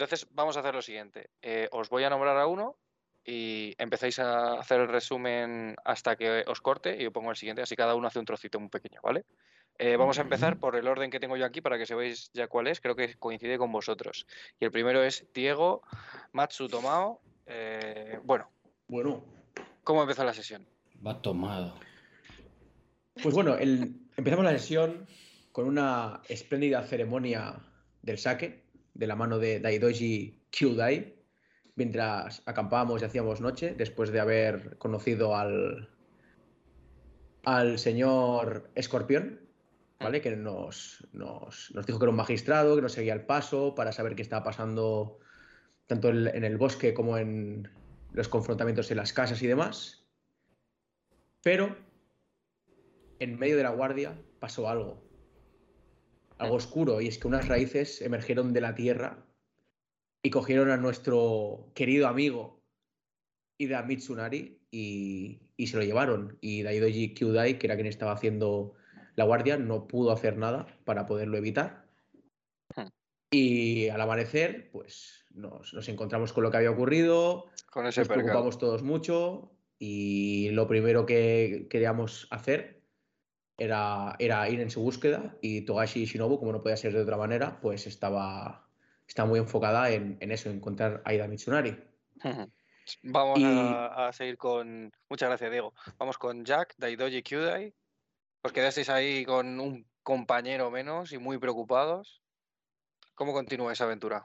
entonces vamos a hacer lo siguiente. Eh, os voy a nombrar a uno y empezáis a hacer el resumen hasta que os corte y yo pongo el siguiente, así cada uno hace un trocito muy pequeño, ¿vale? Eh, vamos a empezar por el orden que tengo yo aquí para que sepáis ya cuál es, creo que coincide con vosotros. Y el primero es Diego Matsu Tomao. Eh, bueno. Bueno. ¿Cómo empezó la sesión? Va tomado. Pues bueno, empezamos la sesión con una espléndida ceremonia del saque de la mano de Daidoji Kyudai, mientras acampábamos y hacíamos noche, después de haber conocido al, al señor Escorpión, ¿vale? Que nos, nos, dijo que era un magistrado, que nos seguía el paso para saber qué estaba pasando tanto en el bosque como en los confrontamientos en las casas y demás. Pero en medio de la guardia pasó algo. Algo oscuro, y es que unas raíces emergieron de la tierra y cogieron a nuestro querido amigo Ida Mitsunari y, y se lo llevaron. Y Daidoji Kyudai, que era quien estaba haciendo la guardia, no pudo hacer nada para poderlo evitar. Hmm. Y al amanecer, pues nos, encontramos con lo que había ocurrido, con ese nos preocupamos todos mucho y lo primero que queríamos hacer era, era ir en su búsqueda y Togashi Shinobu, como no podía ser de otra manera, pues estaba está muy enfocada en, eso, en encontrar a Aida Mitsunari. Vamos a, seguir con. Muchas gracias, Diego. Vamos con Jack, Daidoji Kyudai. Os quedasteis ahí con un compañero menos y muy preocupados. ¿Cómo continúa esa aventura?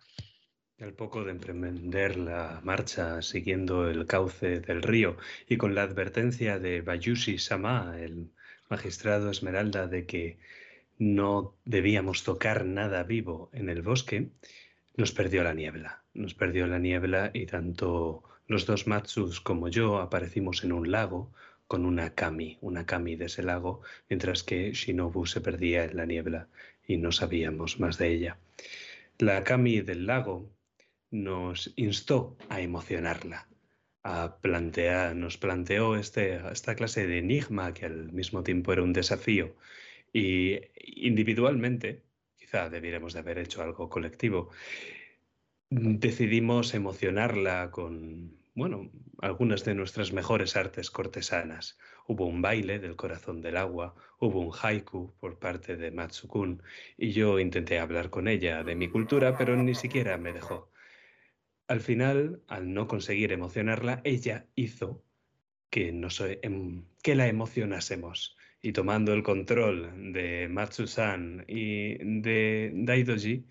Al poco de emprender la marcha siguiendo el cauce del río y con la advertencia de Bayushi Sama, el magistrado Esmeralda, de que no debíamos tocar nada vivo en el bosque, nos perdió la niebla. Nos perdió la niebla y tanto los dos Matsus como yo aparecimos en un lago con una kami, una kami de ese lago, mientras que Shinobu se perdía en la niebla y no sabíamos más de ella. La kami del lago nos instó a emocionarla, a nos planteó este, esta clase de enigma que al mismo tiempo era un desafío y individualmente quizá debiéramos de haber hecho algo colectivo. Decidimos emocionarla con, bueno, algunas de nuestras mejores artes cortesanas. Hubo un baile del corazón del agua, hubo un haiku por parte de Matsukun y yo intenté hablar con ella de mi cultura, pero ni siquiera me dejó. Al final, al no conseguir emocionarla, ella hizo que, em, que la emocionásemos y tomando el control de Matsu-san y de Daidoji,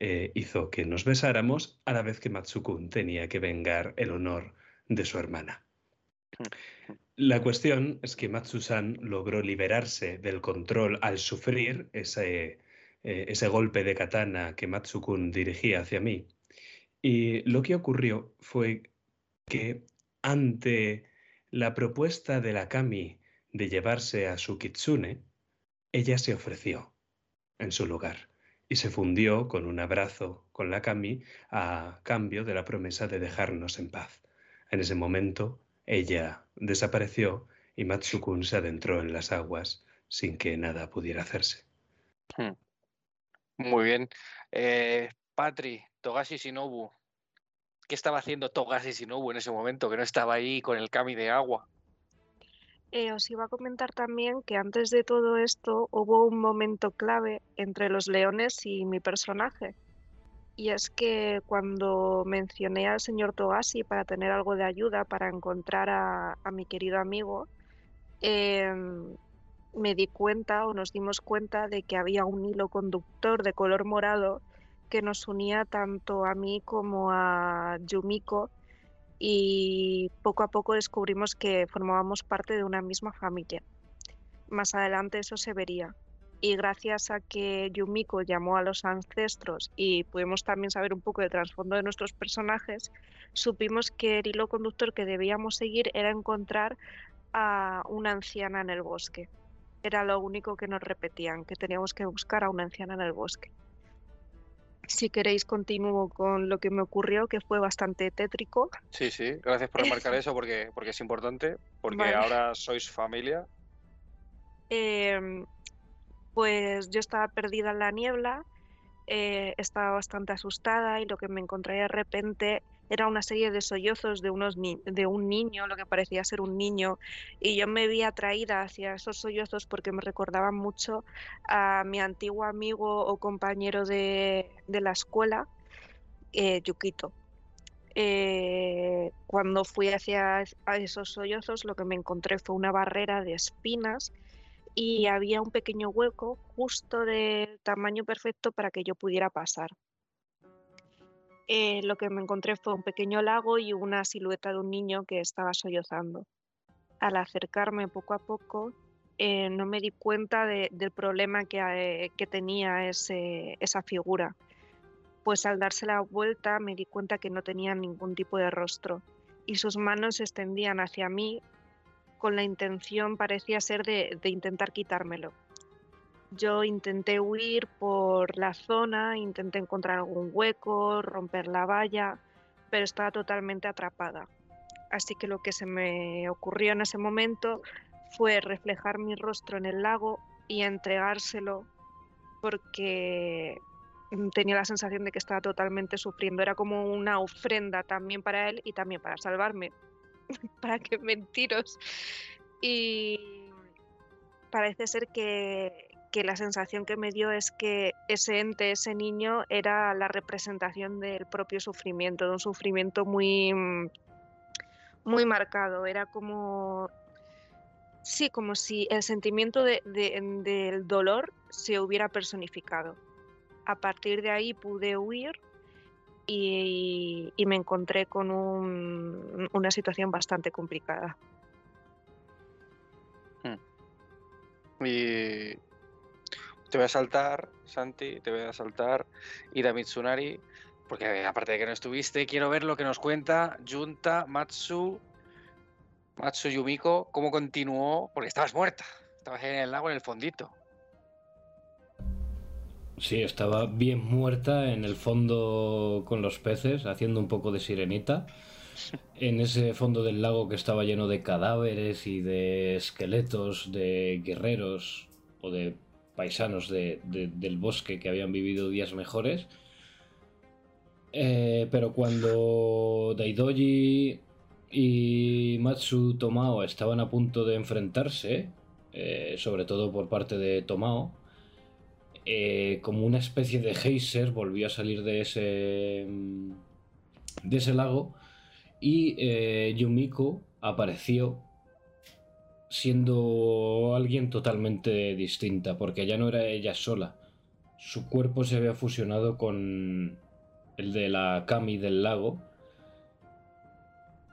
eh, hizo que nos besáramos a la vez que Matsukun tenía que vengar el honor de su hermana. La cuestión es que Matsu-san logró liberarse del control al sufrir ese, eh, ese golpe de katana que Matsukun dirigía hacia mí. Y lo que ocurrió fue que ante la propuesta de la Kami de llevarse a su kitsune, ella se ofreció en su lugar y se fundió con un abrazo con la Kami a cambio de la promesa de dejarnos en paz. En ese momento, ella desapareció y Matsukun se adentró en las aguas sin que nada pudiera hacerse. Hmm. Muy bien. Eh, Patri, Togashi Shinobu. ¿Qué estaba haciendo Togashi Shinobu en ese momento? Que no estaba ahí con el Kami de agua. Eh, os iba a comentar también que antes de todo esto hubo un momento clave entre los leones y mi personaje. Y es que cuando mencioné al señor Togashi para tener algo de ayuda para encontrar a, mi querido amigo, em, me di cuenta o nos dimos cuenta de que había un hilo conductor de color morado que nos unía tanto a mí como a Yumiko y poco a poco descubrimos que formábamos parte de una misma familia. Más adelante eso se vería. Y gracias a que Yumiko llamó a los ancestros y pudimos también saber un poco del trasfondo de nuestros personajes, supimos que el hilo conductor que debíamos seguir era encontrar a una anciana en el bosque. Era lo único que nos repetían, que teníamos que buscar a una anciana en el bosque. Si queréis, continúo con lo que me ocurrió, que fue bastante tétrico. Sí, sí, gracias por remarcar eso porque, porque es importante, porque ahora sois familia. Em, pues yo estaba perdida en la niebla eh, estaba bastante asustada y lo que me encontré de repente era una serie de sollozos de, unos de un niño, lo que parecía ser un niño, y yo me vi atraída hacia esos sollozos porque me recordaban mucho a mi antiguo amigo o compañero de, la escuela, eh, Yukito. Eh, cuando fui hacia esos sollozos lo que me encontré fue una barrera de espinas y había un pequeño hueco justo del tamaño perfecto para que yo pudiera pasar. Eh, lo que me encontré fue un pequeño lago y una silueta de un niño que estaba sollozando. Al acercarme poco a poco, eh, no me di cuenta del problema que, que tenía ese, esa figura pues al darse la vuelta me di cuenta que no tenía ningún tipo de rostro y sus manos se extendían hacia mí con la intención parecía ser de, intentar quitármelo. Yo intenté huir por la zona, intenté encontrar algún hueco, romper la valla, pero estaba totalmente atrapada. Así que lo que se me ocurrió en ese momento fue reflejar mi rostro en el lago y entregárselo porque tenía la sensación de que estaba totalmente sufriendo. Era como una ofrenda también para él y también para salvarme. para que mentiros. Y parece ser que, que, la sensación que me dio es que ese ente, ese niño, era la representación del propio sufrimiento, de un sufrimiento muy, mm, muy marcado. Era como. Sí, como si el sentimiento de, del dolor se hubiera personificado a partir de ahí pude huir y, me encontré con una situación bastante complicada. Hmm. Te voy a saltar, Santi, te voy a saltar Ida Mitsunari, porque aparte de que no estuviste, quiero ver lo que nos cuenta Junta Matsu, Matsu Yumiko, cómo continuó, porque estabas muerta, estabas en el lago en el fondito. Sí, estaba bien muerta en el fondo con los peces, haciendo un poco de sirenita. En ese fondo del lago que estaba lleno de cadáveres y de esqueletos de guerreros o de paisanos del bosque que habían vivido días mejores. Eh, pero cuando Daidoji y Matsu Tomao estaban a punto de enfrentarse, eh, sobre todo por parte de Tomao, eh, como una especie de geyser volvió a salir de ese, de ese lago y Yumiko apareció siendo alguien totalmente distinta, porque ya no era ella sola. Su cuerpo se había fusionado con el de la Kami del lago,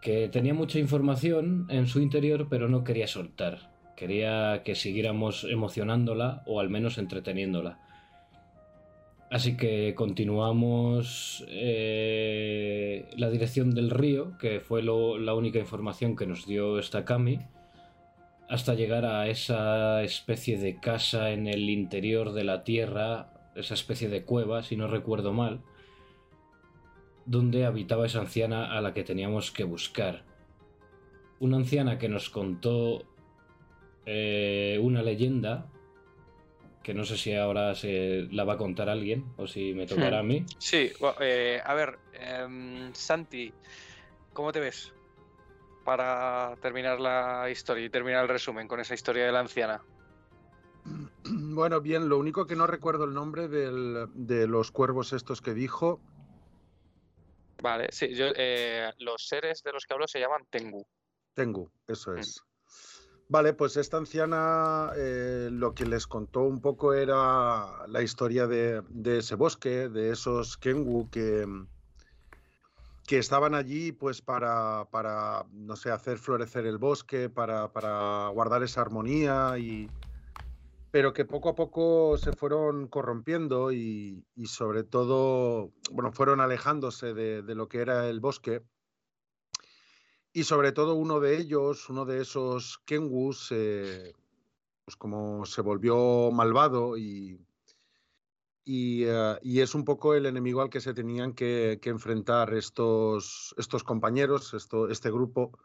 que tenía mucha información en su interior, pero no quería soltar. Quería que siguiéramos emocionándola o al menos entreteniéndola. Así que continuamos eh, la dirección del río, que fue la única información que nos dio esta Kami, hasta llegar a esa especie de casa en el interior de la tierra, esa especie de cueva, si no recuerdo mal, donde habitaba esa anciana a la que teníamos que buscar. Una anciana que nos contó eh, una leyenda que no sé si ahora se la va a contar alguien o si me tocará a hmm. mí. Sí, eh, a ver, em, Santi, ¿cómo te ves para terminar la historia y terminar el resumen con esa historia de la anciana? Bueno, bien, lo único que no recuerdo el nombre de los cuervos estos que dijo. Vale, sí, yo, eh, los seres de los que hablo se llaman Tengu. Tengu, eso hmm. es. Vale, pues esta anciana eh, lo que les contó un poco era la historia de, ese bosque, de esos Kengu que, que estaban allí pues para, para, no sé, hacer florecer el bosque, para, para, guardar esa armonía, y, pero que poco a poco se fueron corrompiendo y, y sobre todo, bueno, fueron alejándose de, de lo que era el bosque. Y sobre todo uno de ellos, uno de esos Kenwus, eh, pues como se volvió malvado y, eh, y, es un poco el enemigo al que se tenían que, enfrentar estos, estos compañeros, esto, este grupo,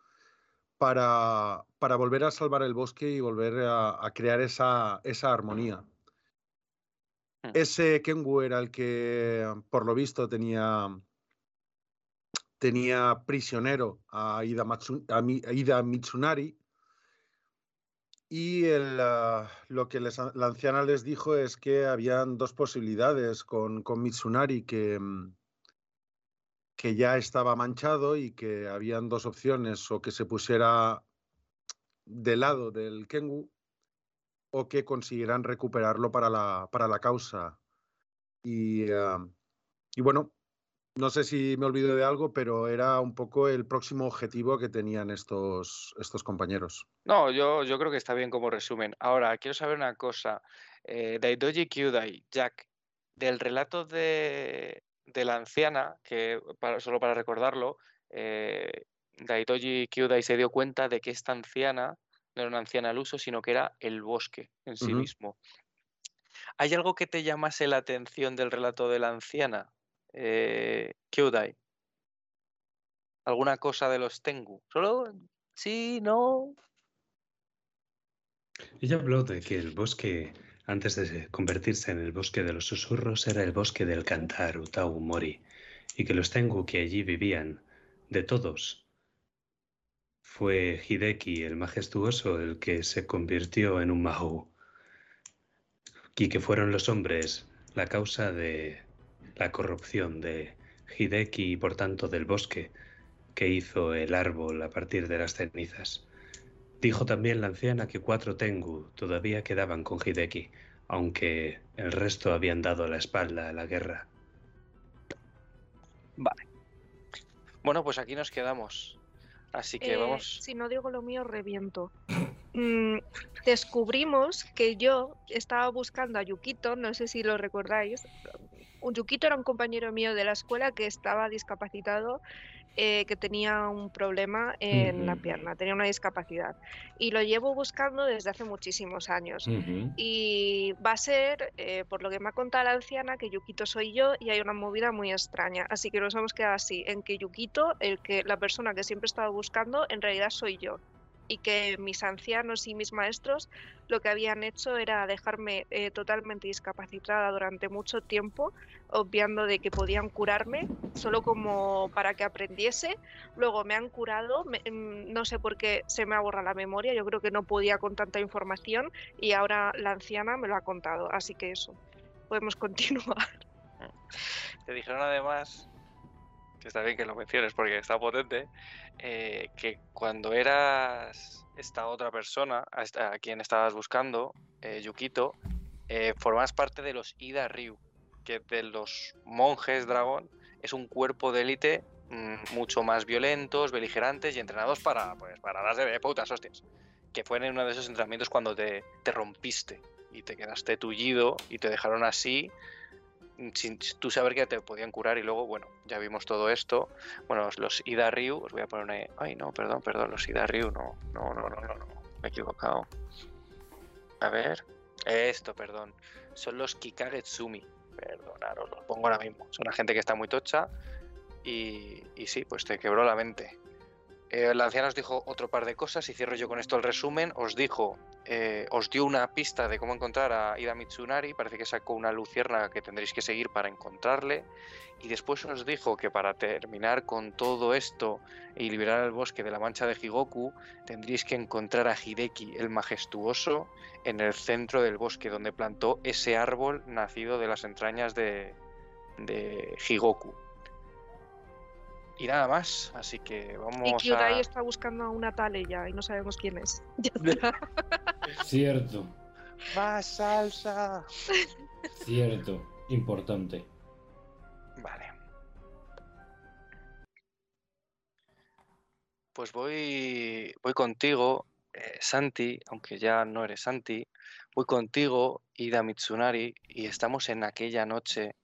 para, para, volver a salvar el bosque y volver a, crear esa, esa armonía. Hmm. Ese Kengu era el que, por lo visto, tenía, tenía prisionero a Ida, Matsu- a Mi- a Ida Mitsunari. Y ah, lo que les- la anciana les dijo es que habían dos posibilidades con, con Mitsunari, que, mm, que ya estaba manchado y que habían dos opciones, o que se pusiera del lado del Kengu o que consiguieran recuperarlo para la, para la causa. Y, ah, y bueno, no sé si me olvido de algo, pero era un poco el próximo objetivo que tenían estos, estos compañeros. No, yo, yo creo que está bien como resumen. Ahora, quiero saber una cosa. Eh, Daidoji Kyudai, Jack, del relato de, de la anciana, que para- solo para recordarlo, eh, Daidoji Kyudai se dio cuenta de que esta anciana no era una anciana al uso, sino que era el bosque en sí mismo. ¿Hay algo que te llamase la atención del relato de la anciana, eh, Kyudai? ¿Alguna cosa de los Tengu? ¿Solo? Sí, no. Ella habló de que el bosque, antes de convertirse en el bosque de los susurros, era el bosque del cantar Utau Mori, y que los Tengu que allí vivían, de todos, fue Hideki el majestuoso el que se convirtió en un Mahou, y que fueron los hombres la causa de la corrupción de Hideki y por tanto del bosque que hizo el árbol a partir de las cenizas. Dijo también la anciana que cuatro Tengu todavía quedaban con Hideki, aunque el resto habían dado la espalda a la guerra. Vale. Bueno, pues aquí nos quedamos. Así que Eh, vamos. Si no digo lo mío, reviento. Mm, descubrimos que yo estaba buscando a Yukito, no sé si lo recordáis. Un Yukito era un compañero mío de la escuela que estaba discapacitado, eh, que tenía un problema en la pierna, tenía una discapacidad. Y lo llevo buscando desde hace muchísimos años. Y va a ser, eh, por lo que me ha contado la anciana, que Yukito soy yo y hay una movida muy extraña. Así que nos hemos quedado así, en que Yukito, el que, la persona que siempre estaba buscando, en realidad soy yo. Y que mis ancianos y mis maestros lo que habían hecho era dejarme eh, totalmente discapacitada durante mucho tiempo, obviando de que podían curarme, solo como para que aprendiese. Luego me han curado, mm, no sé por qué se me ha borrado la memoria, yo creo que no podía con tanta información y ahora la anciana me lo ha contado, así que eso, podemos continuar. Te dijeron además, que está bien que lo menciones porque está potente, eh, que cuando eras esta otra persona a, quien estabas buscando, eh, Yukito, eh, formabas parte de los Ida Ryu, que de los monjes dragón es un cuerpo de élite mm, mucho más violentos, beligerantes y entrenados para, pues, para darse de putas hostias. Que fue en uno de esos entrenamientos cuando te, te rompiste y te quedaste tullido y te dejaron así sin tú saber que te podían curar y luego, bueno, ya vimos todo esto. Bueno, los- Ida Ryu, os voy a poner. Ay, no, perdón, perdón, los Ida Ryu, no, no, no, no, no, no, me he equivocado. A ver, esto, perdón, son los Kikagetsumi, perdonaros, los pongo ahora mismo. Son una gente que está muy tocha y, y sí, pues te quebró la mente. Eh, la anciana os dijo otro par de cosas y cierro yo con esto el resumen. Os dijo, eh, os dio una pista de cómo encontrar a Ida Mitsunari. Parece que sacó una luciérnaga que tendréis que seguir para encontrarle. Y después os dijo que para terminar con todo esto y liberar el bosque de la mancha de Higoku, tendréis que encontrar a Hideki, el majestuoso, en el centro del bosque, donde plantó ese árbol nacido de las entrañas de, de Higoku. Y nada más, así que Y vamos Kyudai a... está buscando a una tal ella y no sabemos quién es. Ya. Cierto, ¡Más salsa! cierto, importante. Vale. Pues voy, voy contigo, eh, Santi, aunque ya no eres Santi, voy contigo, Ida Mitsunari, y estamos en aquella noche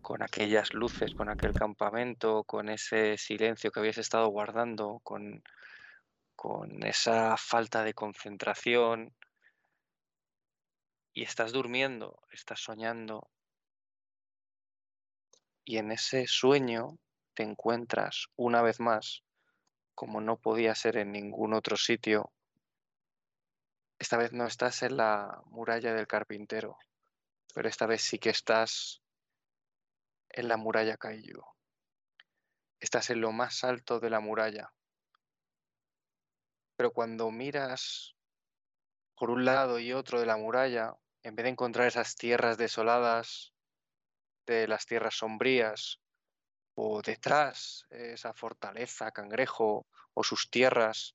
con aquellas luces, con aquel campamento, con ese silencio que habías estado guardando, con, con esa falta de concentración, y estás durmiendo, estás soñando, y en ese sueño te encuentras una vez más, como no podía ser en ningún otro sitio, esta vez no estás en la muralla del carpintero, pero esta vez sí que estás en la muralla Kaiju. Estás en lo más alto de la muralla. Pero cuando miras por un lado y otro de la muralla, en vez de encontrar esas tierras desoladas, de las tierras sombrías, o detrás esa fortaleza, cangrejo, o sus tierras,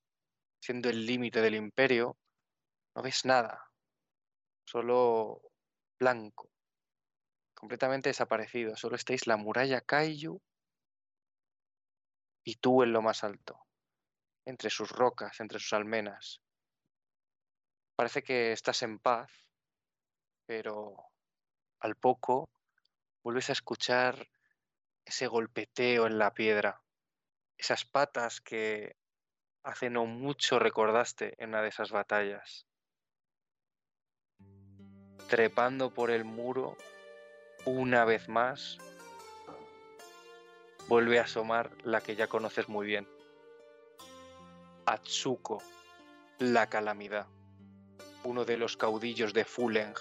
siendo el límite del imperio, no ves nada, solo blanco, completamente desaparecido, solo estáis la muralla Kaiju y tú en lo más alto, entre sus rocas, entre sus almenas. Parece que estás en paz, pero al poco vuelves a escuchar ese golpeteo en la piedra, esas patas que hace no mucho recordaste en una de esas batallas. Trepando por el muro, una vez más, vuelve a asomar la que ya conoces muy bien. Atsuko, la calamidad, uno de los caudillos de Fuleng,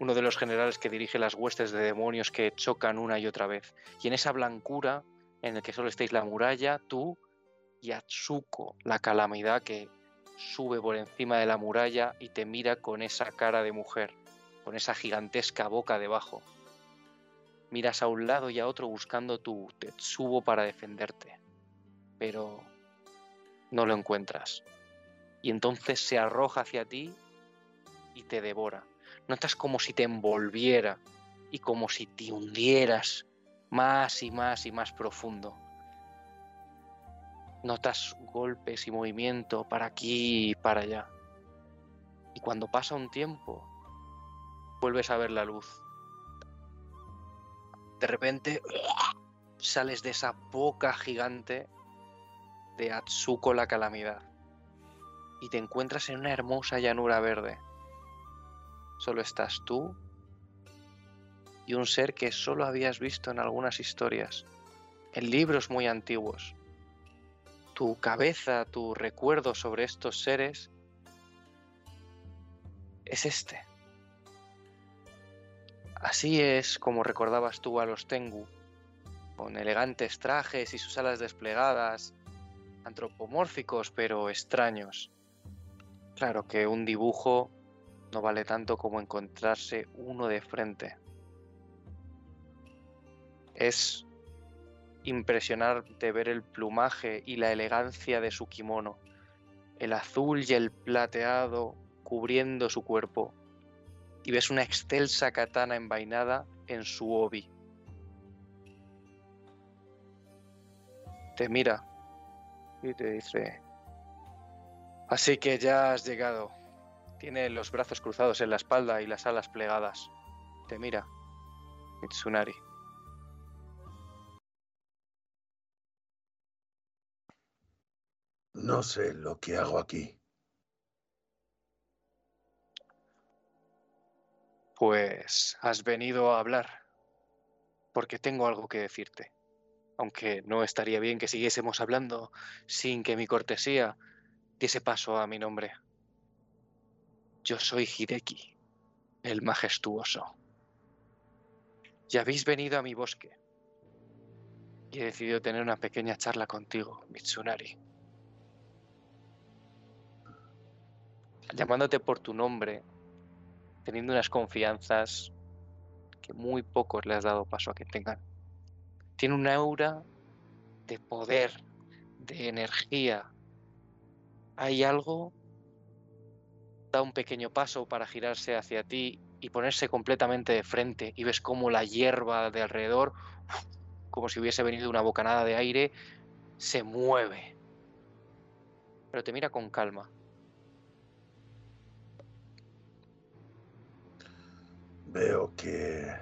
uno de los generales que dirige las huestes de demonios que chocan una y otra vez. Y en esa blancura, en el que solo estáis la muralla, tú y Atsuko, la calamidad que sube por encima de la muralla y te mira con esa cara de mujer, con esa gigantesca boca debajo. Miras a un lado y a otro buscando tu Tetsubo para defenderte, pero no lo encuentras. Y entonces se arroja hacia ti y te devora. Notas como si te envolviera y como si te hundieras más y más y más profundo. Notas golpes y movimiento para aquí y para allá. Y cuando pasa un tiempo, vuelves a ver la luz. De repente sales de esa boca gigante de Atsuko la calamidad y te encuentras en una hermosa llanura verde. Solo estás tú y un ser que solo habías visto en algunas historias, en libros muy antiguos tu cabeza, tu recuerdo sobre estos seres es este. Así es como recordabas tú a los Tengu, con elegantes trajes y sus alas desplegadas, antropomórficos pero extraños. Claro que un dibujo no vale tanto como encontrarse uno de frente. Es impresionante ver el plumaje y la elegancia de su kimono, el azul y el plateado cubriendo su cuerpo, y ves una excelsa katana envainada en su obi. Te mira y te dice, así que ya has llegado. Tiene los brazos cruzados en la espalda y las alas plegadas. Te mira, Mitsunari. No sé lo que hago aquí. Pues has venido a hablar, porque tengo algo que decirte. Aunque no estaría bien que siguiésemos hablando sin que mi cortesía diese paso a mi nombre. Yo soy Hideki, el majestuoso. Y habéis venido a mi bosque. Y he decidido tener una pequeña charla contigo, Mitsunari. llamándote por tu nombre, teniendo unas confianzas que muy pocos le has dado paso a que tengan. Tiene una aura de poder, de energía. Hay algo, da un pequeño paso para girarse hacia ti y ponerse completamente de frente y ves como la hierba de alrededor, como si hubiese venido una bocanada de aire, se mueve. Pero te mira con calma Veo que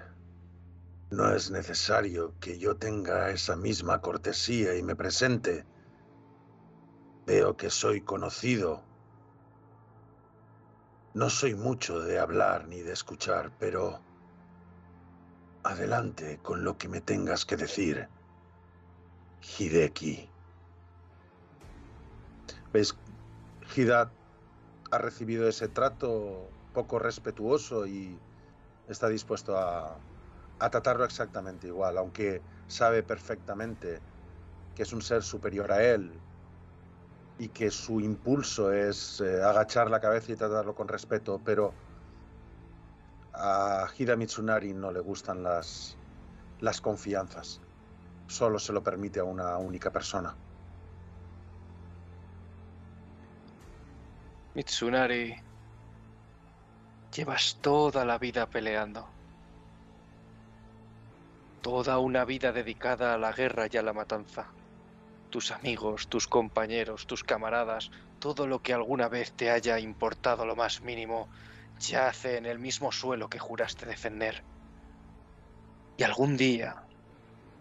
no es necesario que yo tenga esa misma cortesía y me presente. Veo que soy conocido. No soy mucho de hablar ni de escuchar, pero adelante con lo que me tengas que decir. Hideki. ¿Ves? Hida ha recibido ese trato poco respetuoso y está dispuesto a, a tratarlo exactamente igual, aunque sabe perfectamente que es un ser superior a él y que su impulso es eh, agachar la cabeza y tratarlo con respeto, pero a Hida Mitsunari no le gustan las, las confianzas. Solo se lo permite a una única persona. Mitsunari, llevas toda la vida peleando. Toda una vida dedicada a la guerra y a la matanza. Tus amigos, tus compañeros, tus camaradas, todo lo que alguna vez te haya importado lo más mínimo, yace en el mismo suelo que juraste defender. Y algún día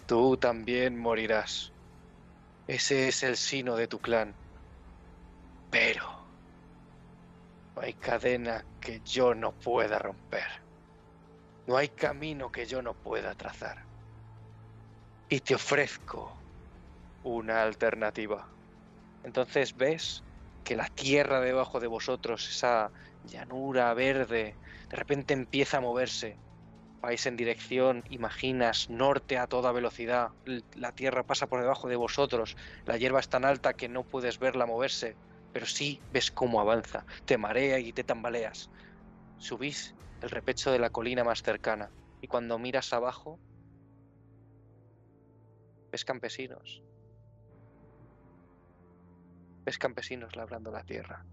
tú también morirás. Ese es el sino de tu clan. Pero no hay cadena que yo no pueda romper. No hay camino que yo no pueda trazar. Y te ofrezco una alternativa. Entonces ves que la tierra debajo de vosotros, esa llanura verde, de repente empieza a moverse. Vais en dirección, imaginas, norte a toda velocidad. La tierra pasa por debajo de vosotros. La hierba es tan alta que no puedes verla moverse, pero sí ves cómo avanza. Te marea y te tambaleas. Subís el repecho de la colina más cercana y cuando miras abajo, ves campesinos. Ves campesinos labrando la tierra.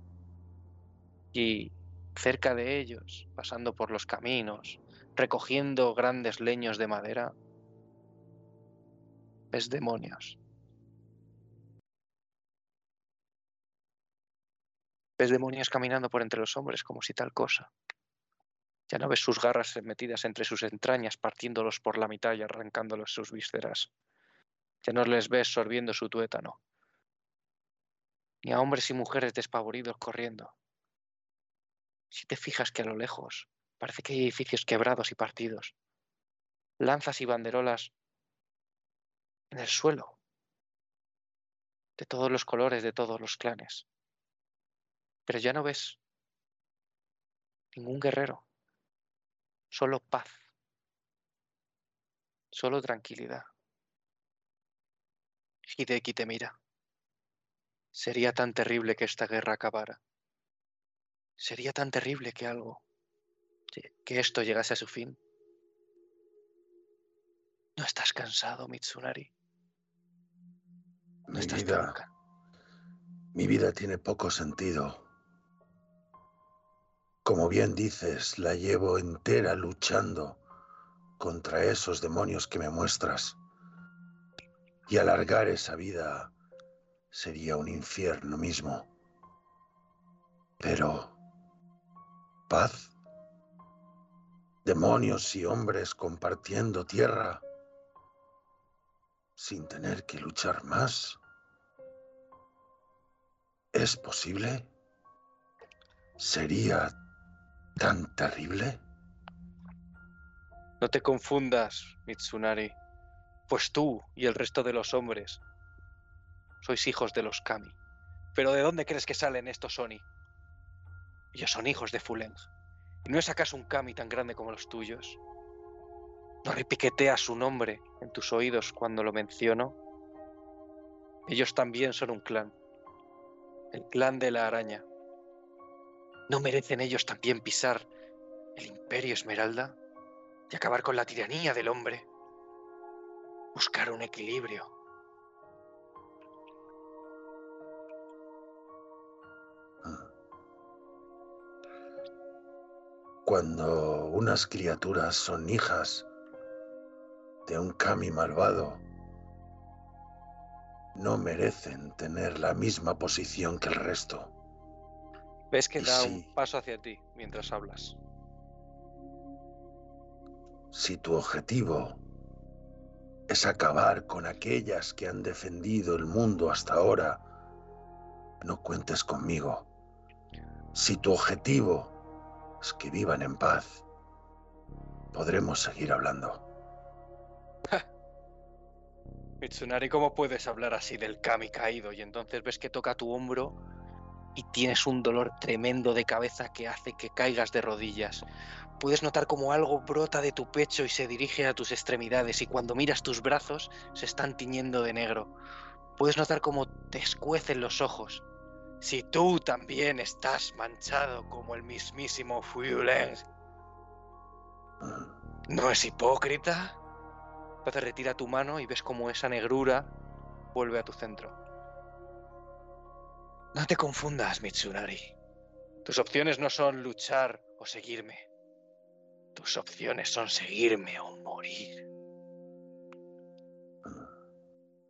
Y cerca de ellos, pasando por los caminos, recogiendo grandes leños de madera, ves demonios. Ves demonios caminando por entre los hombres como si tal cosa. Ya no ves sus garras metidas entre sus entrañas, partiéndolos por la mitad y arrancándolos sus vísceras. Ya no les ves sorbiendo su tuétano. Ni a hombres y mujeres despavoridos corriendo. Si te fijas que a lo lejos parece que hay edificios quebrados y partidos, lanzas y banderolas en el suelo, de todos los colores, de todos los clanes. Pero ya no ves ningún guerrero, solo paz, solo tranquilidad. Hideki te mira. Sería tan terrible que esta guerra acabara. Sería tan terrible que algo, que esto llegase a su fin. ¿No estás cansado, Mitsunari? ¿No mi estás vida, mi vida tiene poco sentido. Como bien dices, la llevo entera luchando contra esos demonios que me muestras. Y alargar esa vida sería un infierno mismo. Pero paz, demonios y hombres compartiendo tierra sin tener que luchar más. ¿Es posible? ¿Sería tan terrible? No te confundas, Mitsunari, pues tú y el resto de los hombres sois hijos de los Kami. Pero ¿de dónde crees que salen estos Oni? Ellos son hijos de Fuleng. ¿Y no es acaso un Kami tan grande como los tuyos? ¿No repiquetea su nombre en tus oídos cuando lo menciono? Ellos también son un clan. El clan de la araña. ¿No merecen ellos también pisar el imperio Esmeralda y acabar con la tiranía del hombre? Buscar un equilibrio Cuando unas criaturas son hijas de un kami malvado, no merecen tener la misma posición que el resto. Ves que da un paso hacia ti mientras hablas. Si tu objetivo es acabar con aquellas que han defendido el mundo hasta ahora, no cuentes conmigo. Si tu objetivo que vivan en paz. Podremos seguir hablando. Mitsunari, ¿cómo puedes hablar así del Kami caído? Y entonces ves que toca tu hombro y tienes un dolor tremendo de cabeza que hace que caigas de rodillas. Puedes notar como algo brota de tu pecho y se dirige a tus extremidades y cuando miras tus brazos se están tiñendo de negro. Puedes notar cómo te escuecen los ojos. Si tú también estás manchado como el mismísimo Fuelen, ¿no es hipócrita? Entonces retira tu mano y ves como esa negrura vuelve a tu centro. No te confundas, Mitsunari. Tus opciones no son luchar o seguirme. Tus opciones son seguirme o morir.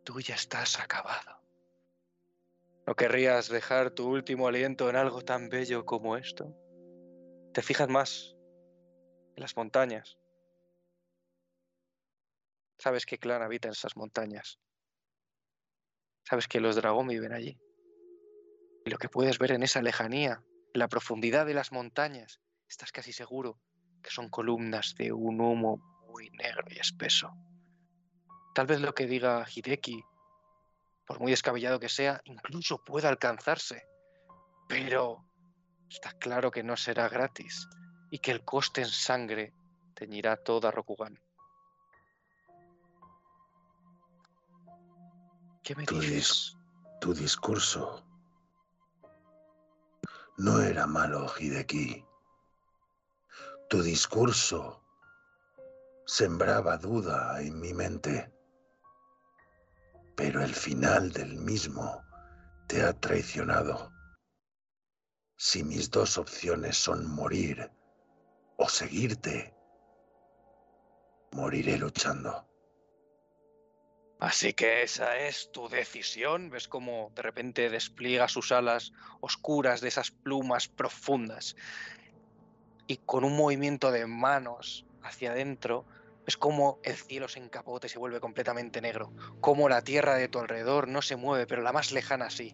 Tú ya estás acabado. ¿No querrías dejar tu último aliento en algo tan bello como esto? Te fijas más en las montañas. Sabes qué clan habita en esas montañas. Sabes que los dragón viven allí. Lo que puedes ver en esa lejanía, en la profundidad de las montañas, estás casi seguro que son columnas de un humo muy negro y espeso. Tal vez lo que diga Hideki, por muy descabellado que sea, incluso pueda alcanzarse. Pero está claro que no será gratis y que el coste en sangre teñirá toda Rokugan. ¿Qué me Tu, dices? dis- tu discurso no era malo, Hideki. Tu discurso sembraba duda en mi mente, pero el final del mismo te ha traicionado. Si mis dos opciones son morir o seguirte, moriré luchando. Así que esa es tu decisión. Ves cómo de repente despliega sus alas oscuras de esas plumas profundas. Y con un movimiento de manos hacia adentro, ves cómo el cielo se encapote y se vuelve completamente negro. Cómo la tierra de tu alrededor no se mueve, pero la más lejana sí.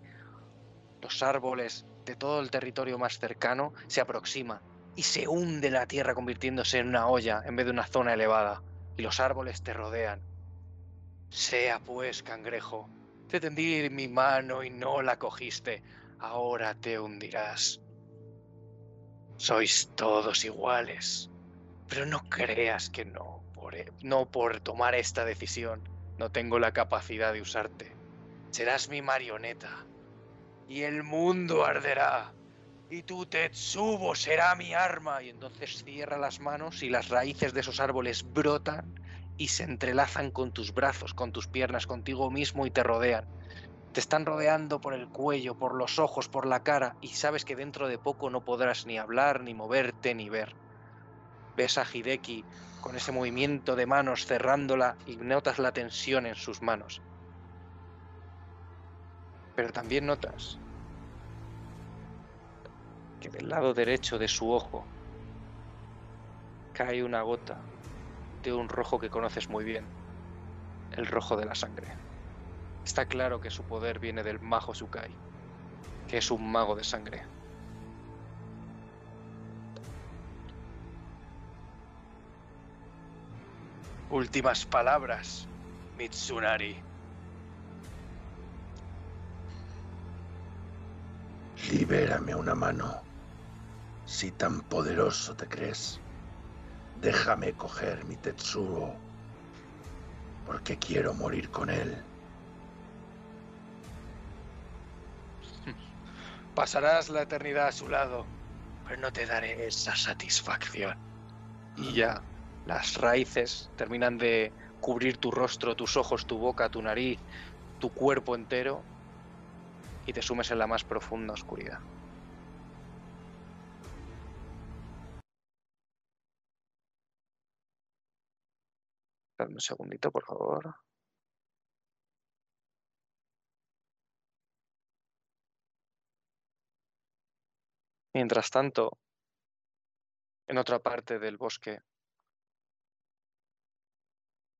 Los árboles de todo el territorio más cercano se aproximan y se hunde la tierra convirtiéndose en una olla en vez de una zona elevada. Y los árboles te rodean. Sea pues, cangrejo, te tendí mi mano y no la cogiste. Ahora te hundirás. Sois todos iguales. Pero no creas que no por, e- no por tomar esta decisión no tengo la capacidad de usarte. Serás mi marioneta. Y el mundo arderá. Y tu Tetsubo será mi arma. Y entonces cierra las manos y las raíces de esos árboles brotan y se entrelazan con tus brazos, con tus piernas, contigo mismo y te rodean. Te están rodeando por el cuello, por los ojos, por la cara y sabes que dentro de poco no podrás ni hablar, ni moverte, ni ver. Ves a Hideki con ese movimiento de manos cerrándola y notas la tensión en sus manos. Pero también notas que del lado derecho de su ojo cae una gota de un rojo que conoces muy bien, el rojo de la sangre. Está claro que su poder viene del Mago Sukai, que es un mago de sangre. Últimas palabras, Mitsunari. Libérame una mano. Si tan poderoso te crees, déjame coger mi Tetsuo, porque quiero morir con él. Pasarás la eternidad a su lado, pero no te daré esa satisfacción. Y ya, las raíces terminan de cubrir tu rostro, tus ojos, tu boca, tu nariz, tu cuerpo entero, y te sumes en la más profunda oscuridad. Un segundito, por favor. Mientras tanto, en otra parte del bosque,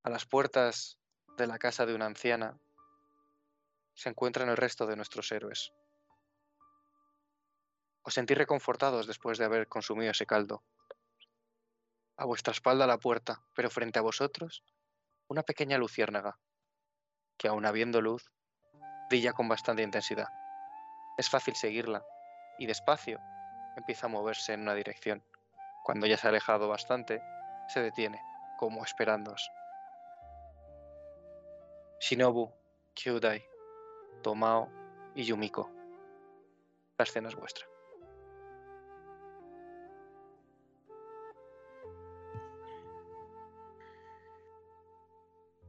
a las puertas de la casa de una anciana, se encuentran el resto de nuestros héroes. Os sentís reconfortados después de haber consumido ese caldo. A vuestra espalda la puerta, pero frente a vosotros, una pequeña luciérnaga, que aun habiendo luz, brilla con bastante intensidad. Es fácil seguirla, y despacio empieza a moverse en una dirección. Cuando ya se ha alejado bastante, se detiene, como esperándoos. Shinobu, Kyudai, Tomao y Yumiko. La escena es vuestra.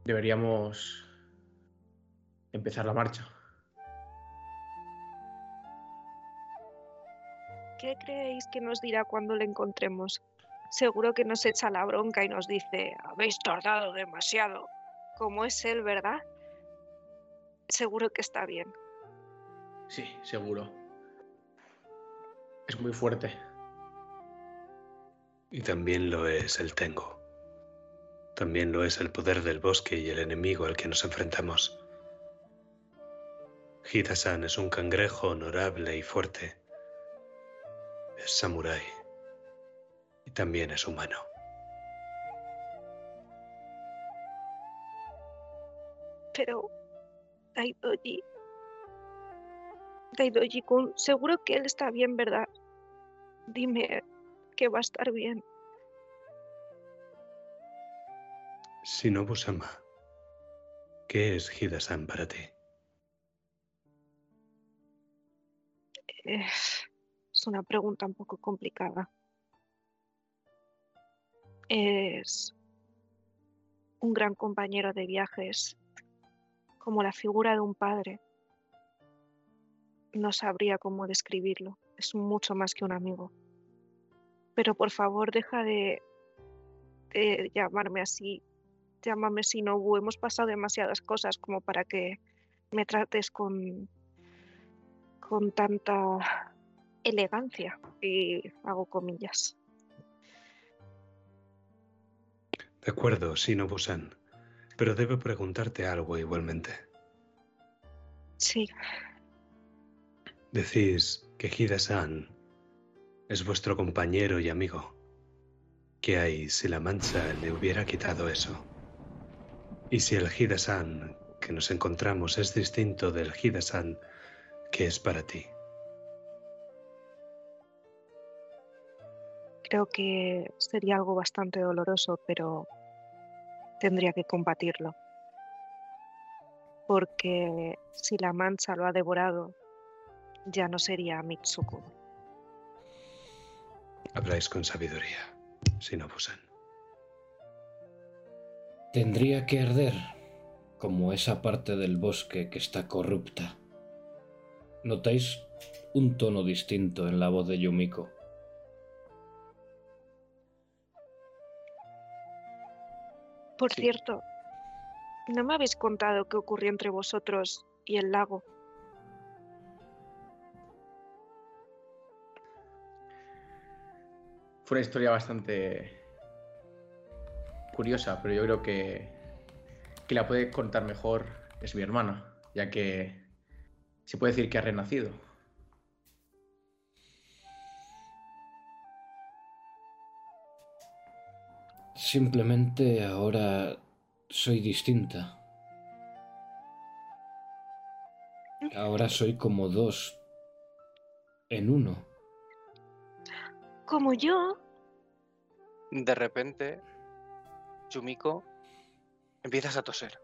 Deberíamos empezar la marcha. ¿Qué creéis que nos dirá cuando le encontremos? Seguro que nos echa la bronca y nos dice, habéis tardado demasiado. Como es él, ¿verdad? Seguro que está bien. Sí, seguro. Es muy fuerte. Y también lo es el Tengo. También lo es el poder del bosque y el enemigo al que nos enfrentamos. Hida-san es un cangrejo honorable y fuerte. Es samurái. Y también es humano. Pero Daidoji. Daidoji-kun, seguro que él está bien, ¿verdad? Dime que va a estar bien. Shinobu-sama, ¿qué es Hida-san para ti? Es una pregunta un poco complicada. Es un gran compañero de viajes, como la figura de un padre. No sabría cómo describirlo. Es mucho más que un amigo. Pero por favor, deja de, de llamarme así. Llámame Shinobu. Hemos pasado demasiadas cosas como para que me trates con, con tanta elegancia. Y hago comillas. De acuerdo, Shinobu-san. Pero debo preguntarte algo igualmente. Sí, Decís que Hida-san es vuestro compañero y amigo. ¿Qué hay si la mancha le hubiera quitado eso? Y si el Hida-san que nos encontramos es distinto del Hida-san que es para ti. creo que sería algo bastante doloroso, pero tendría que combatirlo. Porque si la mancha lo ha devorado, ya no sería Mitsuko. Habláis con sabiduría, Shinobu-san. Tendría que arder, como esa parte del bosque que está corrupta. Notáis un tono distinto en la voz de Yumiko. Por Sí. cierto, no me habéis contado qué ocurrió entre vosotros y el lago. Fue una historia bastante curiosa, pero yo creo que, que la puede contar mejor es mi hermana, ya que se puede decir que ha renacido. Simplemente ahora soy distinta. Ahora soy como dos en uno. Como yo, De repente, Yumiko, empiezas a toser.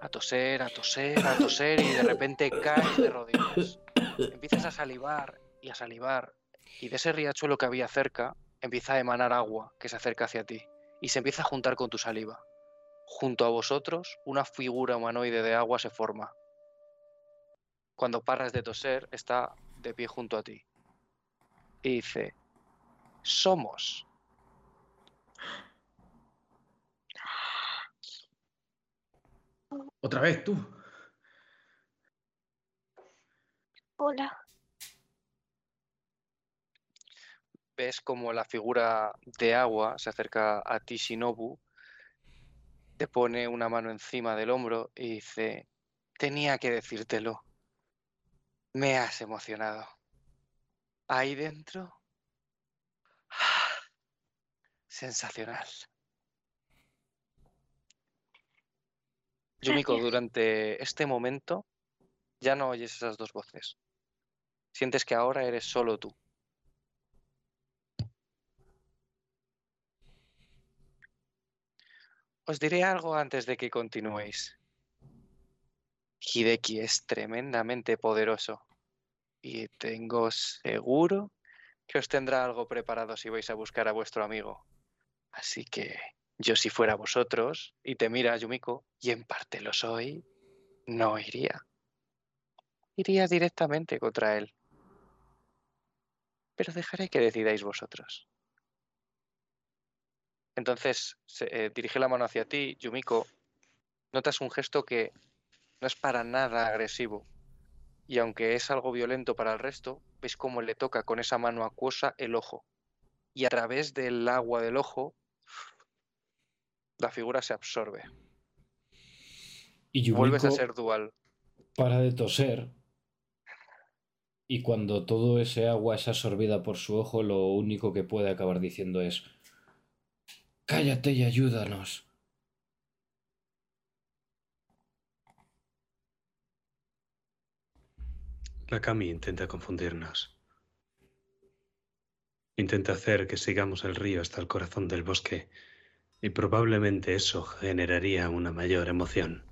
A toser, a toser, a toser y de repente caes de rodillas. Empiezas a salivar y a salivar y de ese riachuelo que había cerca empieza a emanar agua que se acerca hacia ti y se empieza a juntar con tu saliva. Junto a vosotros, una figura humanoide de agua se forma. Cuando paras de toser, está de pie junto a ti. Y dice, somos. Otra vez tú. hola. ves como la figura de agua se acerca a ti, Shinobu, te pone una mano encima del hombro y dice, tenía que decírtelo, me has emocionado. Ahí dentro, sensacional. Yumiko, durante este momento ya no oyes esas dos voces, Sientes que ahora eres solo tú. Os diré algo antes de que continuéis. Hideki es tremendamente poderoso y tengo seguro que os tendrá algo preparado si vais a buscar a vuestro amigo. Así que yo si fuera vosotros y te mira Yumiko, y en parte lo soy, no iría. Iría directamente contra él. Pero dejaré que decidáis vosotros. Entonces se, eh, dirige la mano hacia ti, Yumiko. Notas un gesto que no es para nada agresivo. Y aunque es algo violento para el resto, ves cómo le toca con esa mano acuosa el ojo. Y a través del agua del ojo, la figura se absorbe. Y Yumiko Vuelves a ser dual. para de toser. Y cuando todo ese agua es absorbida por su ojo, lo único que puede acabar diciendo es: Cállate y ayúdanos. La Kami intenta confundirnos. Intenta hacer que sigamos el río hasta el corazón del bosque y probablemente eso generaría una mayor emoción.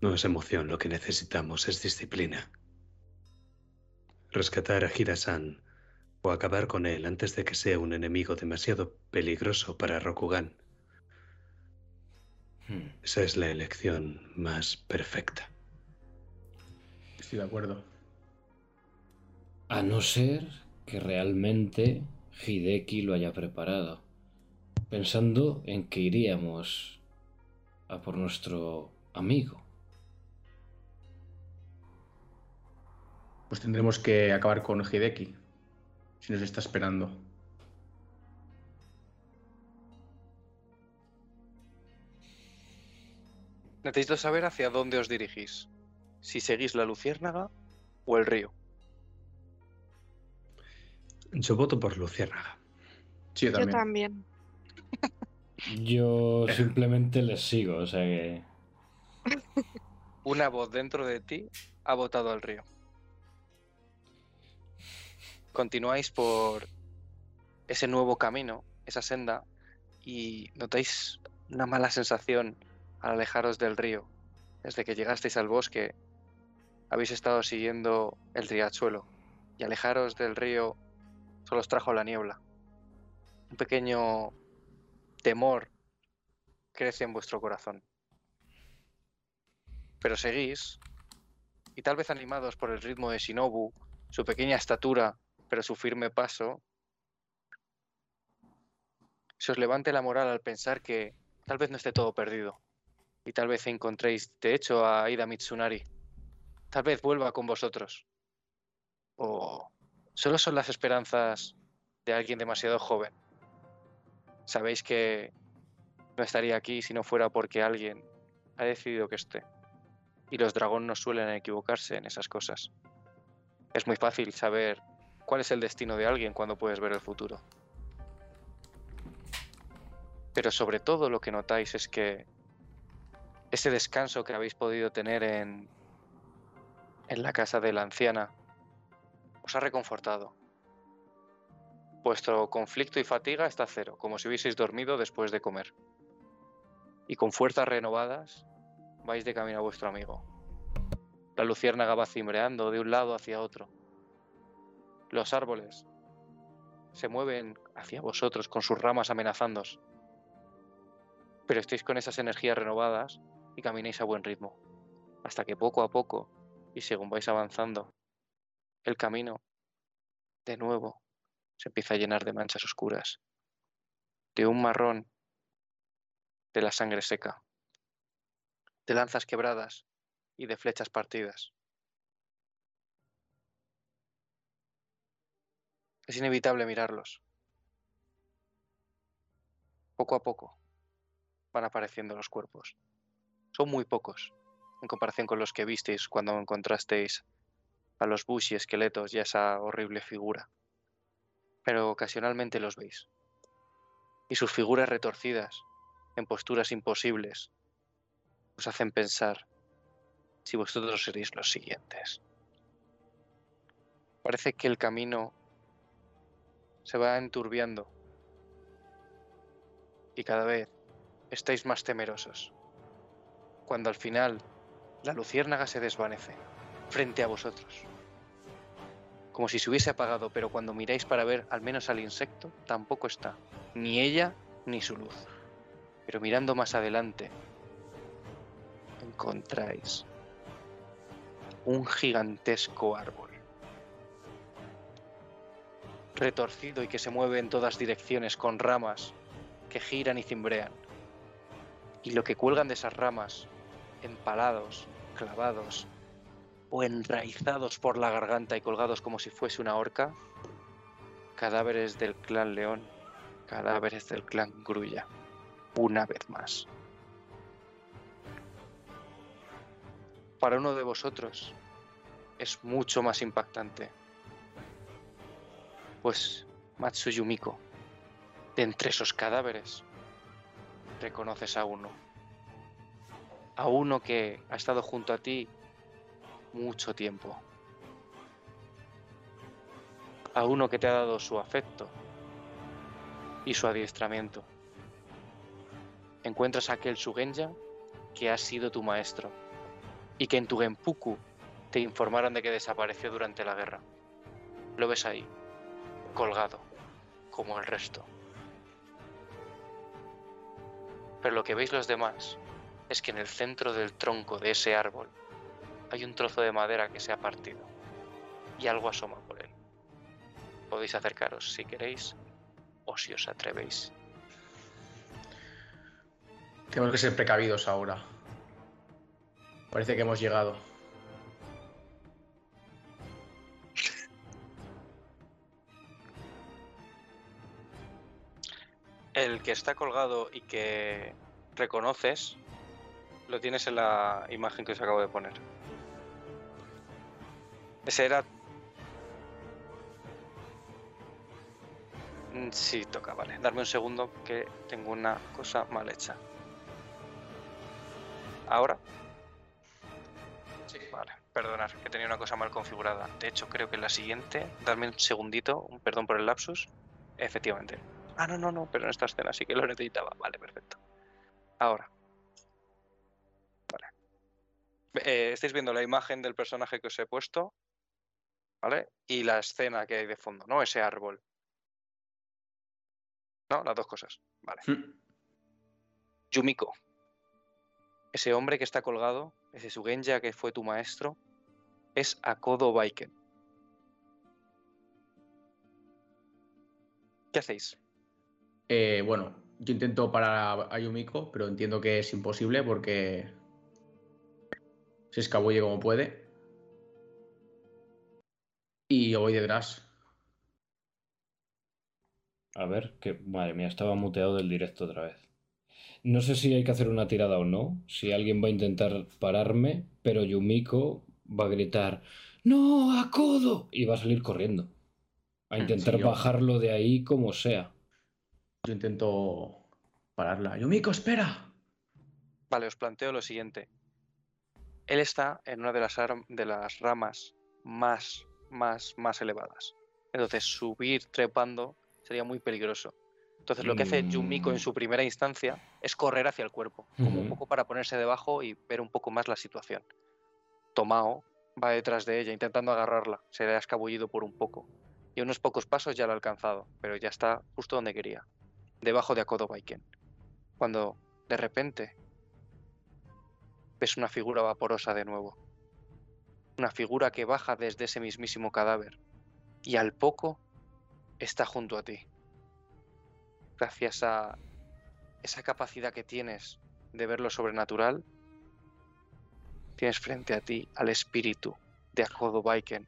No es emoción, lo que necesitamos es disciplina. Rescatar a Hirasan o acabar con él antes de que sea un enemigo demasiado peligroso para Rokugan. Hmm. Esa es la elección más perfecta. Estoy de acuerdo. A no ser que realmente Hideki lo haya preparado. Pensando en que iríamos a por nuestro amigo. Pues tendremos que acabar con Hideki. Si nos está esperando. Necesito saber hacia dónde os dirigís. Si seguís la luciérnaga o el río. Yo voto por Luciérnaga. Sí, yo Yo también. Yo simplemente les sigo, o sea que. Una voz dentro de ti ha votado al río. Continuáis por ese nuevo camino, esa senda, y notáis una mala sensación al alejaros del río. Desde que llegasteis al bosque, habéis estado siguiendo el riachuelo, y alejaros del río solo os trajo la niebla. Un pequeño temor crece en vuestro corazón. Pero seguís, y tal vez animados por el ritmo de Shinobu, su pequeña estatura, pero su firme paso, se os levante la moral al pensar que tal vez no esté todo perdido. Y tal vez encontréis, de hecho, a Aida Mitsunari. Tal vez vuelva con vosotros. O solo son las esperanzas de alguien demasiado joven. Sabéis que no estaría aquí si no fuera porque alguien ha decidido que esté. Y los dragones no suelen equivocarse en esas cosas. Es muy fácil saber cuál es el destino de alguien cuando puedes ver el futuro. Pero sobre todo lo que notáis es que ese descanso que habéis podido tener en, en la casa de la anciana os ha reconfortado. Vuestro conflicto y fatiga está cero, como si hubieseis dormido después de comer. Y con fuerzas renovadas vais de camino a vuestro amigo. La luciérnaga va cimbreando de un lado hacia otro. Los árboles se mueven hacia vosotros con sus ramas amenazándos. Pero estáis con esas energías renovadas y camináis a buen ritmo, hasta que poco a poco, y según vais avanzando, el camino, de nuevo, se empieza a llenar de manchas oscuras, de un marrón, de la sangre seca, de lanzas quebradas y de flechas partidas. Es inevitable mirarlos. Poco a poco van apareciendo los cuerpos. Son muy pocos en comparación con los que visteis cuando encontrasteis a los Bush y esqueletos y a esa horrible figura. Pero ocasionalmente los veis. Y sus figuras retorcidas, en posturas imposibles, os hacen pensar si vosotros seréis los siguientes. parece que el camino se va enturbiando y cada vez estáis más temerosos. Cuando al final la luciérnaga se desvanece frente a vosotros. Como si se hubiese apagado, pero cuando miráis para ver al menos al insecto, tampoco está. Ni ella ni su luz. Pero mirando más adelante, encontráis un gigantesco árbol. Retorcido y que se mueve en todas direcciones con ramas que giran y cimbrean. Y lo que cuelgan de esas ramas, empalados, clavados o enraizados por la garganta y colgados como si fuese una horca, cadáveres del clan León, cadáveres del clan Grulla, una vez más. Para uno de vosotros es mucho más impactante, pues Matsuyumiko, de entre esos cadáveres, reconoces a uno. A uno que ha estado junto a ti mucho tiempo. A uno que te ha dado su afecto y su adiestramiento. Encuentras a aquel Sugenja que ha sido tu maestro y que en tu Genpuku te informaron de que desapareció durante la guerra. Lo ves ahí, colgado, como el resto. Pero lo que veis los demás es que en el centro del tronco de ese árbol hay un trozo de madera que se ha partido y algo asoma por él. Podéis acercaros si queréis o si os atrevéis. Tenemos que ser precavidos ahora. Parece que hemos llegado. El que está colgado y que reconoces lo tienes en la imagen que os acabo de poner. Ese era. Mm, Sí, toca, vale. Darme un segundo que tengo una cosa mal hecha. ¿Ahora? Sí, vale. Perdonad, que tenía una cosa mal configurada. De hecho, creo que la siguiente. Darme un segundito, un perdón por el lapsus. Efectivamente. Ah, no, no, no, pero en esta escena sí que lo necesitaba. Vale, perfecto. Ahora. Vale. Eh, estáis viendo la imagen del personaje que os he puesto. ¿Vale? Y la escena que hay de fondo, ¿no? Ese árbol. ¿No? Las dos cosas. Vale. Hmm. Yumiko. Ese hombre que está colgado, ese Sugenja que fue tu maestro, es Akodo Baiken. ¿Qué hacéis? Eh, bueno, yo intento parar a Yumiko, pero entiendo que es imposible porque se escabulle como puede. Y yo voy detrás. A ver, que madre mía, estaba muteado del directo otra vez. No sé si hay que hacer una tirada o no, si alguien va a intentar pararme, pero Yumiko va a gritar ¡No, a codo! y va a salir corriendo. A Mm, intentar sí, yo- bajarlo de ahí como sea. Yo intento pararla. Yumiko, espera. Vale, os planteo lo siguiente. Él está en una de las, ar- de las ramas más, más, más elevadas. Entonces, subir trepando sería muy peligroso. Entonces, lo que hace Yumiko en Mm. su primera instancia es correr hacia el cuerpo, como un poco para ponerse debajo y ver un poco más la situación. Tomao va detrás de ella, intentando agarrarla. Se le ha escabullido por un poco. Y unos pocos pasos ya la ha alcanzado, pero ya está justo donde quería, debajo de Akodo Baiken. Cuando de repente ves una figura vaporosa de nuevo. Una figura que baja desde ese mismísimo cadáver. Y al poco está junto a ti. Gracias a esa capacidad que tienes de ver lo sobrenatural, tienes frente a ti al espíritu de Akodo Baiken.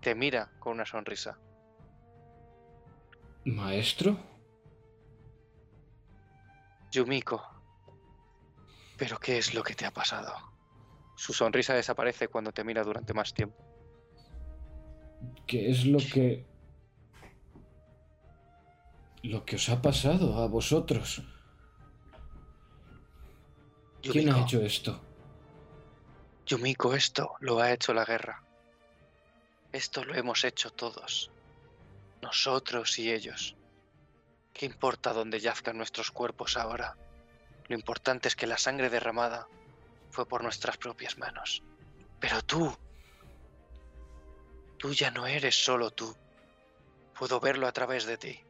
Te mira con una sonrisa. ¿Maestro? Yumiko, ¿pero qué es lo que te ha pasado? Su sonrisa desaparece cuando te mira durante más tiempo. ¿Qué es lo que... lo que os ha pasado a vosotros? ¿Quién ha hecho esto? Yumiko, esto lo ha hecho la guerra. Esto lo hemos hecho todos. Nosotros y ellos. ¿Qué importa dónde yazcan nuestros cuerpos ahora? Lo importante es que la sangre derramada fue por nuestras propias manos. Pero tú, tú ya no eres solo tú. Puedo verlo a través de ti.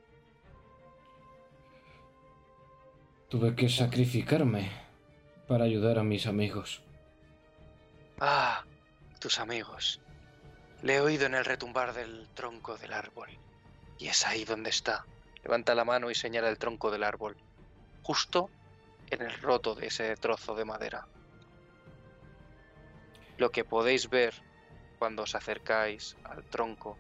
Tuve que sacrificarme para ayudar a mis amigos. Ah, tus amigos. Le he oído en el retumbar del tronco del árbol. Y es ahí donde está. Levanta la mano y señala el tronco del árbol. Justo en el roto de ese trozo de madera. Lo que podéis ver cuando os acercáis al tronco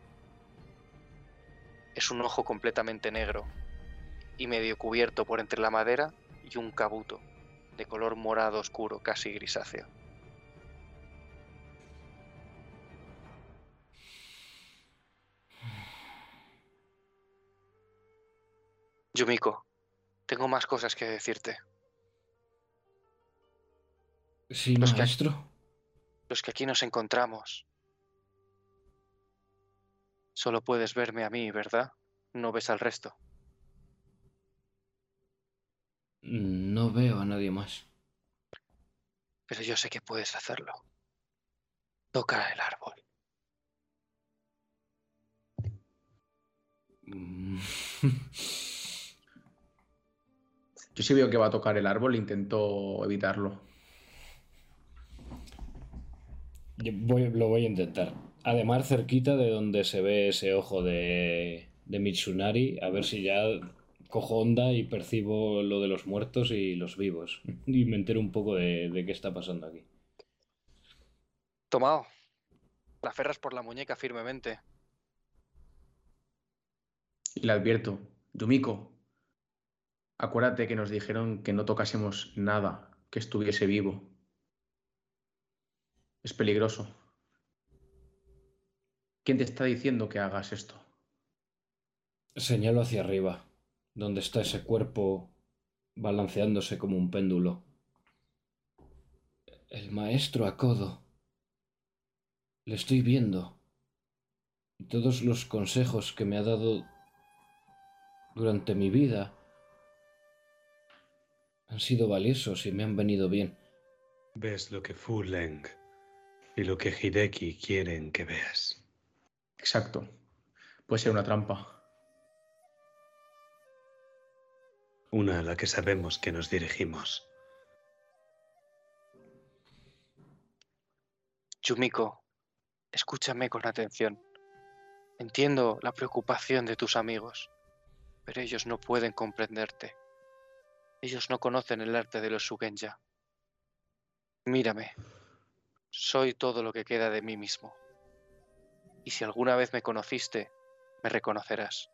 es un ojo completamente negro y medio cubierto por entre la madera y un cabuto de color morado oscuro, casi grisáceo. Yumiko, tengo más cosas que decirte. Sí, Los maestro. Los que aquí nos encontramos. Solo puedes verme a mí, ¿verdad? No ves al resto. No veo a nadie más. Pero yo sé que puedes hacerlo. Toca el árbol. Mm. Yo sí veo que va a tocar el árbol, intento evitarlo. Yo voy- lo voy a intentar. Además, cerquita de donde se ve ese ojo de, de Mitsunari, a ver si ya cojo onda y percibo lo de los muertos y los vivos. Y me entero un poco de, de qué está pasando aquí. Tomao. La aferras por la muñeca firmemente. Y le advierto, Yumiko, acuérdate que nos dijeron que no tocásemos nada que estuviese vivo. Es peligroso. ¿Quién te está diciendo que hagas esto? Señalo hacia arriba, donde está ese cuerpo balanceándose como un péndulo. El maestro Akodo. Le estoy viendo. Y todos los consejos que me ha dado durante mi vida han sido valiosos y me han venido bien. Ves lo que Fu Leng y lo que Hideki quieren que veas. Exacto. Puede ser una trampa. Una a la que sabemos que nos dirigimos. Yumiko, escúchame con atención. Entiendo la preocupación de tus amigos, pero ellos no pueden comprenderte. Ellos no conocen el arte de los Sugenya. Mírame, soy todo lo que queda de mí mismo. Y si alguna vez me conociste, me reconocerás.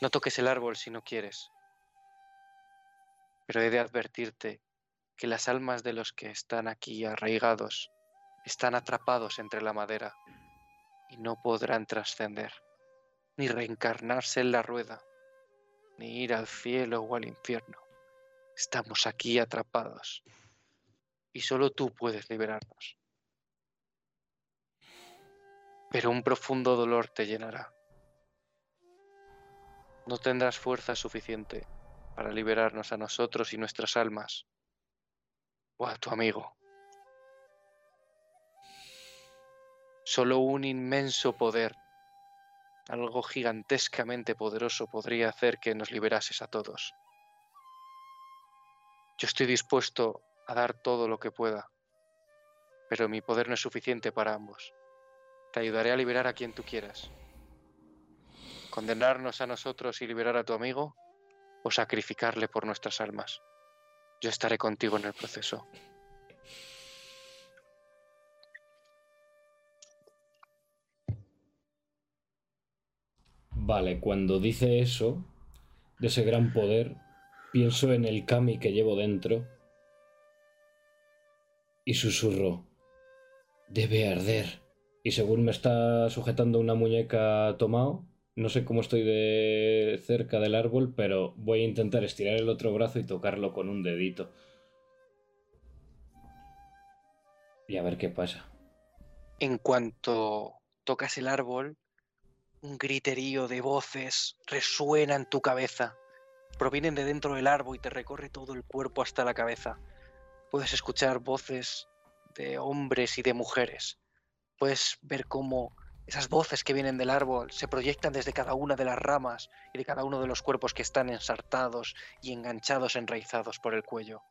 No toques el árbol si no quieres, pero he de advertirte que las almas de los que están aquí arraigados están atrapados entre la madera y no podrán trascender, ni reencarnarse en la rueda, ni ir al cielo o al infierno. Estamos aquí atrapados y solo tú puedes liberarnos. Pero un profundo dolor te llenará. No tendrás fuerza suficiente para liberarnos a nosotros y nuestras almas o a tu amigo. Solo un inmenso poder, algo gigantescamente poderoso, podría hacer que nos liberases a todos. Yo estoy dispuesto a dar todo lo que pueda, pero mi poder no es suficiente para ambos. Te ayudaré a liberar a quien tú quieras. Condenarnos a nosotros y liberar a tu amigo, o sacrificarle por nuestras almas. Yo estaré contigo en el proceso. Vale, cuando dice eso, de ese gran poder, pienso en el kami que llevo dentro y susurro, debe arder. Y según me está sujetando una muñeca tomado, no sé cómo estoy de cerca del árbol, pero voy a intentar estirar el otro brazo y tocarlo con un dedito. Y a ver qué pasa. En cuanto tocas el árbol, un griterío de voces resuena en tu cabeza. Provienen de dentro del árbol y te recorre todo el cuerpo hasta la cabeza. Puedes escuchar voces de hombres y de mujeres. Puedes ver cómo esas voces que vienen del árbol se proyectan desde cada una de las ramas y de cada uno de los cuerpos que están ensartados y enganchados, enraizados por el cuello.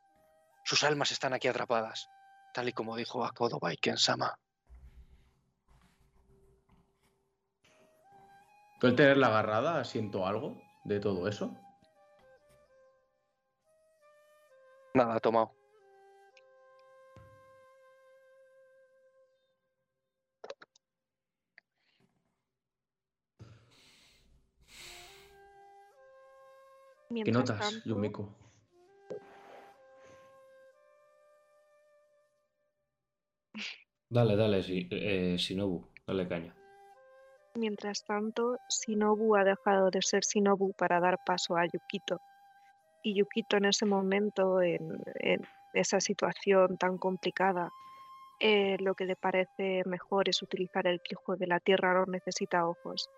Sus almas están aquí atrapadas, tal y como dijo Akodo Baiken Sama. ¿Tú al tener la agarrada siento algo de todo eso? Nada, tomado. ¿Qué Mientras notas, tanto, Yumiko? Dale, dale, sí, eh, Shinobu, dale caña. Mientras tanto, Shinobu ha dejado de ser Shinobu para dar paso a Yukito. Y Yukito en ese momento, en, en esa situación tan complicada, eh, lo que le parece mejor es utilizar el hijo de la tierra, no necesita ojos,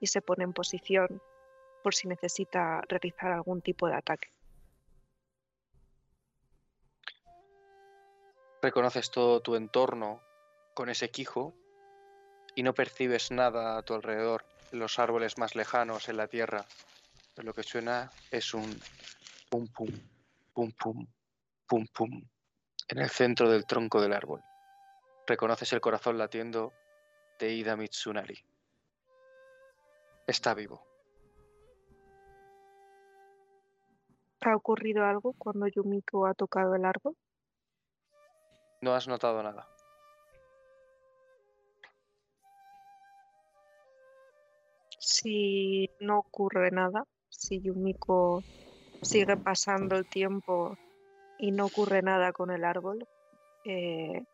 y se pone en posición por si necesita realizar algún tipo de ataque. Reconoces todo tu entorno con ese quijo y no percibes nada a tu alrededor, los árboles más lejanos, en la tierra. Lo que suena es un pum pum, pum pum, pum pum, en el centro del tronco del árbol. Reconoces el corazón latiendo de Ida Mitsunari. Está vivo. ¿Ha ocurrido algo cuando Yumiko ha tocado el árbol? No has notado nada. Si no ocurre nada, si Yumiko sigue pasando el tiempo y no ocurre nada con el árbol, eh,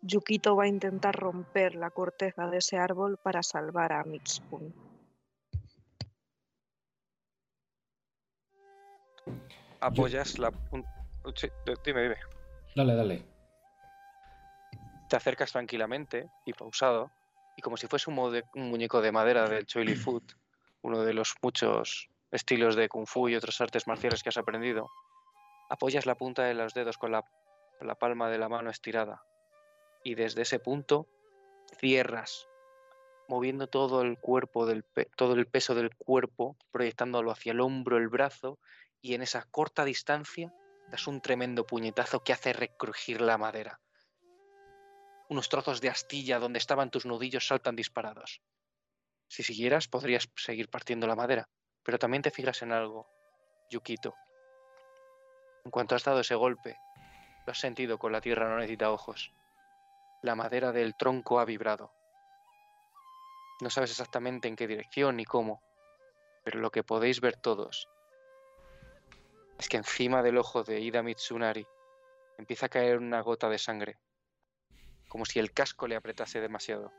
Yukito va a intentar romper la corteza de ese árbol para salvar a Mitsuki. Apoyas la pun- Sí, dime, dime. Dale, dale. Te acercas tranquilamente y pausado, y como si fuese un, muñeco de madera del Choili Food, uno de los muchos estilos de Kung Fu y otras artes marciales que has aprendido, apoyas la punta de los dedos con la, la palma de la mano estirada, y desde ese punto cierras, moviendo todo el cuerpo, del pe- todo el peso del cuerpo, proyectándolo hacia el hombro, el brazo, y en esa corta distancia das un tremendo puñetazo que hace recrujir la madera. Unos trozos de astilla donde estaban tus nudillos saltan disparados. Si siguieras, podrías seguir partiendo la madera, pero también te fijas en algo, Yukito. En cuanto has dado ese golpe, lo has sentido con la tierra no necesita ojos. La madera del tronco ha vibrado. No sabes exactamente en qué dirección ni cómo, pero lo que podéis ver todos es que encima del ojo de Ida Mitsunari empieza a caer una gota de sangre, como si el casco le apretase demasiado,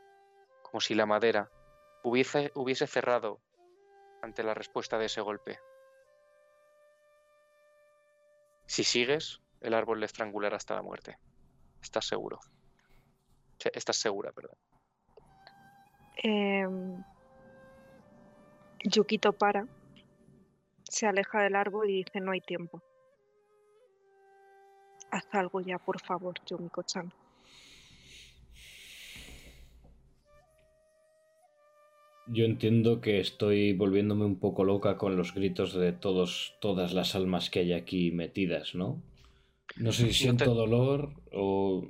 como si la madera hubiese, hubiese cerrado ante la respuesta de ese golpe. Si sigues, el árbol le estrangulará hasta la muerte. Estás seguro. Estás segura, perdón. Em, Yukito para, se aleja del árbol y dice no hay tiempo. Haz algo ya, por favor, Yumiko-chan. Yo entiendo que estoy volviéndome un poco loca con los gritos de todos, todas las almas que hay aquí metidas, ¿no? No sé si siento te- dolor o...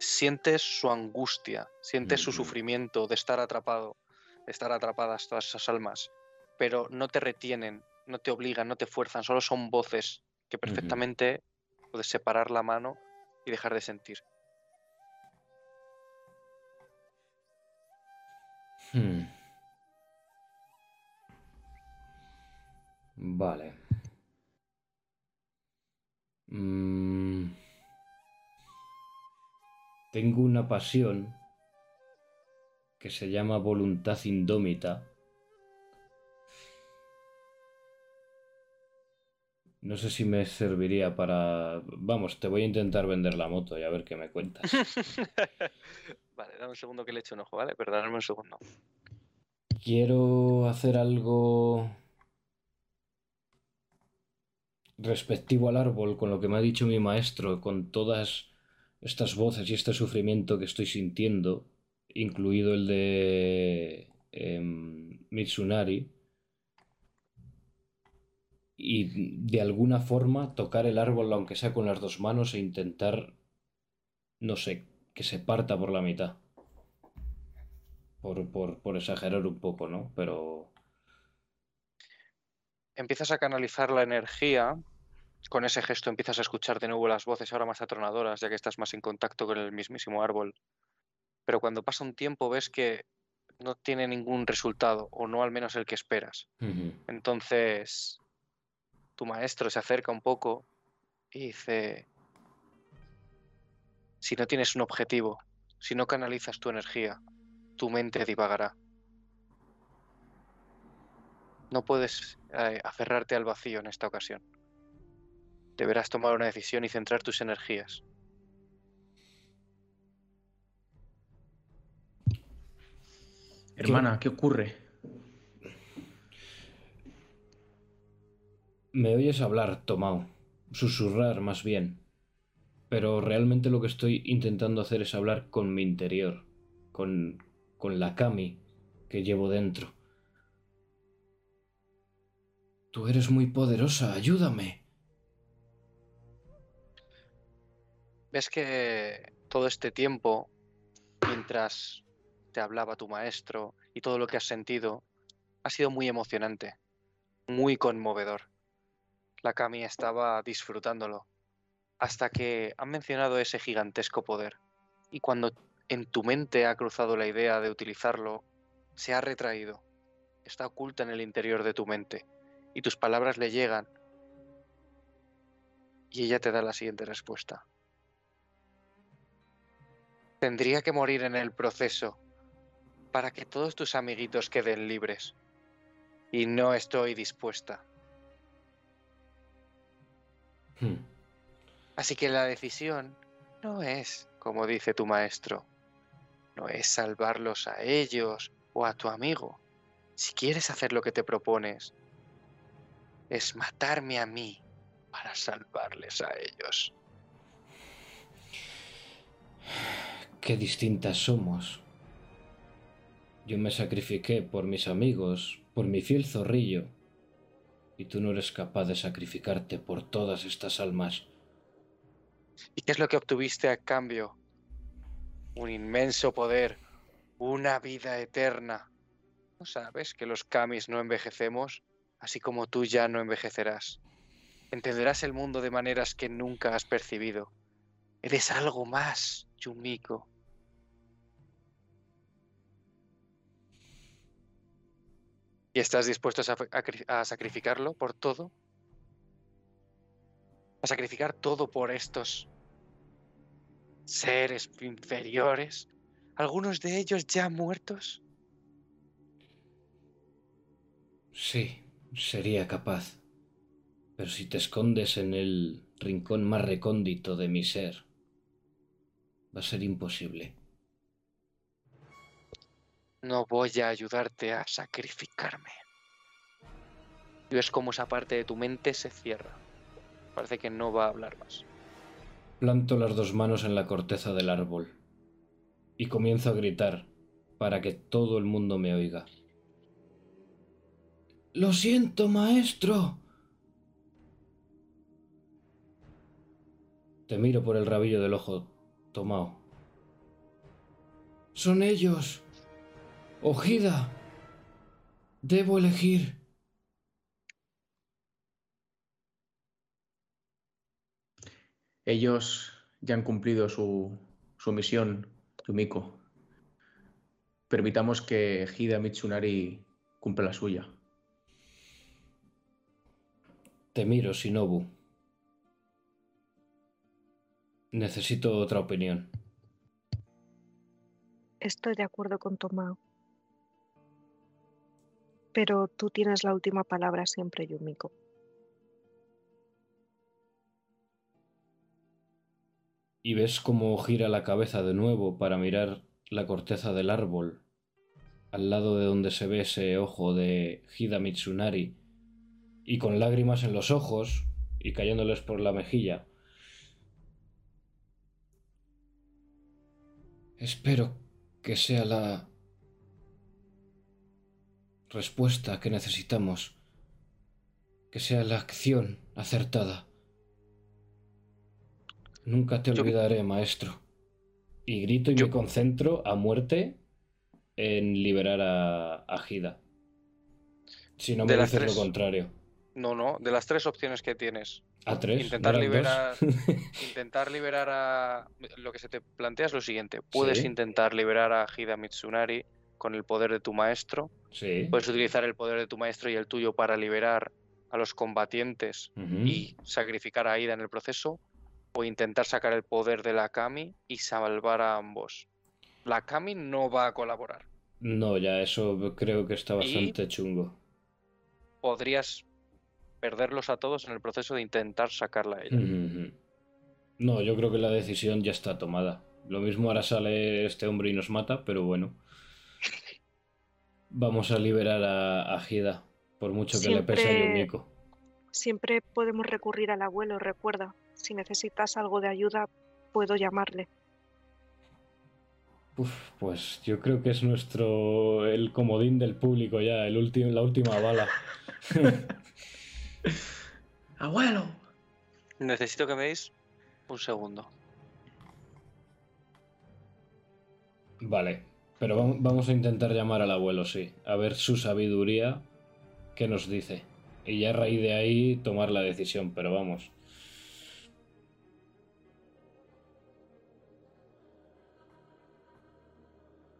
Sientes su angustia, sientes su sufrimiento de estar atrapado, de estar atrapadas todas esas almas, pero no te retienen, no te obligan, no te fuerzan, solo son voces que perfectamente puedes separar la mano y dejar de sentir. Hmm. Vale. Mm. Tengo una pasión que se llama voluntad indómita. No sé si me serviría para... Vamos, te voy a intentar vender la moto y a ver qué me cuentas. vale, dame un segundo que le eche un ojo, ¿vale? Perdóname un segundo. Quiero hacer algo respectivo al árbol, con lo que me ha dicho mi maestro, con todas estas voces y este sufrimiento que estoy sintiendo, incluido el de em, Mitsunari y de alguna forma tocar el árbol, aunque sea con las dos manos, e intentar, no sé, que se parta por la mitad. Por, por, por exagerar un poco, ¿no? Pero... Empiezas a canalizar la energía, con ese gesto empiezas a escuchar de nuevo las voces ahora más atronadoras, ya que estás más en contacto con el mismísimo árbol. Pero cuando pasa un tiempo ves que no tiene ningún resultado, o no al menos el que esperas. Entonces tu maestro se acerca un poco y dice, si no tienes un objetivo, si no canalizas tu energía, tu mente divagará. No puedes eh, aferrarte al vacío en esta ocasión. Deberás tomar una decisión y centrar tus energías. Hermana, ¿qué ocurre? Me oyes hablar, Tomao. Susurrar, más bien. Pero realmente lo que estoy intentando hacer es hablar con mi interior, con, con la Kami que llevo dentro. Tú eres muy poderosa, ayúdame. Ves que todo este tiempo, mientras te hablaba tu maestro y todo lo que has sentido, ha sido muy emocionante, muy conmovedor la Kami estaba disfrutándolo, hasta que han mencionado ese gigantesco poder. Y cuando en tu mente ha cruzado la idea de utilizarlo, se ha retraído. Está oculta en el interior de tu mente. Y tus palabras le llegan. Y ella te da la siguiente respuesta. Tendría que morir en el proceso para que todos tus amiguitos queden libres. Y no estoy dispuesta. Hmm. Así que la decisión no es, como dice tu maestro, no es salvarlos a ellos o a tu amigo. Si quieres hacer lo que te propones, es matarme a mí para salvarles a ellos. Qué distintas somos. Yo me sacrifiqué por mis amigos, por mi fiel zorrillo, y tú no eres capaz de sacrificarte por todas estas almas. ¿Y qué es lo que obtuviste a cambio? Un inmenso poder, una vida eterna. ¿No sabes que los kamis no envejecemos, así como tú ya no envejecerás? Entenderás el mundo de maneras que nunca has percibido. Eres algo más, Yumiko. ¿Y estás dispuesto a, sacrificarlo por todo? ¿A sacrificar todo por estos seres inferiores? ¿Algunos de ellos ya muertos? Sí, sería capaz. Pero si te escondes en el rincón más recóndito de mi ser, va a ser imposible. No voy a ayudarte a sacrificarme. Y ves cómo esa parte de tu mente se cierra. Parece que no va a hablar más. Planto las dos manos en la corteza del árbol y comienzo a gritar para que todo el mundo me oiga. Lo siento, maestro. Te miro por el rabillo del ojo, Tomao. Son ellos. Ojida. Debo elegir. Ellos ya han cumplido su, su misión, Yumiko. Permitamos que Hida Mitsunari cumpla la suya. Te miro, Shinobu. Necesito otra opinión. Estoy de acuerdo con Tomao pero tú tienes la última palabra siempre, Yumiko. Y ves cómo gira la cabeza de nuevo para mirar la corteza del árbol, al lado de donde se ve ese ojo de Hida Mitsunari, y con lágrimas en los ojos y cayéndoles por la mejilla. Espero que sea la respuesta que necesitamos, que sea la acción acertada. Nunca te Yo- olvidaré, maestro. Y grito y Yo- me concentro a muerte en liberar a, a Hida. Si no me De dices tres. lo contrario. No, no, de las tres opciones que tienes. A tres. Intentar ¿no eran liberar, intentar liberar a. Lo que se te plantea es lo siguiente: puedes Sí. intentar liberar a Hida Mitsunari con el poder de tu maestro. sí. Puedes utilizar el poder de tu maestro y el tuyo para liberar a los combatientes y sacrificar a Ida en el proceso. O intentar sacar el poder de la Kami y salvar a ambos. La Kami no va a colaborar. No, ya eso creo que está Y- bastante chungo. Podrías perderlos a todos en el proceso de intentar sacarla a ella. No, yo creo que la decisión ya está tomada. Lo mismo ahora sale este hombre y nos mata, pero bueno. Vamos a liberar a, a Hida, por mucho que le pese a Siempre- Yumiko. Siempre podemos recurrir al abuelo, recuerda. Si necesitas algo de ayuda, puedo llamarle. Uf, pues yo creo que es nuestro el comodín del público ya, el último, la última bala. ¡Abuelo! Necesito que me deis un segundo. Vale, pero vam- vamos a intentar llamar al abuelo, sí. A ver su sabiduría, qué nos dice. Y ya a raíz de ahí tomar la decisión, pero vamos.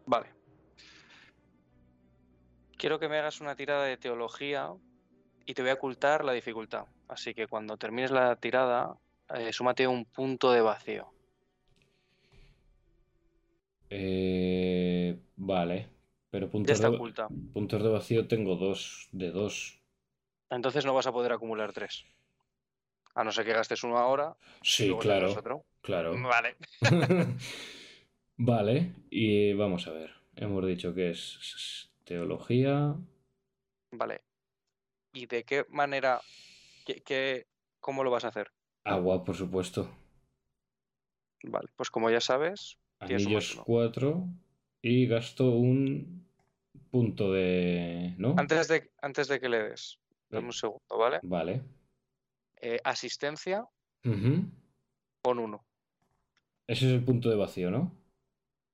Vale. Quiero que me hagas una tirada de teología y te voy a ocultar la dificultad. Así que cuando termines la tirada, eh, súmate un punto de vacío. Eh, vale, pero Ya puntos está de, oculta. puntos de vacío tengo dos, de dos. Entonces no vas a poder acumular tres. A no ser que gastes uno ahora y Sí, luego claro, otro. claro. Vale. Vale, y vamos a ver. Hemos dicho que es teología. Vale. ¿Y de qué manera, qué, qué- cómo lo vas a hacer? Agua, por supuesto. Vale, pues como ya sabes, Anillos uno. 4 y gasto un punto de... ¿No? antes de, antes de que le des, dame un segundo, ¿vale? Vale. Eh, asistencia, pon uno. Ese es el punto de vacío, ¿no?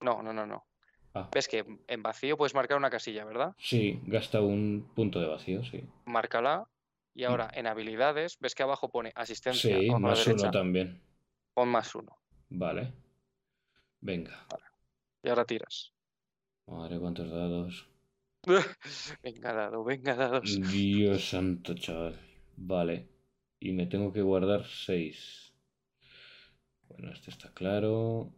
No, no, no, no. Ah, Ves que en vacío puedes marcar una casilla, ¿verdad? sí, gasta un punto de vacío, sí. Márcala. Y ahora en habilidades, ves que abajo pone asistencia. Mm. Sí, más uno también. Pon más uno. Vale. Venga. Y ahora tiras. Madre, cuántos dados. venga, dado, venga, dados. Dios santo, chaval. Vale. Y me tengo que guardar 6. Bueno, este está claro.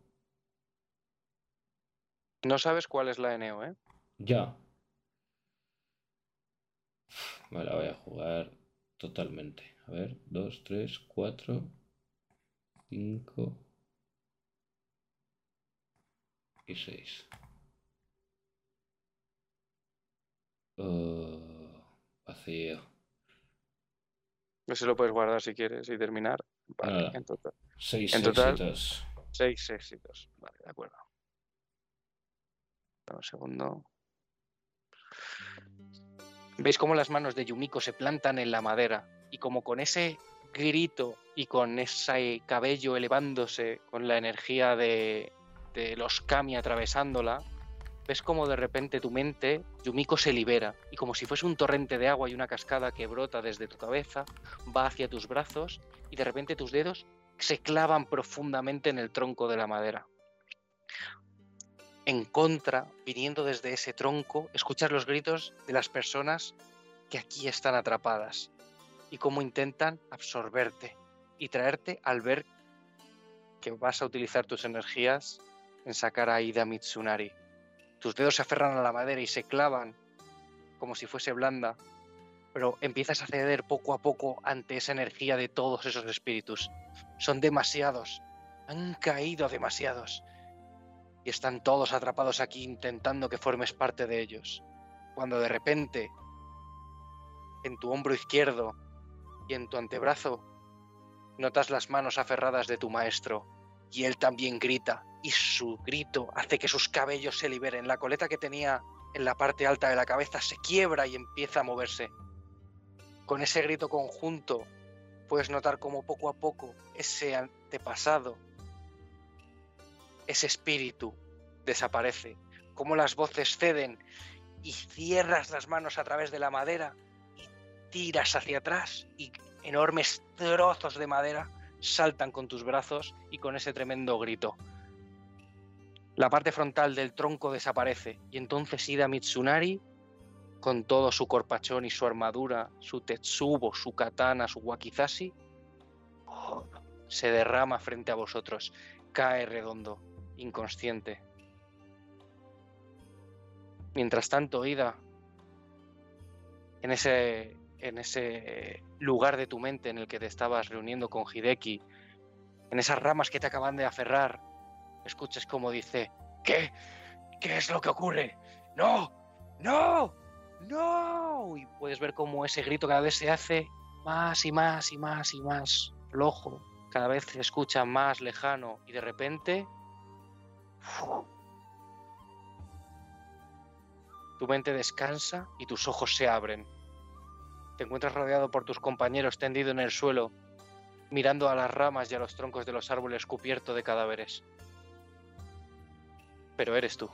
No sabes cuál es la NO, ¿eh? Ya. Me la voy a jugar totalmente. A ver, 2, 3, 4, 5 y 6. Oh, vacío. Ese lo puedes guardar si quieres y terminar. Vale, Nada. en total. 6 En total- éxitos. Seis éxitos. Vale, de acuerdo. Dame Un segundo. ¿Veis cómo las manos de Yumiko se plantan en la madera? Y como con ese grito y con ese cabello elevándose, con la energía de, de los kami atravesándola, ves como de repente tu mente, Yumiko, se libera. Y como si fuese un torrente de agua y una cascada que brota desde tu cabeza, va hacia tus brazos y de repente tus dedos se clavan profundamente en el tronco de la madera. En contra, viniendo desde ese tronco, escuchas los gritos de las personas que aquí están atrapadas y cómo intentan absorberte y traerte al ver que vas a utilizar tus energías en sacar a Ida Mitsunari. Tus dedos se aferran a la madera y se clavan como si fuese blanda, pero empiezas a ceder poco a poco ante esa energía de todos esos espíritus son demasiados Han caído demasiados. Y están todos atrapados aquí intentando que formes parte de ellos. Cuando de repente, en tu hombro izquierdo y en tu antebrazo, notas las manos aferradas de tu maestro. Y él también grita. Y su grito hace que sus cabellos se liberen. La coleta que tenía en la parte alta de la cabeza se quiebra y empieza a moverse. Con ese grito conjunto puedes notar como poco a poco ese antepasado, ese espíritu desaparece, como las voces ceden y cierras las manos a través de la madera y tiras hacia atrás y enormes trozos de madera saltan con tus brazos y con ese tremendo grito. La parte frontal del tronco desaparece y entonces Ida Mitsunari, con todo su corpachón y su armadura, su tetsubo, su katana, su wakizashi, se derrama frente a vosotros, cae redondo, inconsciente. Mientras tanto, Ida, en ese, en ese lugar de tu mente en el que te estabas reuniendo con Hideki, en esas ramas que te acaban de aferrar, escuches como dice, ¿qué? ¿Qué es lo que ocurre? ¡No! ¡No! ¡No! Y puedes ver cómo ese grito cada vez se hace más y más y más y más flojo, cada vez se escucha más lejano y de repente... Tu mente descansa y tus ojos se abren. Te encuentras rodeado por tus compañeros tendido en el suelo, mirando a las ramas y a los troncos de los árboles cubierto de cadáveres. Pero eres tú.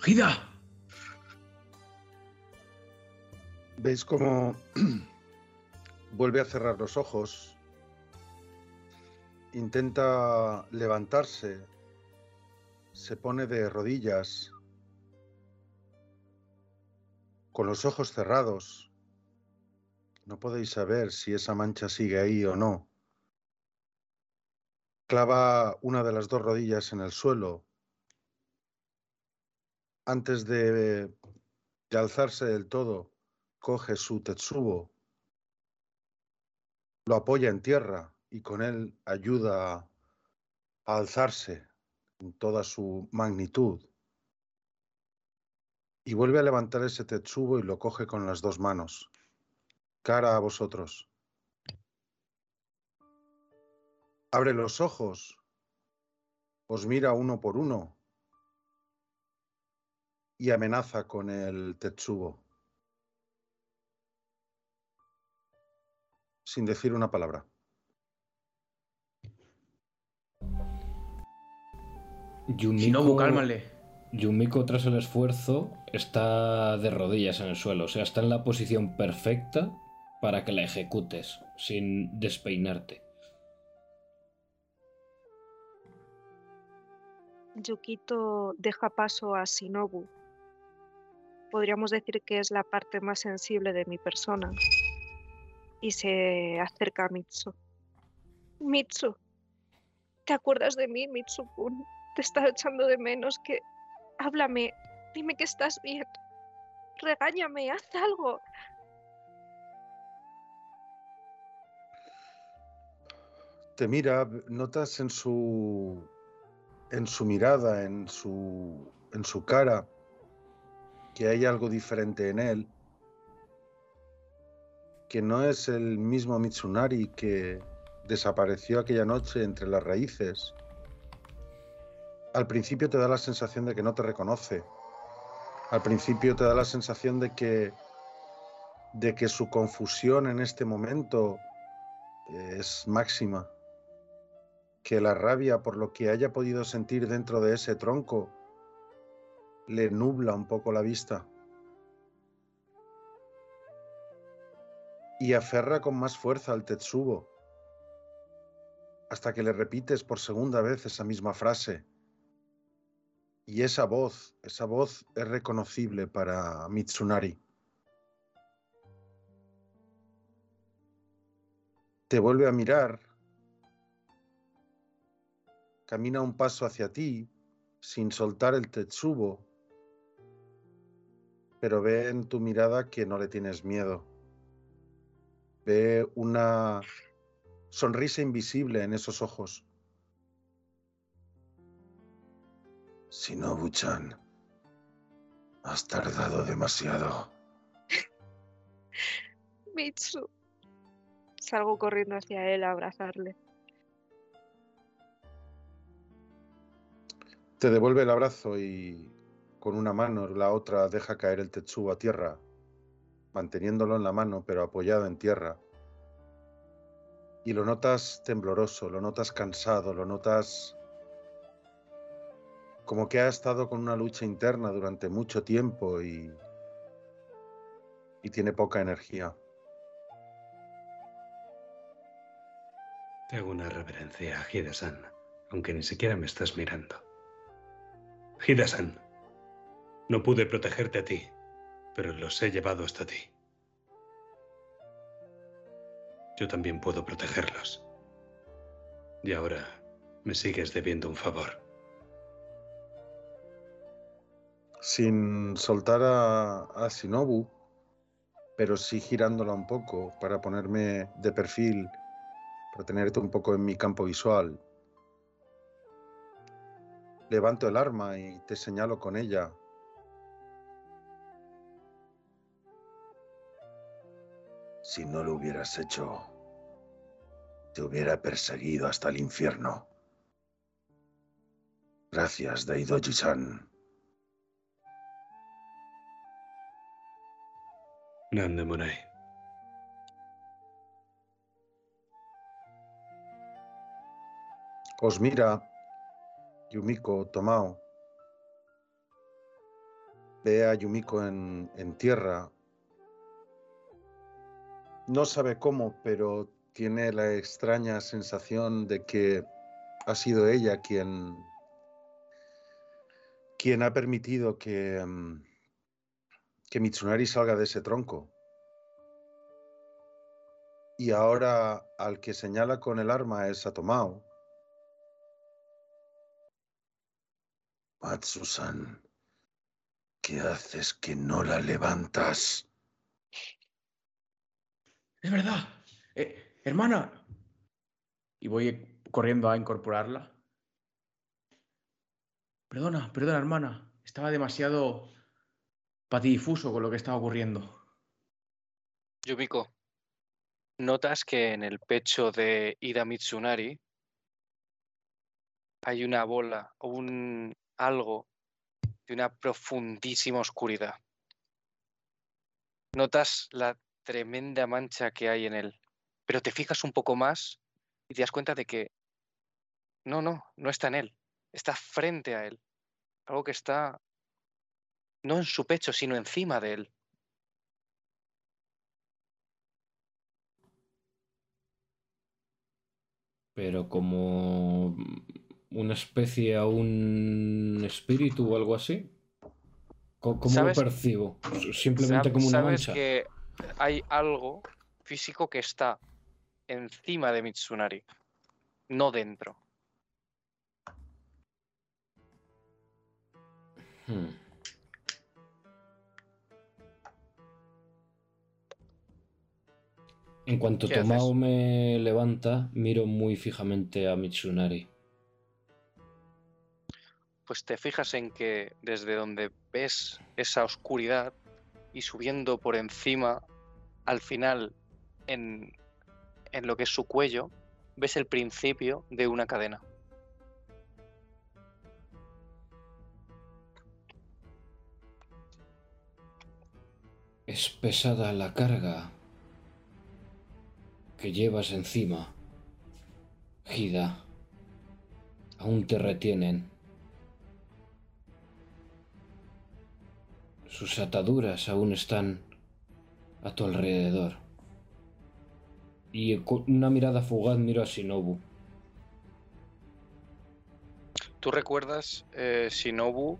¡Gida! ¿Veis cómo vuelve a cerrar los ojos? Intenta levantarse. Se pone de rodillas. Con los ojos cerrados. No podéis saber si esa mancha sigue ahí o no. Clava una de las dos rodillas en el suelo. Antes de, alzarse del todo, coge su tetsubo, lo apoya en tierra y con él ayuda a alzarse en toda su magnitud. Y vuelve a levantar ese tetsubo y lo coge con las dos manos, cara a vosotros. Abre los ojos, os mira uno por uno y amenaza con el tetsubo. Sin decir una palabra. Yumiko, Shinobu, cálmale. Yumiko, tras el esfuerzo, está de rodillas en el suelo. O sea, está en la posición perfecta para que la ejecutes, sin despeinarte. Yukito deja paso a Shinobu. Podríamos decir que es la parte más sensible de mi persona. Y se acerca a Mitsu. Mitsu, ¿te acuerdas de mí, Mitsu-kun? Te estaba echando de menos que... Háblame, dime que estás bien. Regáñame, haz algo. Te mira, notas en su en su mirada, en su en su cara que hay algo diferente en él, que no es el mismo Mitsunari que desapareció aquella noche entre las raíces. Al principio te da la sensación de que no te reconoce. Al principio te da la sensación de que de que su confusión en este momento es máxima. Que la rabia por lo que haya podido sentir dentro de ese tronco le nubla un poco la vista. Y aferra con más fuerza al Tetsubo, hasta que le repites por segunda vez esa misma frase. Y esa voz, esa voz es reconocible para Mitsunari. Te vuelve a mirar, camina un paso hacia ti sin soltar el Tetsubo pero ve en tu mirada que no le tienes miedo. Ve una sonrisa invisible en esos ojos. Shinobu-chan, has tardado demasiado. Mitsu. Salgo corriendo hacia él a abrazarle. Te devuelve el abrazo y con una mano, la otra deja caer el Tetsuo a tierra, manteniéndolo en la mano pero apoyado en tierra. Y lo notas tembloroso, lo notas cansado, lo notas como que ha estado con una lucha interna durante mucho tiempo y, y tiene poca energía. Te hago una reverencia, Hida-san, aunque ni siquiera me estás mirando. Hida-san, no pude protegerte a ti, pero los he llevado hasta ti. Yo también puedo protegerlos. Y ahora me sigues debiendo un favor. Sin soltar a, a Shinobu, pero sí girándola un poco para ponerme de perfil, para tenerte un poco en mi campo visual. Levanto el arma y te señalo con ella. Si no lo hubieras hecho, te hubiera perseguido hasta el infierno. Gracias, Daidoji-san. Nandemonai. Os mira Yumiko Tomao. Ve a Yumiko en, en tierra. No sabe cómo, pero tiene la extraña sensación de que ha sido ella quien, quien ha permitido que, mm, que Mitsunari salga de ese tronco. Y ahora al que señala con el arma es a Tomao. Matsu-san, ¿qué haces que no la levantas? Es verdad. Eh, hermana. Y voy corriendo a incorporarla. Perdona, perdona, hermana. Estaba demasiado patidifuso con lo que estaba ocurriendo. Yumiko, notas que en el pecho de Ida Mitsunari hay una bola, un algo de una profundísima oscuridad. Notas la tremenda mancha que hay en él, pero te fijas un poco más y te das cuenta de que no, no, no está en él, está frente a él. Algo que está no en su pecho, sino encima de él. Pero como una especie a un espíritu o algo así. ¿Cómo lo percibo? Simplemente Sab- como una Sabes mancha. que hay algo físico que está encima de Mitsunari, no dentro. Hmm. En cuanto ¿Qué Tomao haces? me levanta, miro muy fijamente a Mitsunari. Pues te fijas en que desde donde ves esa oscuridad y subiendo por encima, al final, en, en lo que es su cuello, ves el principio de una cadena. Es pesada la carga que llevas encima. Gida, aún te retienen. Sus ataduras aún están a tu alrededor. Y con una mirada fugaz miro a Shinobu. Tú recuerdas, eh, Shinobu,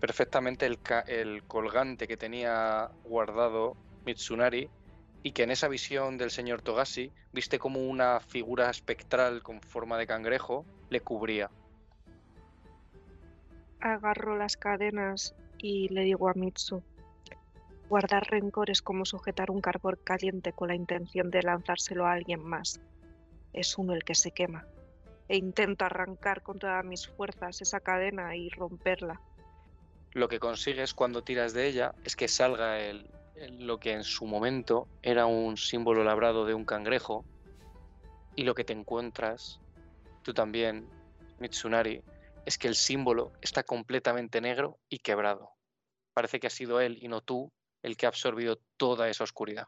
perfectamente el, el colgante que tenía guardado Mitsunari y que en esa visión del señor Togashi viste como una figura espectral con forma de cangrejo le cubría. Agarro las cadenas y le digo a Mitsu. Guardar rencor es como sujetar un carbón caliente con la intención de lanzárselo a alguien más. Es uno el que se quema. E intento arrancar con todas mis fuerzas esa cadena y romperla. Lo que consigues cuando tiras de ella es que salga el, lo que en su momento era un símbolo labrado de un cangrejo y lo que te encuentras, tú también, Mitsunari, es que el símbolo está completamente negro y quebrado. Parece que ha sido él y no tú el que ha absorbido toda esa oscuridad.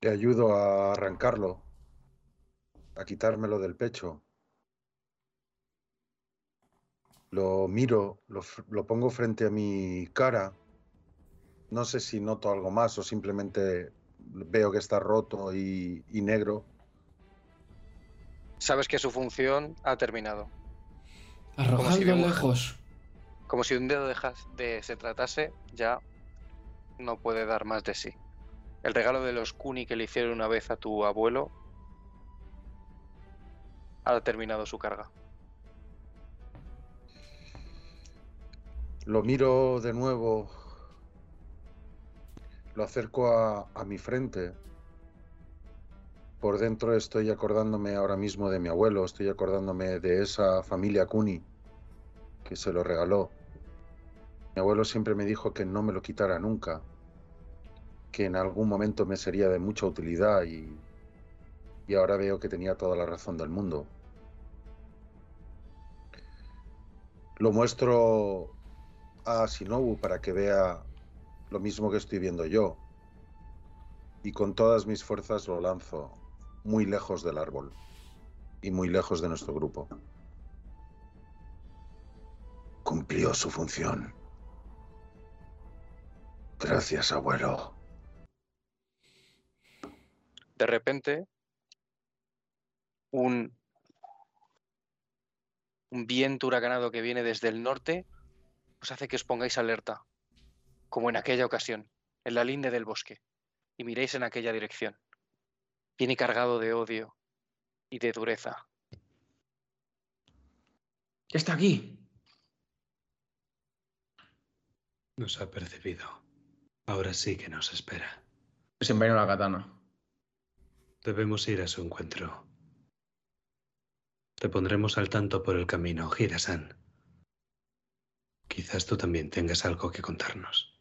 Le ayudo a arrancarlo, a quitármelo del pecho. Lo miro, lo, lo pongo frente a mi cara. No sé si noto algo más o simplemente veo que está roto y, y negro. Sabes que su función ha terminado. Arrojadlo de un- lejos. Como si un dedo de, de se tratase, ya no puede dar más de sí. El regalo de los Kuni que le hicieron una vez a tu abuelo ha terminado su carga. Lo miro de nuevo. Lo acerco a, mi frente. Por dentro estoy acordándome ahora mismo de mi abuelo, estoy acordándome de esa familia Kuni que se lo regaló. Mi abuelo siempre me dijo que no me lo quitara nunca, que en algún momento me sería de mucha utilidad y, y ahora veo que tenía toda la razón del mundo. Lo muestro a Shinobu para que vea lo mismo que estoy viendo yo. Y con todas mis fuerzas lo lanzo muy lejos del árbol y muy lejos de nuestro grupo. Cumplió su función. Gracias, abuelo. De repente, un, un viento huracanado que viene desde el norte os hace que os pongáis alerta, como en aquella ocasión, en la linde del bosque, y miréis en aquella dirección. Viene cargado de odio y de dureza. Está aquí. Nos ha percibido. Ahora sí que nos espera. Desenvaino la katana. Debemos ir a su encuentro. Te pondremos al tanto por el camino, Hirasan. Quizás tú también tengas algo que contarnos.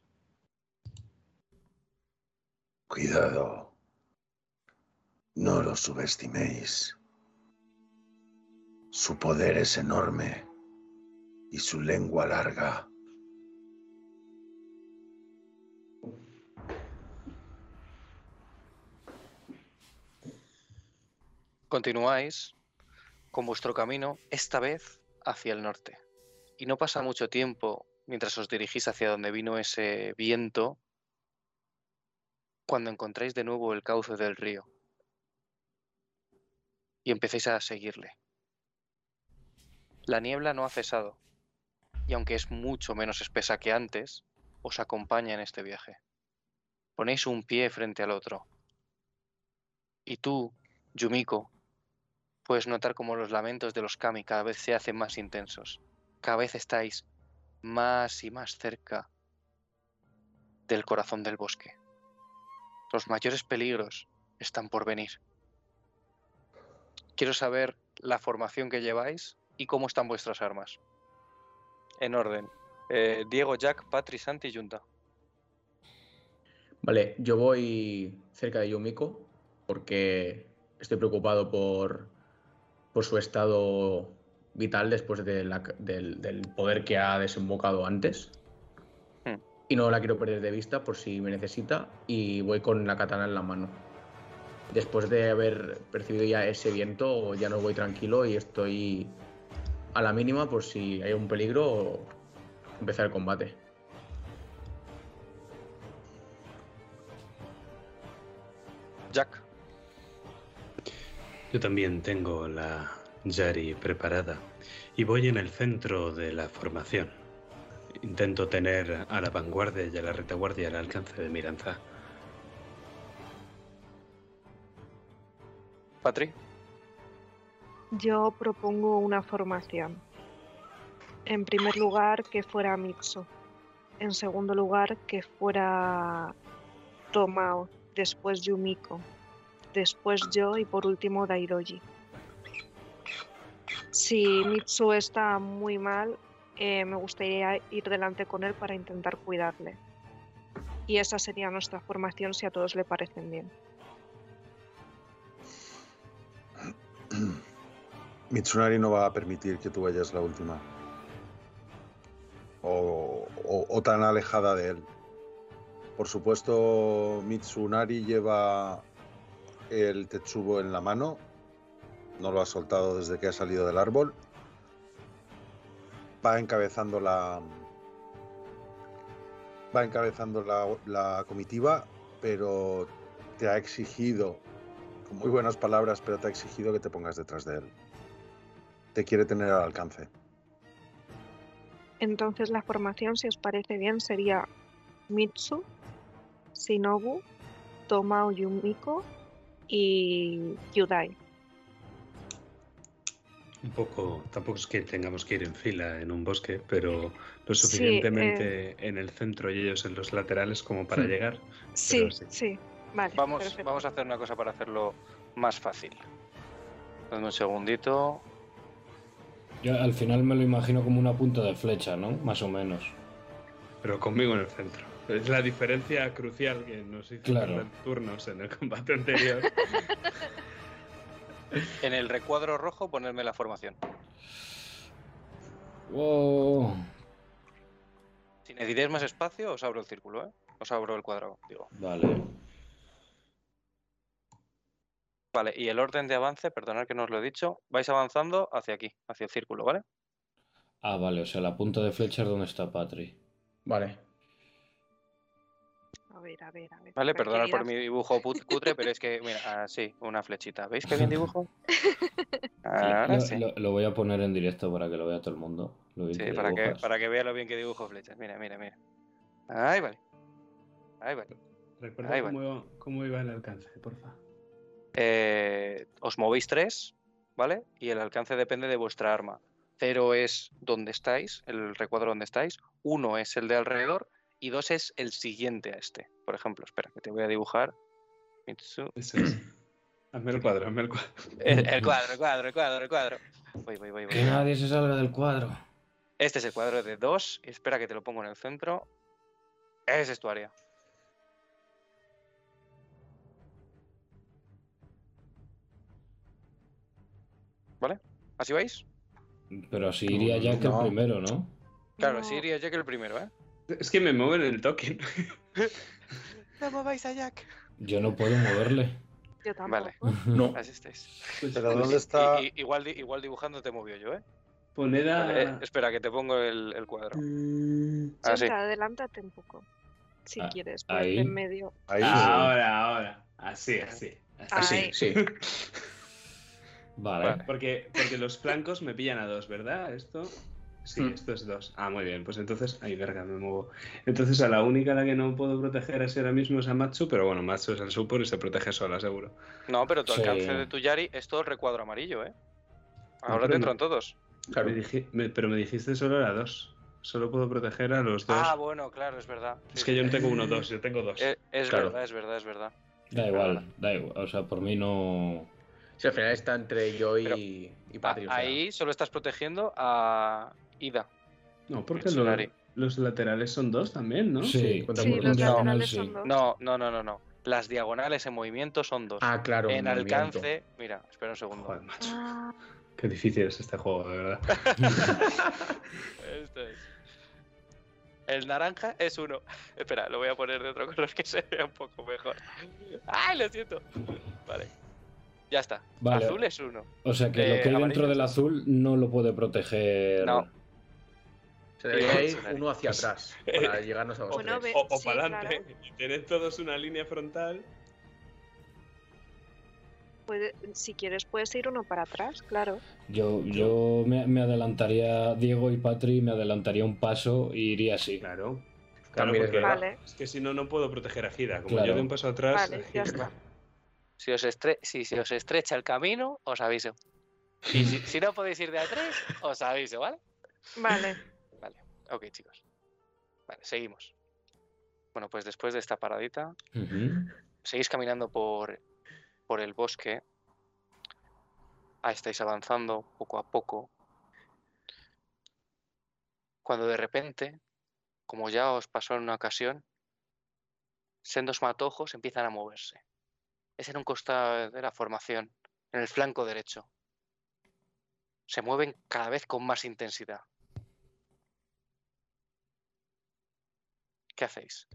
Cuidado. No lo subestiméis. Su poder es enorme y su lengua larga. Continuáis con vuestro camino, esta vez hacia el norte. Y no pasa mucho tiempo mientras os dirigís hacia donde vino ese viento, cuando encontráis de nuevo el cauce del río. Y empecéis a seguirle. La niebla no ha cesado, y aunque es mucho menos espesa que antes, os acompaña en este viaje. Ponéis un pie frente al otro. Y tú, Yumiko, puedes notar como los lamentos de los kami cada vez se hacen más intensos. Cada vez estáis más y más cerca del corazón del bosque. Los mayores peligros están por venir. Quiero saber la formación que lleváis y cómo están vuestras armas. En orden. Eh, Diego, Jack, Patri, Santi y Junta. Vale, yo voy cerca de Yumiko porque estoy preocupado por, por su estado vital después de la- del, del poder que ha desembocado antes. Y no la quiero perder de vista por si me necesita y voy con la katana en la mano. Después de haber percibido ya ese viento, ya no voy tranquilo y estoy a la mínima por si hay un peligro empezar el combate. Jack. Yo también tengo la Yari preparada y voy en el centro de la formación. Intento tener a la vanguardia y a la retaguardia al alcance de mi lanza. Patri. Yo propongo una formación. En primer lugar, que fuera Mitsu. En segundo lugar, que fuera Tomao. Después Yumiko. Después yo y por último Daidoji. Si Mitsu está muy mal, eh, me gustaría ir delante con él para intentar cuidarle. Y esa sería nuestra formación si a todos le parecen bien. Mitsunari no va a permitir que tú vayas la última. O, o- o tan alejada de él. Por supuesto, Mitsunari lleva el Tetsubo en la mano. No lo ha soltado desde que ha salido del árbol. Va encabezando la. Va encabezando la, la comitiva, pero te ha exigido, con muy buenas palabras, pero te ha exigido que te pongas detrás de él. Te quiere tener al alcance. Entonces la formación, si os parece bien, sería Mitsu, Shinobu, Tomao Yumiko y Yudai. Un poco, tampoco es que tengamos que ir en fila en un bosque, pero lo Sí, suficientemente en el centro y ellos en los laterales como para Hmm. llegar. Sí, sí. sí, vale. Vamos, perfecto. vamos a hacer una cosa para hacerlo más fácil. Dame un segundito. Yo al final me lo imagino como una punta de flecha, ¿no? Más o menos. Pero conmigo en el centro. Es la diferencia crucial que nos hizo Claro. perder turnos en el combate anterior. En el recuadro rojo ponerme la formación. Oh, Si necesitáis más espacio, os abro el círculo, ¿eh? Os abro el cuadrado, digo. vale. Vale, y el orden de avance, perdonad que no os lo he dicho, vais avanzando hacia aquí, hacia el círculo, ¿vale? Ah, vale, o sea, la punta de flecha es donde está Patri. Vale. A ver, a ver, a ver. Vale, perdonad por mi dibujo put- cutre, pero es que, mira, así, una flechita. ¿Veis qué bien dibujo? Ahora Lo, sí. lo- lo voy a poner en directo para que lo vea todo el mundo. lo bien Sí, que para que, para que vea lo bien que dibujo flechas. Mira, mira, mira. Ahí vale. Ahí vale. Recuerda Ahí cómo, cómo iba el alcance, porfa. Eh, os movéis tres, ¿vale? Y el alcance depende de vuestra arma. Cero es donde estáis, el recuadro donde estáis. Uno es el de alrededor y dos es el siguiente a este. Por ejemplo, espera, que te voy a dibujar. Mitsu. Eso es. Hazme el cuadro, hazme el cuadro. El, el cuadro, el cuadro, el cuadro, el cuadro. Voy, voy, voy, voy. Que nadie se salga del cuadro. Este es el cuadro de dos. y Espera que te lo pongo en el centro. Ese es tu área. ¿Vale? ¿Así vais? Pero así iría ya que No. el primero, ¿no? Claro, así iría Jack el primero, ¿eh? Es que me mueven el token. No mováis a Jack. Yo no puedo moverle. Yo tampoco. Vale. No. Así estáis. Pues, Pero ¿dónde está? I- i- igual, igual dibujando te movió yo, ¿eh? Poned a... Vale, eh, espera, que te pongo el, el cuadro. Mm, Así. Sienta, adelántate un poco. Si Ah, quieres, ahí. en medio. Ahí. Ahora, ahora. Así, así. así. Así, Ahí. sí. Vale. Vale. Porque, porque los flancos me pillan a dos, ¿verdad? Esto. Sí, Mm. esto es dos. Ah, muy bien. Pues entonces. Ay, verga, me muevo. Entonces a la única a la que no puedo proteger así ahora mismo es a Matsu, pero bueno, Matsu es el support y se protege sola, seguro. No, pero tu Sí. alcance de tu Yari es todo el recuadro amarillo, ¿eh? Ahora pero te no- entran todos. Claro. Me dije- me- pero me dijiste solo a dos. Solo puedo proteger a los dos. Ah, bueno, claro, es verdad. Sí, es que sí, yo no tengo uno dos, yo tengo dos. Eh, Es Claro. verdad, es verdad, es verdad. Da igual, da igual. O sea, por mí no. Sí, al final está entre yo y, Pero- y A- Patri. o sea, Ahí solo estás protegiendo a Ida. no, porque lo- los laterales son dos también, ¿no? Sí, Sí, Sí, los un diagonal, laterales sí. son dos. No, no, no, no, no. Las diagonales en movimiento son dos. Ah, claro. en movimiento. alcance, mira, espera un segundo. Joder, macho. Ah, Qué difícil es este juego, de verdad. Esto es. El naranja es uno. Espera, lo voy a poner de otro color que se vea un poco mejor. ¡Ay, lo siento! Vale. Ya está. Vale. Azul es uno. O sea, que Eh, lo que hay dentro del azul no lo puede proteger. No. Se debería ir uno hacia atrás para llegarnos a los Bueno, tres. O, o sí, para adelante. claro. Y tened todos una línea frontal. puede- si quieres, puedes ir uno para atrás, claro. Yo, yo me, me adelantaría, Diego y Patri, me adelantaría un paso y iría así. Claro. Claro, porque. Vale, es que si no, no puedo proteger a Gira. Como Claro. yo de un paso atrás. vale, a ya está. Si os, estre- si os estrecha el camino, os aviso. Y si, si no podéis ir de a tres, os aviso, ¿vale? Vale. Ok, chicos. Vale, seguimos. Bueno, pues después de esta paradita, seguís caminando por, por el bosque. Ah, estáis avanzando poco a poco. Cuando de repente, como ya os pasó en una ocasión, sendos matojos empiezan a moverse. Es en un costado de la formación, en el flanco derecho. Se mueven cada vez con más intensidad. ¿Qué hacéis?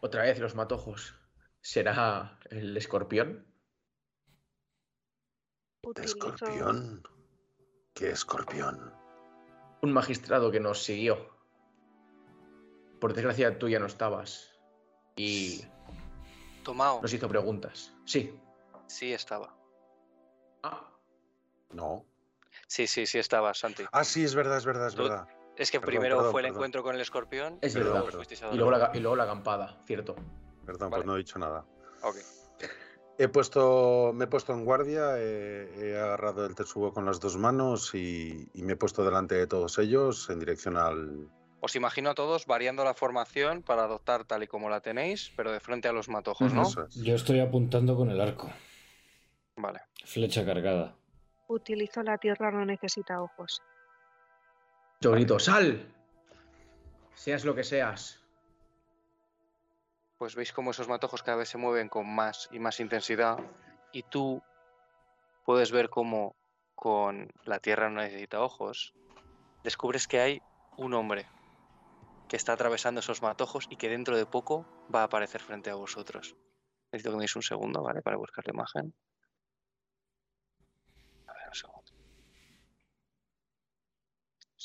Otra vez los matojos. ¿Será el escorpión? Escorpión. ¿Qué escorpión? Un magistrado que nos siguió. Por desgracia tú ya no estabas. Y Tomao, nos hizo preguntas. Sí. sí estaba. Ah, No. Sí, sí, sí estaba, Santi. Ah, sí, es verdad, es verdad, es Tú- verdad. Es que Perdón, primero perdón, fue el perdón. encuentro con el escorpión Es y luego a y luego, la, y luego la acampada, cierto. Perdón, Vale. pues no he dicho nada. Ok. He puesto, me he puesto en guardia, he, he agarrado el Tetsubo con las dos manos y, y me he puesto delante de todos ellos en dirección al... Os imagino a todos variando la formación para adoptar tal y como la tenéis, pero de frente a los matojos, ¿no? Es. Yo estoy apuntando con el arco. Vale. Flecha cargada. utilizo la tierra, no necesita ojos. Yo grito, ¡sal! Seas lo que seas. Pues veis cómo esos matojos cada vez se mueven con más y más intensidad y tú puedes ver cómo con la tierra no necesita ojos, descubres que hay un hombre que está atravesando esos matojos y que dentro de poco va a aparecer frente a vosotros. Necesito que me deis un segundo, ¿vale? Para buscar la imagen. A ver, un segundo.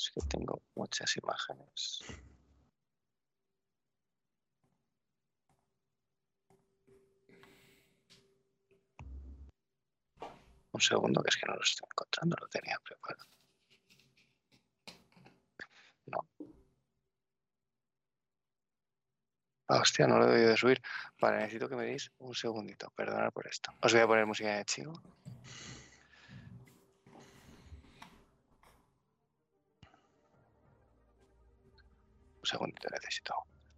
Es que tengo muchas imágenes. Un segundo, que es que no lo estoy encontrando, lo tenía preparado. No. Ah, hostia, no lo he de subir. Vale, necesito que me deis un segundito. Perdonad por esto. Os voy a poner música de chico. Segundito necesito.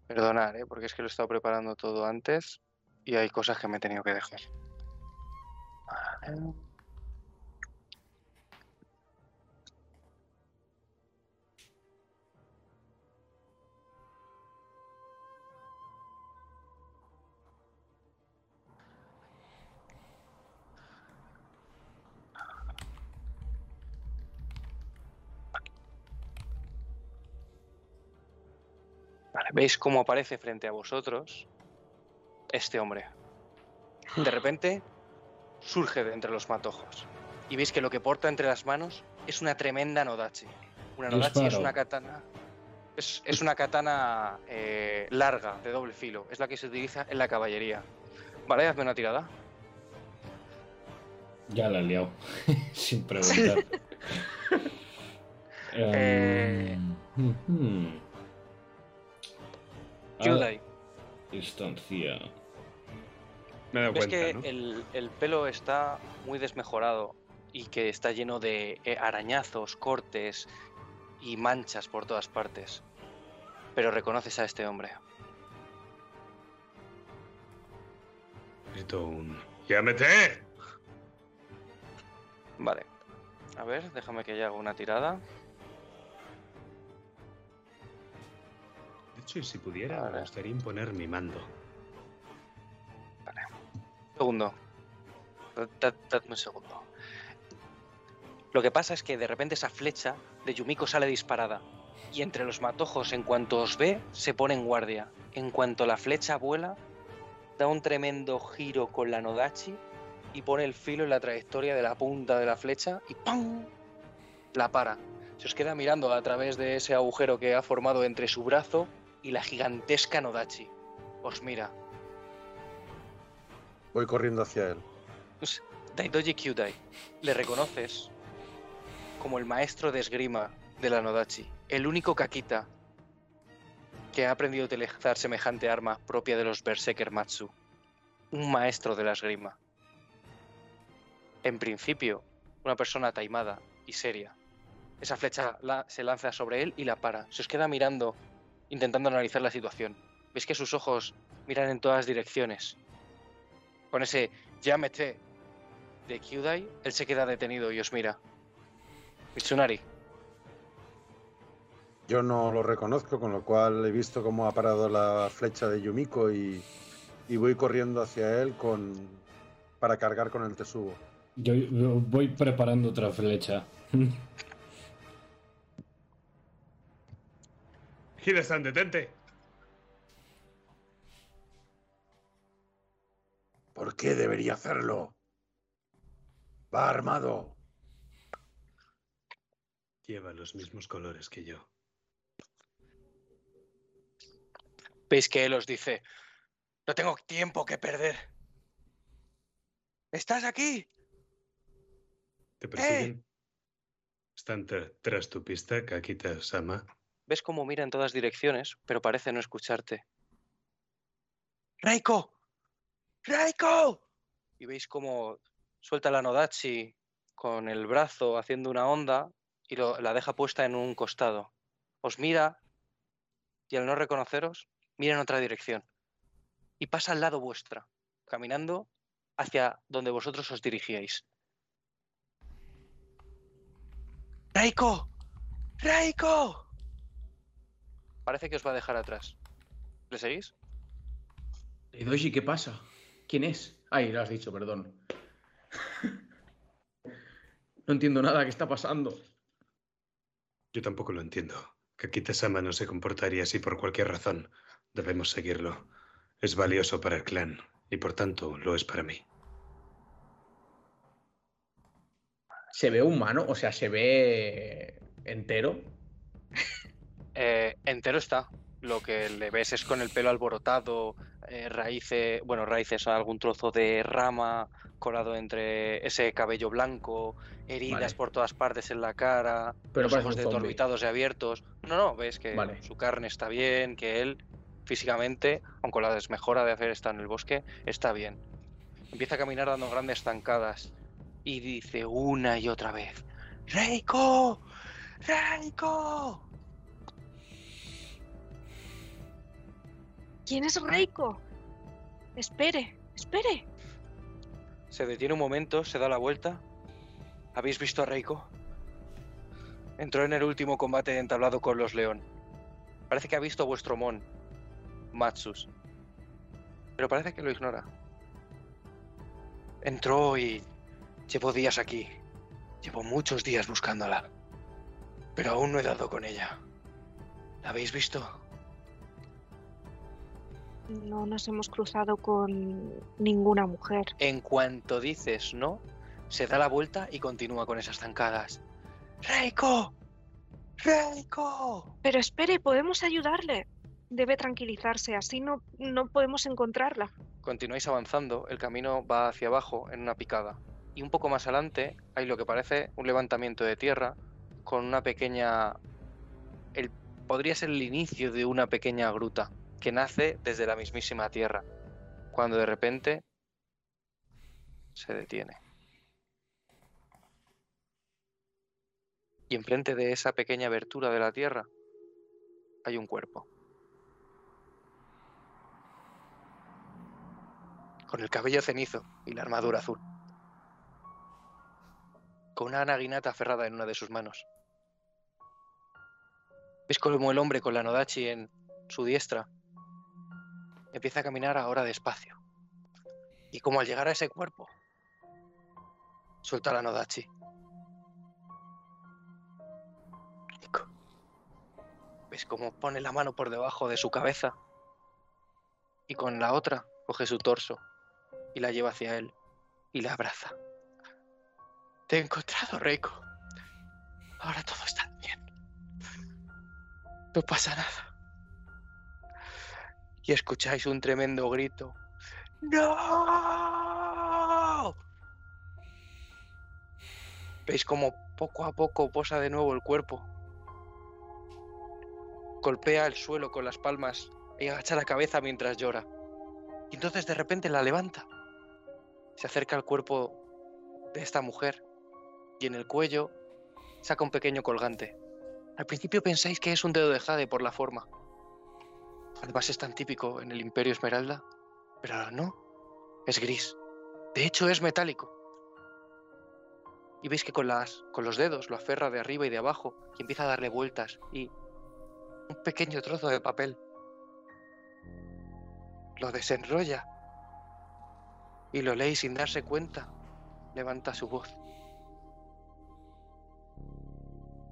Perdonad, ¿eh? porque es que lo he estado preparando todo antes y hay cosas que me he tenido que dejar. Vale. Vale, ¿Veis cómo aparece frente a vosotros este hombre? De repente surge de entre los matojos. Y veis que lo que porta entre las manos es una tremenda Nodachi. Una Nodachi es una katana. Es, es una katana eh, larga, de doble filo. Es la que se utiliza en la caballería. Vale, hazme una tirada. Ya la he liado. Sin preguntar. Eh. Em, ujú. A Kyudai, distancia. Me he dado ves cuenta, que ¿no? el, el pelo está muy desmejorado y que está lleno de eh, arañazos, cortes y manchas por todas partes. Pero reconoces a este hombre. Grito un... ¡Llámete! Vale. A ver, déjame que ya haga una tirada. Hecho, y si pudiera, Vale. me gustaría imponer mi mando. Segundo. Da- da- Dadme un segundo. Lo que pasa es que de repente esa flecha de Yumiko sale disparada. Y entre los matojos, en cuanto os ve, se pone en guardia. En cuanto la flecha vuela, da un tremendo giro con la Nodachi y pone el filo en la trayectoria de la punta de la flecha y ¡pam! La para. Se os queda mirando a través de ese agujero que ha formado entre su brazo y la gigantesca Nodachi. Os mira. Voy corriendo hacia él. Daidoji Kyudai, le reconoces como el maestro de esgrima de la Nodachi, el único Kakita que ha aprendido a utilizar semejante arma propia de los Berserker Matsu. Un maestro de la esgrima. En principio, una persona taimada y seria. Esa flecha la- se lanza sobre él y la para. Se os queda mirando, intentando analizar la situación. Veis que sus ojos miran en todas direcciones. Con ese llámete de Kyudai, él se queda detenido y os mira. Mitsunari, Yo no lo reconozco, con lo cual he visto cómo ha parado la flecha de Yumiko y, y voy corriendo hacia él con, para cargar con el Tesubo. Yo, yo voy preparando otra flecha. Hida-san, detente. ¿Por qué debería hacerlo? Va armado. Lleva los mismos colores que yo. veis que él os dice, no tengo tiempo que perder. ¿Estás aquí? ¿Te persiguen? ¿Están tra- tras tu pista, Kakita-sama? Ves cómo mira en todas direcciones, pero parece no escucharte. ¡Raiko! ¡Raiko! Y veis cómo suelta la Nodachi con el brazo haciendo una onda y lo- la deja puesta en un costado. Os mira y al no reconoceros, mira en otra dirección. Y pasa al lado vuestra, caminando hacia donde vosotros os dirigíais. ¡Raiko! ¡Raiko! Parece que os va a dejar atrás. ¿Le seguís? Eidoshi, ¿qué pasa? ¿Quién es? Ay, lo has dicho, perdón. No entiendo nada, ¿qué está pasando? Yo tampoco lo entiendo. Kakita-sama no se comportaría así por cualquier razón. Debemos seguirlo. Es valioso para el clan y por tanto lo es para mí. ¿Se ve humano? O sea, ¿se ve entero? Eh, entero está. Lo que le ves es con el pelo alborotado, eh, raíces, bueno, raíces, algún trozo de rama colado entre ese cabello blanco, heridas Vale. por todas partes en la cara, Pero los ojos desorbitados y abiertos. No, no, ves que Vale. su carne está bien, que él físicamente, aunque la desmejora de hacer estar en el bosque, está bien. Empieza a caminar dando grandes zancadas y dice una y otra vez, ¡Reiko! ¡Reiko! ¿Quién es Reiko? Espere, espere. Se detiene un momento, se da la vuelta. ¿Habéis visto a Reiko? Entró en el último combate entablado con los León. Parece que ha visto a vuestro Mon, Matsus. Pero parece que lo ignora. Entró y llevo días aquí. Llevo muchos días buscándola. Pero aún no he dado con ella. ¿La habéis visto? No nos hemos cruzado con ninguna mujer. En cuanto dices no, se da la vuelta y continúa con esas zancadas. ¡Reiko! ¡Reiko! Pero espere, podemos ayudarle. Debe tranquilizarse, así no, no podemos encontrarla. Continuáis avanzando, el camino va hacia abajo en una picada. Y un poco más adelante hay lo que parece un levantamiento de tierra con una pequeña... El... Podría ser el inicio de una pequeña gruta que nace desde la mismísima tierra, cuando de repente se detiene. Y enfrente de esa pequeña abertura de la tierra hay un cuerpo. Con el cabello cenizo y la armadura azul. Con una naginata aferrada en una de sus manos. Es como el hombre con la Nodachi en su diestra empieza a caminar ahora despacio. Y como al llegar a ese cuerpo, suelta la Nodachi. Rico. ¿Ves cómo pone la mano por debajo de su cabeza? Y con la otra coge su torso y la lleva hacia él y la abraza. Te he encontrado, Reiko. Ahora todo está bien. No pasa nada y escucháis un tremendo grito. ¡No! Veis como poco a poco posa de nuevo el cuerpo. Golpea el suelo con las palmas y agacha la cabeza mientras llora. Y entonces de repente la levanta. Se acerca al cuerpo de esta mujer y en el cuello saca un pequeño colgante. Al principio pensáis que es un dedo de jade por la forma. Además es tan típico en el Imperio Esmeralda, pero ahora no. Es gris. De hecho es metálico. Y veis que con, las, con los dedos lo aferra de arriba y de abajo y empieza a darle vueltas y un pequeño trozo de papel lo desenrolla y lo lee sin darse cuenta. Levanta su voz.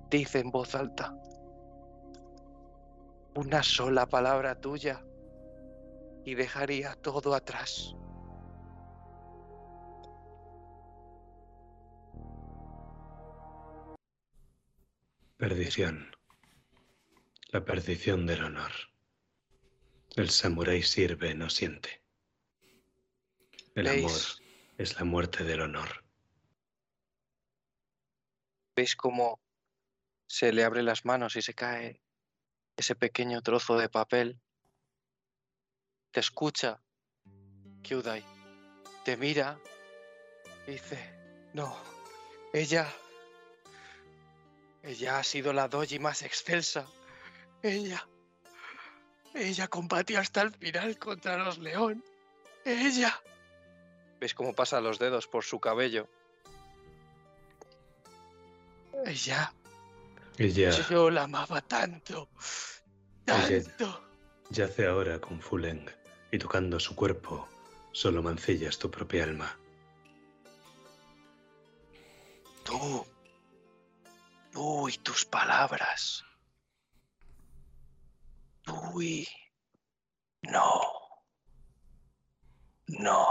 Dice en voz alta. Una sola palabra tuya y dejaría todo atrás. Perdición. La perdición del honor. El samurái sirve, no siente. El ¿Veis? amor es la muerte del honor. veis cómo se le abren las manos y se cae ese pequeño trozo de papel. Te escucha, Kyudai. Te mira y dice, no, ella, ella ha sido la doji más excelsa. Ella, ella combatió hasta el final contra los león. Ella. ¿Ves cómo pasa los dedos por su cabello? Ella Ella Yo la amaba tanto. Tanto. yace ahora con Fuleng y tocando su cuerpo, solo mancillas tu propia alma. Tú. Tú y tus palabras. Tú y. No. No.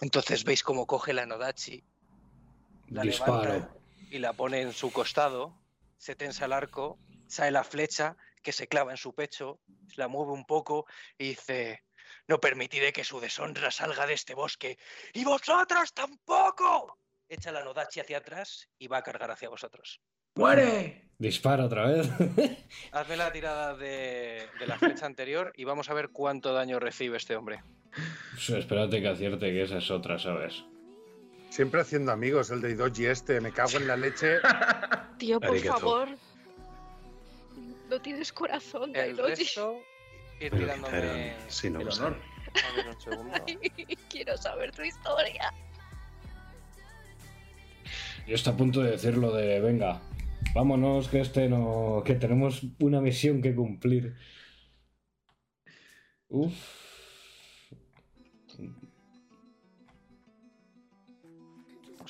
Entonces veis cómo coge la Nodachi, la Disparo. levanta y la pone en su costado, se tensa el arco, sale la flecha que se clava en su pecho, la mueve un poco y dice, no permitiré que su deshonra salga de este bosque, y vosotros tampoco. Echa la Nodachi hacia atrás y va a cargar hacia vosotros. ¡Muere! Dispara otra vez. Hazme la tirada de, de la flecha anterior y vamos a ver cuánto daño recibe este hombre. Espérate que acierte, que esa es otra, ¿sabes? Siempre haciendo amigos, el de Idoji este. Me cago en la leche. Tío, por Arigato. favor. No tienes corazón, El Daidoji. resto, ir Me lo tirándome... quitaron sin El abusar. honor. A ver, un segundo. Quiero saber tu historia. Yo está a punto de decirlo de, venga, vámonos, que este no... que tenemos una misión que cumplir. Uf.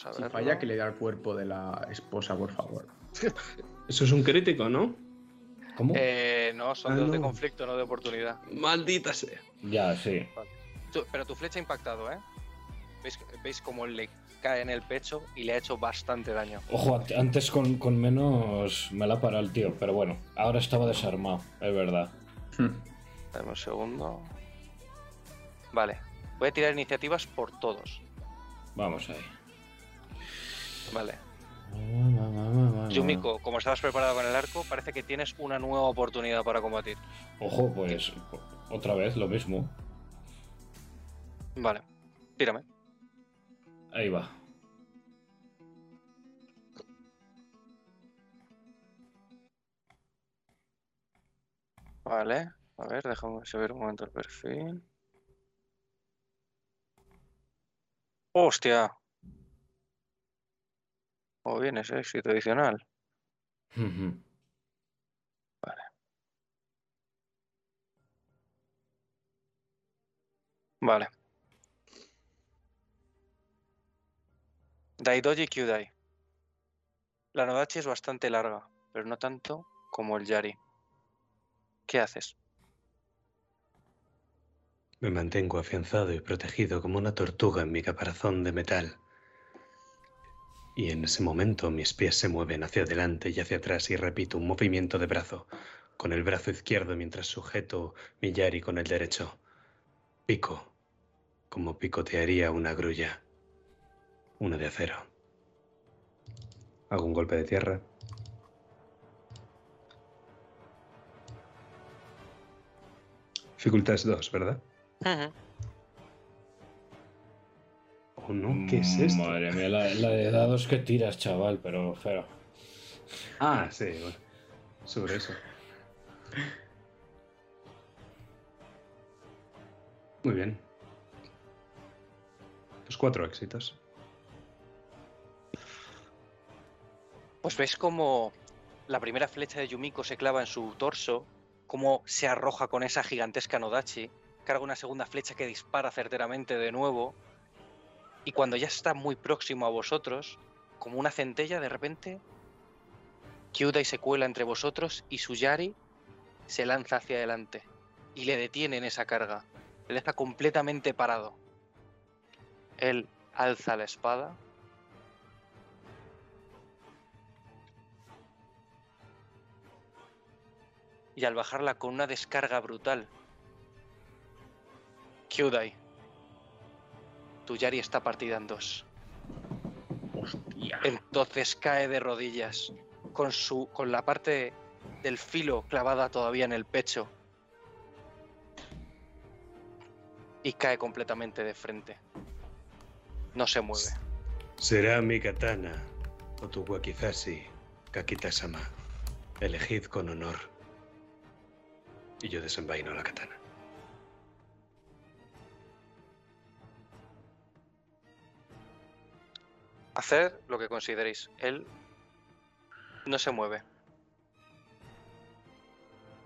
Vamos a Si falla, que le da el cuerpo de la esposa, por favor. Eso es un crítico, ¿no? ¿Cómo? Eh, no, son Ah, dos de conflicto, no de oportunidad. Maldita sea. Ya, sí. Tú- pero tu flecha ha impactado, ¿eh? ¿Veis, ¿Veis cómo le cae en el pecho y le ha hecho bastante daño? Ojo, an- antes con, con menos me la para el tío, pero bueno, ahora estaba desarmado, es verdad. Hmm. Dame un segundo. Vale. Voy a tirar iniciativas por todos. Vamos ahí. Vale. Yumiko, como estabas preparado con el arco, parece que tienes una nueva oportunidad para combatir. Ojo, pues otra vez lo mismo. Vale. Tírame. Ahí va. Vale. A ver, déjame ver un momento el perfil. ¡Hostia! O bien es éxito adicional. Ujú. Vale. Daidoji Kyudai. La Nodachi es bastante larga, pero no tanto como el Yari. ¿Qué haces? Me mantengo afianzado y protegido como una tortuga en mi caparazón de metal. Y en ese momento mis pies se mueven hacia adelante y hacia atrás y repito un movimiento de brazo, con el brazo izquierdo mientras sujeto mi yari con el derecho. Pico, como picotearía una grulla. Una de acero. Hago un golpe de tierra. Dificultad es dos, ¿verdad? Ujú. Ojo, ¿no? ¿Qué es esto? Madre mía, la, la de dados que tiras, chaval, pero pero. Ah, sí, bueno. Sobre eso. Muy bien. Pues cuatro éxitos. Pues ves como la primera flecha de Yumiko se clava en su torso, cómo se arroja con esa gigantesca Nodachi, carga una segunda flecha que dispara certeramente de nuevo, y cuando ya está muy próximo a vosotros, como una centella, de repente, Kyudai se cuela entre vosotros y su Yari se lanza hacia adelante y le detiene en esa carga, le deja completamente parado. Él alza la espada y al bajarla con una descarga brutal, Kyudai, tu Yari está partida en dos. Hostia. Entonces cae de rodillas, con, su, con la parte del filo clavada todavía en el pecho. Y cae completamente de frente. No se mueve. Será mi katana o tu wakizashi, Kakita-sama. Elegid con honor. Y yo desenvaino la katana. Hacer lo que consideréis. Él no se mueve.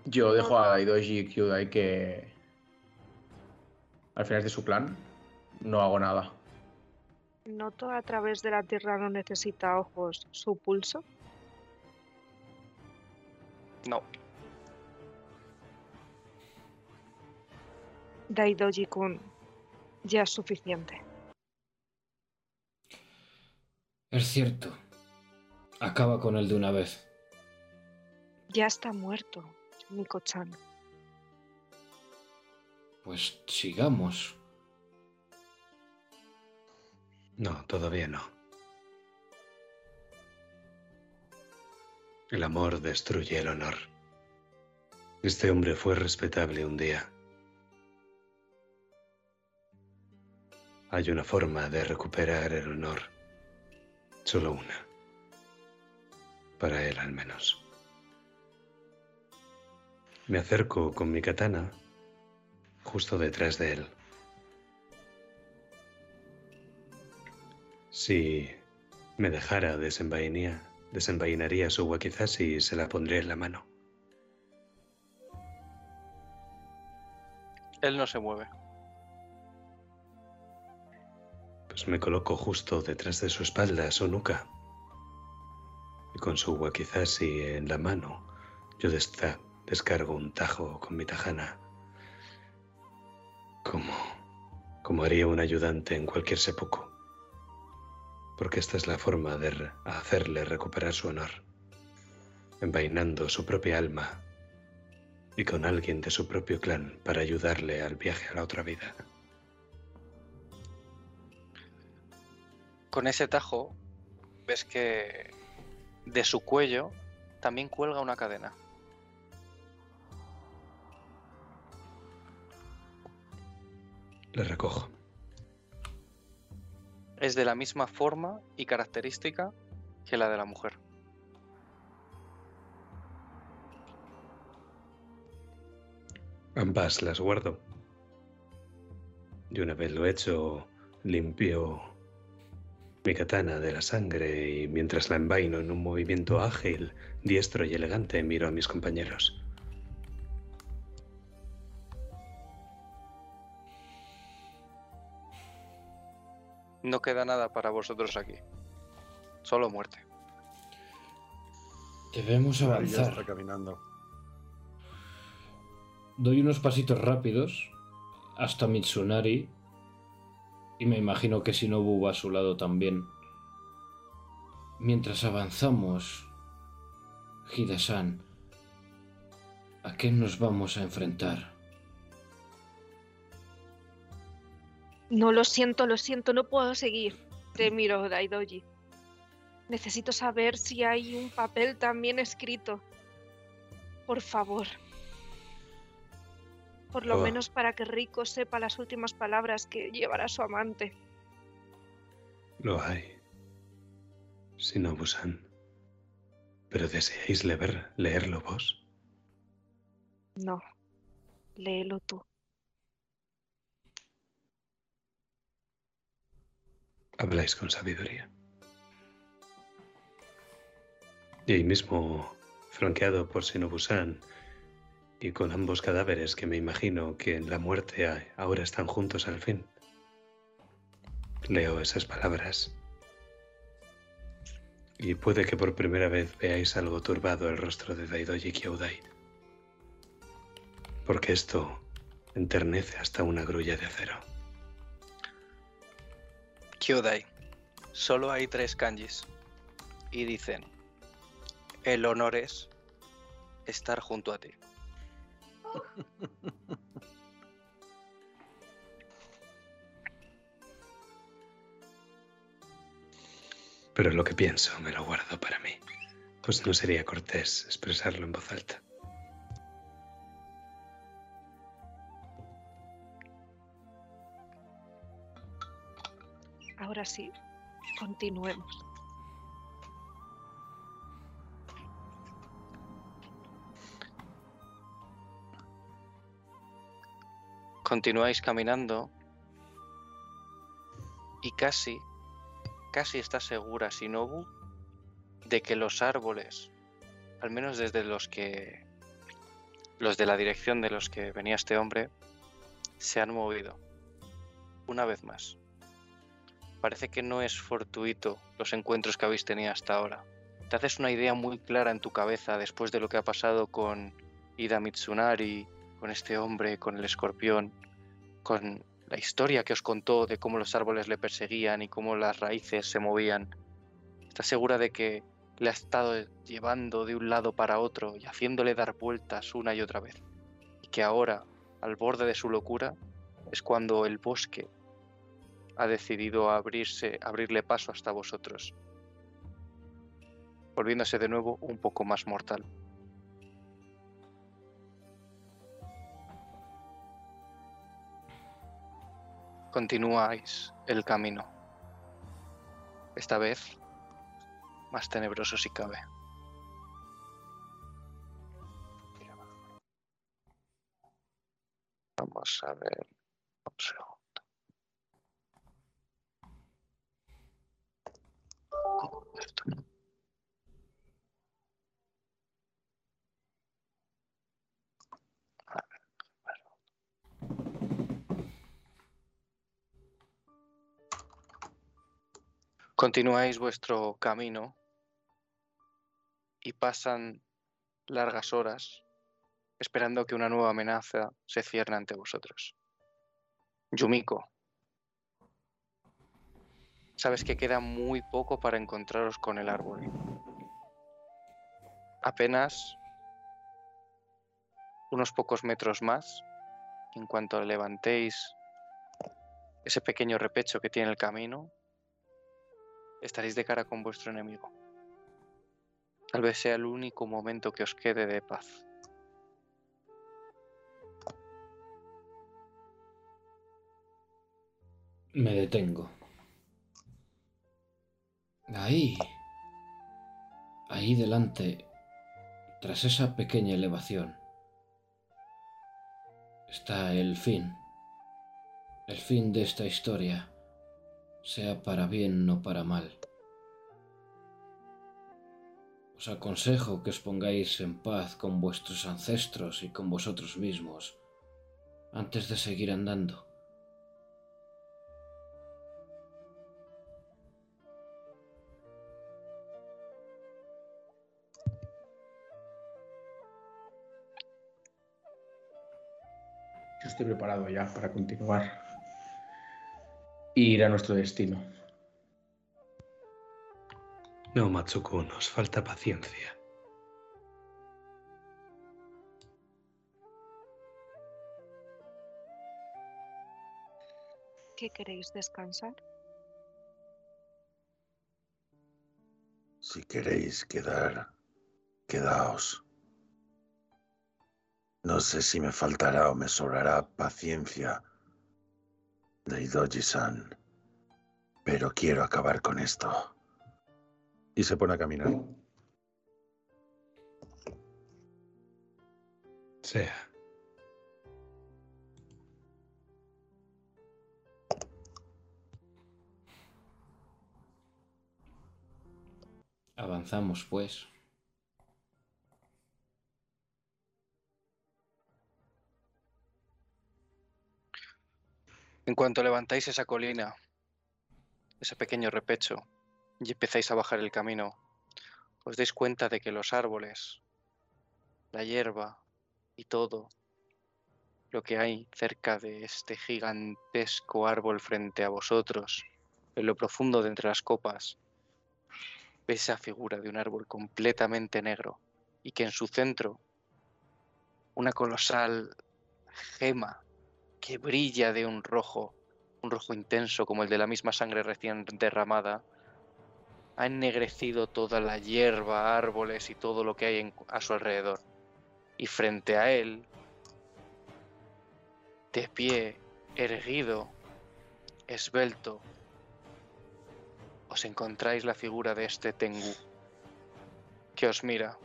Yo dejo a Daidoji y Kyudai que. Al final de su plan, no hago nada. Noto a través de la tierra no necesita ojos su pulso. No. Daidoji-kun, ya es suficiente. Es cierto. Acaba con él de una vez. Ya está muerto, Miko-chan. Pues sigamos. No, todavía no. El amor destruye el honor. Este hombre fue respetable un día. Hay una forma de recuperar el honor. Solo una. Para él al menos. Me acerco con mi katana justo detrás de él. Si me dejara desenvainía, desenvainaría su wakizashi y se la pondría en la mano. Él no se mueve. Me coloco justo detrás de su espalda, su nuca. Y con su wakizashi en la mano, yo descargo un tajo con mi tajana. Como, como haría un ayudante en cualquier seppuku. Porque esta es la forma de hacerle recuperar su honor. Envainando su propia alma y con alguien de su propio clan para ayudarle al viaje a la otra vida. Con ese tajo, ves que de su cuello también cuelga una cadena. Le recojo. Es de la misma forma y característica que la de la mujer. Ambas las guardo. Y una vez lo hecho, limpio mi katana de la sangre y mientras la envaino en un movimiento ágil, diestro y elegante, miro a mis compañeros. No queda nada para vosotros aquí. Solo muerte. Debemos ya avanzar. está caminando. Doy unos pasitos rápidos hasta Mitsunari y me imagino que Shinobu va a su lado también. Mientras avanzamos, Hida-san, ¿a qué nos vamos a enfrentar? No lo siento, lo siento, no puedo seguir. Te miro, Daidoji. Necesito saber si hay un papel también escrito. Por favor. Por lo Oh. menos para que Rico sepa las últimas palabras que llevará su amante. Lo hay. Shinobu-san. ¿Pero deseáis leer, leerlo vos? No, léelo tú. Habláis con sabiduría. Y ahí mismo, franqueado por Shinobu-san, y con ambos cadáveres que me imagino que en la muerte ahora están juntos al fin. Leo esas palabras. Y puede que por primera vez veáis algo turbado el rostro de Daidoji Kyodai. Porque esto enternece hasta una grulla de acero. Kyodai. Solo hay tres kanjis. Y dicen: El honor es estar junto a ti. Pero lo que pienso me lo guardo para mí, pues no sería cortés expresarlo en voz alta. Ahora sí, continuemos. Continuáis caminando y casi, casi está segura Shinobu de que los árboles, al menos desde los que, los de la dirección de los que venía este hombre, se han movido. Una vez más. Parece que no es fortuito los encuentros que habéis tenido hasta ahora. Te haces una idea muy clara en tu cabeza después de lo que ha pasado con Ida Mitsunari, con este hombre, con el escorpión, con la historia que os contó de cómo los árboles le perseguían y cómo las raíces se movían. ¿Estás segura de que le ha estado llevando de un lado para otro y haciéndole dar vueltas una y otra vez? Y que ahora, al borde de su locura, es cuando el bosque ha decidido abrirse, abrirle paso hasta vosotros, volviéndose de nuevo un poco más mortal. Continuáis el camino, esta vez más tenebroso si cabe. Vamos a ver un segundo. Continuáis vuestro camino y pasan largas horas esperando que una nueva amenaza se cierne ante vosotros. Yumiko, sabes que queda muy poco para encontraros con el árbol. Apenas unos pocos metros más, en cuanto levantéis ese pequeño repecho que tiene el camino, estaréis de cara con vuestro enemigo. Tal vez sea el único momento que os quede de paz. Me detengo. Ahí. Ahí delante, tras esa pequeña elevación, está el fin. El fin de esta historia, sea para bien o para mal. Os aconsejo que os pongáis en paz con vuestros ancestros y con vosotros mismos antes de seguir andando. Yo estoy preparado ya para continuar. E ir a nuestro destino. No, Matsuko, nos falta paciencia. ¿Qué queréis descansar? Si queréis quedar, quedaos. No sé si me faltará o me sobrará paciencia de Idoji-san, Pero quiero acabar con esto. Y se pone a caminar. Sea. Avanzamos, pues. En cuanto levantáis esa colina, ese pequeño repecho, y empezáis a bajar el camino, os dais cuenta de que los árboles, la hierba y todo lo que hay cerca de este gigantesco árbol frente a vosotros, en lo profundo de entre las copas, veis esa figura de un árbol completamente negro y que en su centro una colosal gema que brilla de un rojo, un rojo intenso como el de la misma sangre recién derramada, ha ennegrecido toda la hierba, árboles y todo lo que hay a su alrededor. Y frente a él, de pie, erguido, esbelto, os encontráis la figura de este Tengu, que os mira.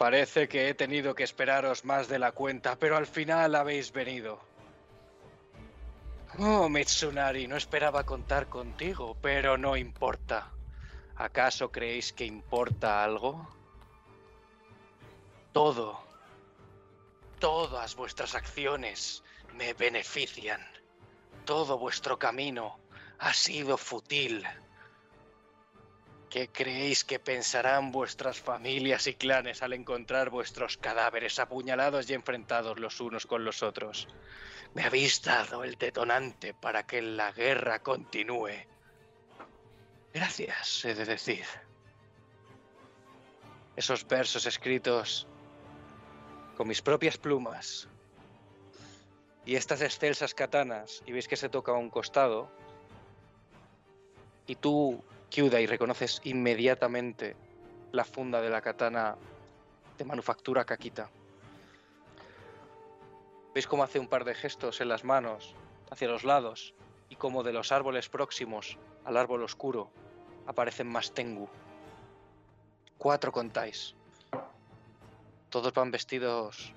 Parece que he tenido que esperaros más de la cuenta, pero al final habéis venido. Oh, Mitsunari, no esperaba contar contigo, pero no importa. ¿Acaso creéis que importa algo? Todo, todas vuestras acciones me benefician. Todo vuestro camino ha sido fútil. ¿Qué creéis que pensarán vuestras familias y clanes al encontrar vuestros cadáveres apuñalados y enfrentados los unos con los otros? Me habéis dado el detonante para que la guerra continúe. Gracias, he de decir. Esos versos escritos con mis propias plumas y estas excelsas katanas, y veis que se toca a un costado, y tú, Kyudai, reconoces inmediatamente la funda de la katana de manufactura Kakita. ¿Veis cómo hace un par de gestos en las manos, hacia los lados, y como de los árboles próximos al árbol oscuro aparecen más Tengu? Cuatro contáis. Todos van vestidos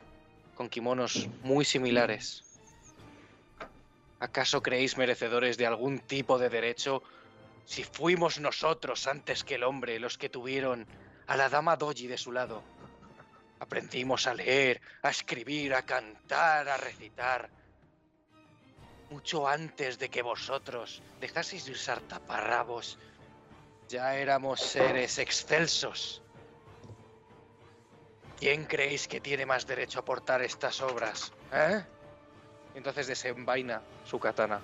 con kimonos muy similares. ¿Acaso creéis merecedores de algún tipo de derecho si fuimos nosotros antes que el hombre los que tuvieron a la dama Doji de su lado? Aprendimos a leer, a escribir, a cantar, a recitar. Mucho antes de que vosotros dejaseis de usar taparrabos, ya éramos seres excelsos. ¿Quién creéis que tiene más derecho a portar estas obras? ¿Eh? Entonces desenvaina su katana.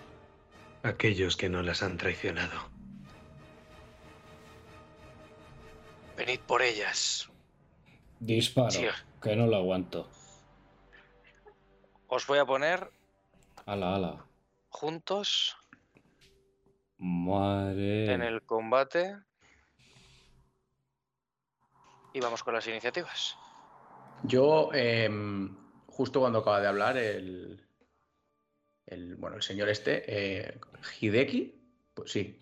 Aquellos que no las han traicionado. Venid por ellas. Disparo, Sí. que no lo aguanto. Os voy a poner Ala, ala. juntos Madre. en el combate. Y vamos con las iniciativas. Yo, em, justo cuando acaba de hablar, el, el, bueno, el señor este, eh, Hideki, pues sí,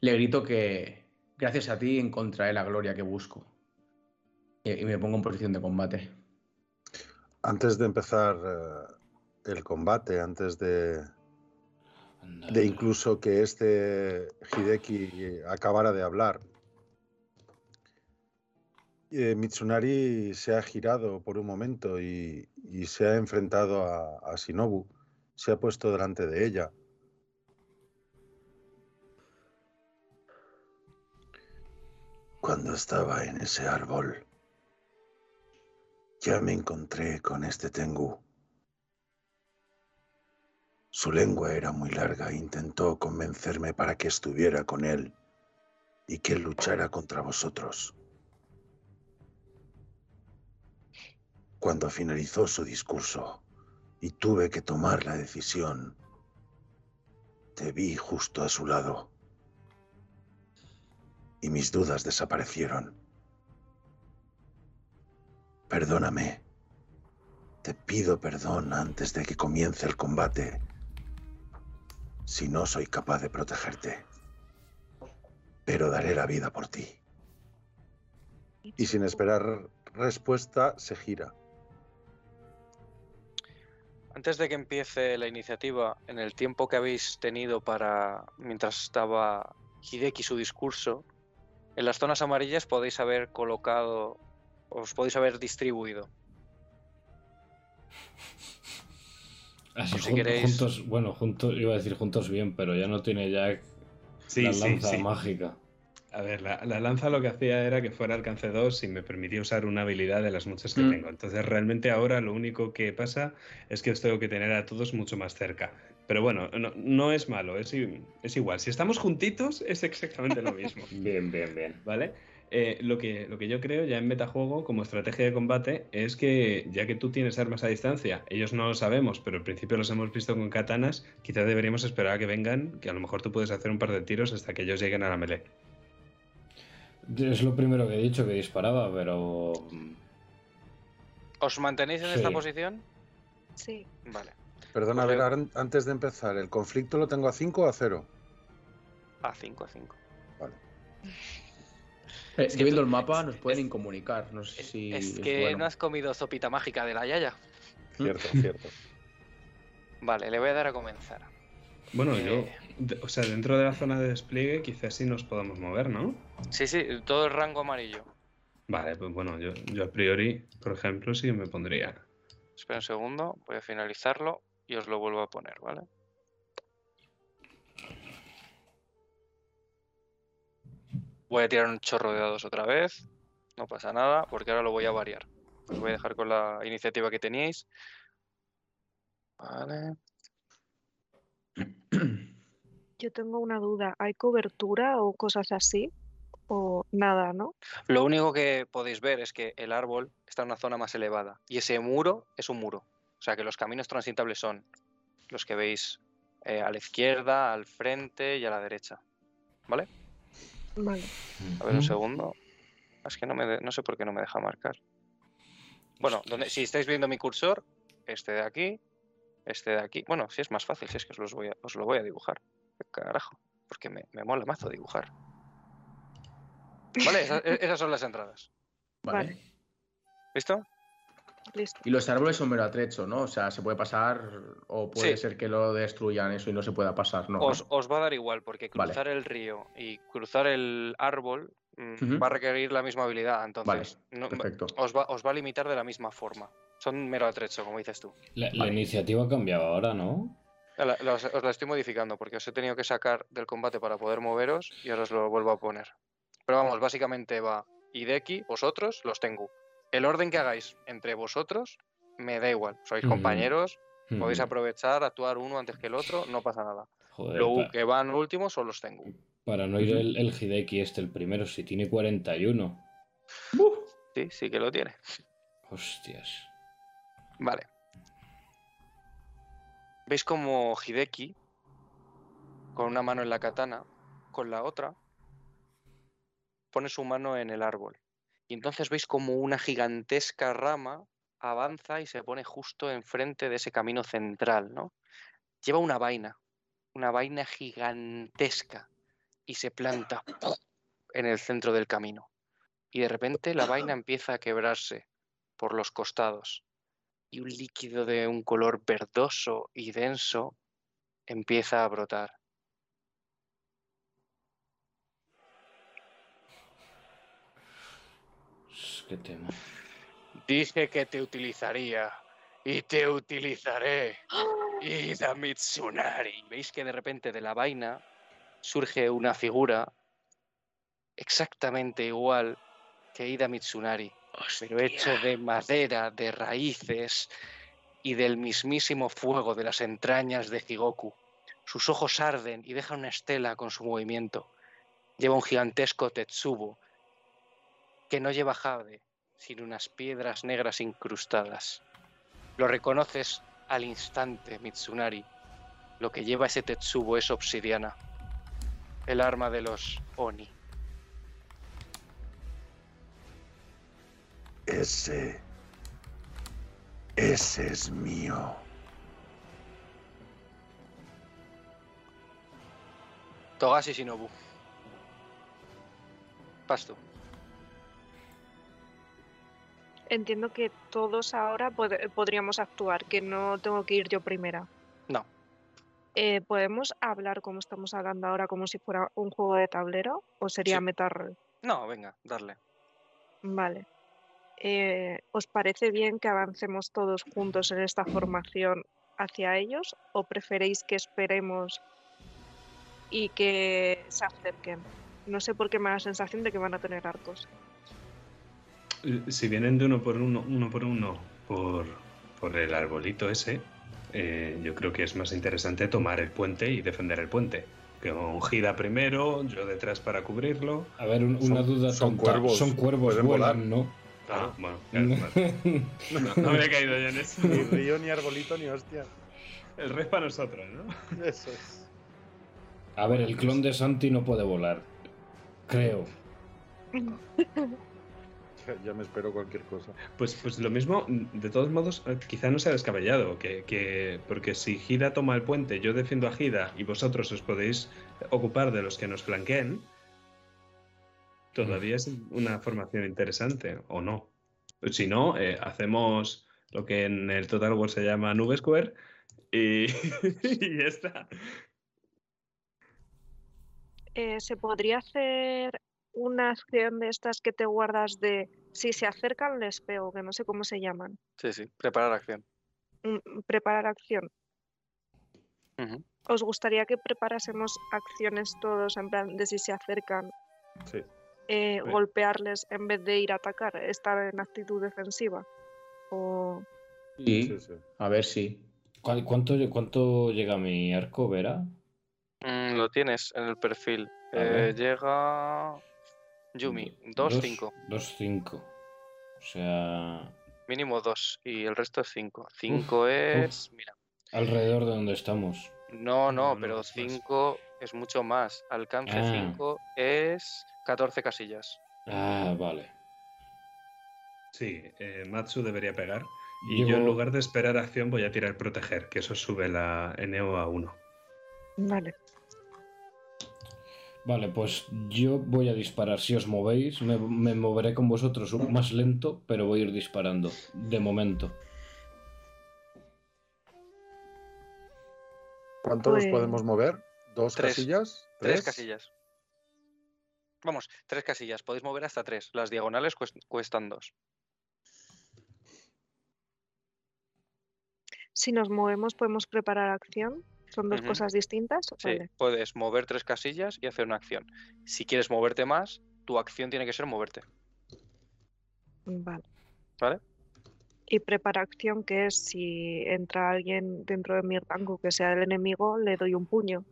le grito que gracias a ti encontraré la gloria que busco. Y, y me pongo en posición de combate. Antes de empezar eh, el combate, antes de, de incluso que este Hideki acabara de hablar, eh, Mitsunari se ha girado por un momento y, y se ha enfrentado a, a Shinobu, se ha puesto delante de ella. Cuando estaba en ese árbol, ya me encontré con este Tengu. Su lengua era muy larga e intentó convencerme para que estuviera con él y que luchara contra vosotros. Cuando finalizó su discurso y tuve que tomar la decisión, te vi justo a su lado y mis dudas desaparecieron. Perdóname. Te pido perdón antes de que comience el combate si no soy capaz de protegerte. Pero daré la vida por ti. Y sin esperar respuesta, se gira. Antes de que empiece la iniciativa, en el tiempo que habéis tenido para. mientras estaba Hideki su discurso, en las zonas amarillas podéis haber colocado. os podéis haber distribuido. Así Por si jun- queréis- juntos, bueno, juntos, iba a decir juntos bien, pero ya no tiene ya Sí, la sí, lanza sí. mágica. A ver, la, la lanza lo que hacía era que fuera alcance 2 y me permitía usar una habilidad de las muchas que Mm. tengo. Entonces, realmente ahora lo único que pasa es que os tengo que tener a todos mucho más cerca. Pero bueno, no, no es malo, es, es igual. Si estamos juntitos, es exactamente lo mismo. Bien, bien, bien. ¿Vale? Eh, lo, que, lo que yo creo ya en metajuego como estrategia de combate es que ya que tú tienes armas a distancia, ellos no lo sabemos, pero al principio los hemos visto con katanas, quizás deberíamos esperar a que vengan, que a lo mejor tú puedes hacer un par de tiros hasta que ellos lleguen a la melee. Es lo primero que he dicho, que disparaba, pero... ¿Os mantenéis en esta posición? Sí. Vale. Perdona, a ver, yo- antes de empezar, ¿el conflicto lo tengo a 5 o a 0? A 5, a 5. Vale. Eh, Es que viendo tú- el mapa nos pueden es- incomunicar. No sé si. es es que bueno. no has comido sopita mágica de la Yaya. Cierto, cierto. Vale, le voy a dar a comenzar. Bueno, Eh. yo, o sea, dentro de la zona de despliegue quizás sí nos podamos mover, ¿no? Sí, sí, todo el rango amarillo. Vale, pues bueno, yo, yo a priori, por ejemplo, sí me pondría. Espera un segundo, voy a finalizarlo y os lo vuelvo a poner, ¿vale? Voy a tirar un chorro de dados otra vez. No pasa nada, porque ahora lo voy a variar. Os voy a dejar con la iniciativa que teníais. Vale. Yo tengo una duda. ¿Hay cobertura o cosas así? O nada, ¿no? Lo único que podéis ver es que el árbol está en una zona más elevada y ese muro es un muro. O sea que los caminos transitables son los que veis eh, a la izquierda, al frente y a la derecha. ¿Vale? Vale. A ver un segundo. Es que no, me de- no sé por qué no me deja marcar. Bueno, donde, si estáis viendo mi cursor, este de aquí, este de aquí. Bueno, si es más fácil, si es que os, los voy a- os lo voy a dibujar. ¿Qué carajo? Porque me, me mola mazo dibujar. Vale, esas, e- esas son las entradas. Vale. Vale. ¿Listo? Listo. Y los árboles son mero atrecho, ¿no? O sea, se puede pasar o puede Sí. ser que lo destruyan eso y no se pueda pasar, ¿no? Os, os va a dar igual, porque Vale. cruzar el río y cruzar el árbol mm, va a requerir la misma habilidad. Entonces, no- Perfecto. os, va, os va a limitar de la misma forma. Son mero atrecho, como dices tú. La, la Vale. iniciativa ha cambiado ahora, ¿no? La- la- os, os la estoy modificando porque os he tenido que sacar del combate para poder moveros y ahora os lo vuelvo a poner. Pero vamos, básicamente va Hideki, vosotros, los tengo. El orden que hagáis entre vosotros me da igual. Sois compañeros, podéis aprovechar, actuar uno antes que el otro, no pasa nada. Joder, Lo pa- que van últimos son los tengo. para no ir el, el Hideki este, el primero, si tiene 41. Sí, sí que lo tiene. Hostias. Vale. ¿Veis como Hideki, con una mano en la katana, con la otra, pone su mano en el árbol? Y entonces veis como una gigantesca rama avanza y se pone justo enfrente de ese camino central, ¿no? Lleva una vaina, una vaina gigantesca, y se planta en el centro del camino. Y de repente la vaina empieza a quebrarse por los costados y un líquido de un color verdoso y denso empieza a brotar. Es que temo. Dije que te utilizaría y te utilizaré. Ida Mitsunari. Veis que de repente de la vaina surge una figura exactamente igual que Ida Mitsunari, pero hecho de madera, de raíces y del mismísimo fuego de las entrañas de Higoku. Sus ojos arden y dejan una estela con su movimiento. Lleva un gigantesco tetsubo que no lleva jade, sino unas piedras negras incrustadas. Lo reconoces al instante, Mitsunari. Lo que lleva ese tetsubo es obsidiana, el arma de los Oni. Ese... Ese es mío. Togashi Shinobu. Pasto. Entiendo que todos ahora pod- podríamos actuar, que no tengo que ir yo primera. No. Eh, ¿Podemos hablar como estamos hablando ahora, como si fuera un juego de tablero? ¿O sería Sí. metar? No, venga, darle. Vale. Eh, ¿Os parece bien que avancemos todos juntos en esta formación hacia ellos? ¿O preferéis que esperemos y que se acerquen? No sé por qué me da la sensación de que van a tener arcos. Si vienen de uno por uno, uno por uno, por, por el arbolito ese, eh, yo creo que es más interesante tomar el puente y defender el puente. Que un gira primero, yo detrás para cubrirlo. A ver, un- una Son- duda son tonta. cuervos, Son cuervos, pueden vuelan, ¿no? Ah, bueno, claro, vale. no, no había caído yo en eso. Ni río, ni arbolito, ni hostia. El rey para nosotros, ¿no? Eso es. A ver, el clon de Santi no puede volar. Creo. Ya, ya me espero cualquier cosa. Pues, pues lo mismo, de todos modos, eh, quizá no sea descabellado, que, que- porque si Gira toma el puente, yo defiendo a Gira y vosotros os podéis ocupar de los que nos flanqueen, todavía es una formación interesante, ¿o no? Si no, eh, hacemos lo que en el Total War se llama Nube Square y, y ya está. Eh, ¿Se podría hacer una acción de estas que te guardas de si se acercan les pego, que no sé cómo se llaman? Sí, sí. Preparar acción. Mm, Preparar acción. ¿Os gustaría que preparásemos acciones todos en plan de si se acercan, Sí. eh, Sí. golpearles en vez de ir a atacar, estar en actitud defensiva? O Sí, Sí, sí. a ver si. ¿Cuál- ¿Cuánto, cuánto llega mi arco, Vera? Mm, lo tienes en el perfil. Eh, llega Yumi, 2-5. 2-5. O sea, Mínimo 2 y el resto es 5. 5 es. Mira. alrededor de donde estamos. No, No, no, pero es más. 5 es mucho más. Alcance Ah. 5 es 14 casillas. Ah, vale. Sí, eh, Matsu debería pegar. Y yo Llevo- en lugar de esperar acción voy a tirar proteger, que eso sube la Eneo a 1. vale. Vale, pues yo voy a disparar. Si os movéis, me, me moveré con vosotros más lento, pero voy a ir disparando. De momento. ¿Cuánto nos Pues- podemos mover? ¿Dos Tres. casillas? Tres casillas. Vamos, tres casillas. Podéis mover hasta tres. Las diagonales cuest- cuestan dos. Si nos movemos, podemos preparar acción. ¿Son dos cosas distintas? Sí, Vale. puedes mover tres casillas y hacer una acción. Si quieres moverte más, tu acción tiene que ser moverte. Vale. ¿Vale? Y prepara acción, que es si entra alguien dentro de mi rango que sea el enemigo, le doy un puño.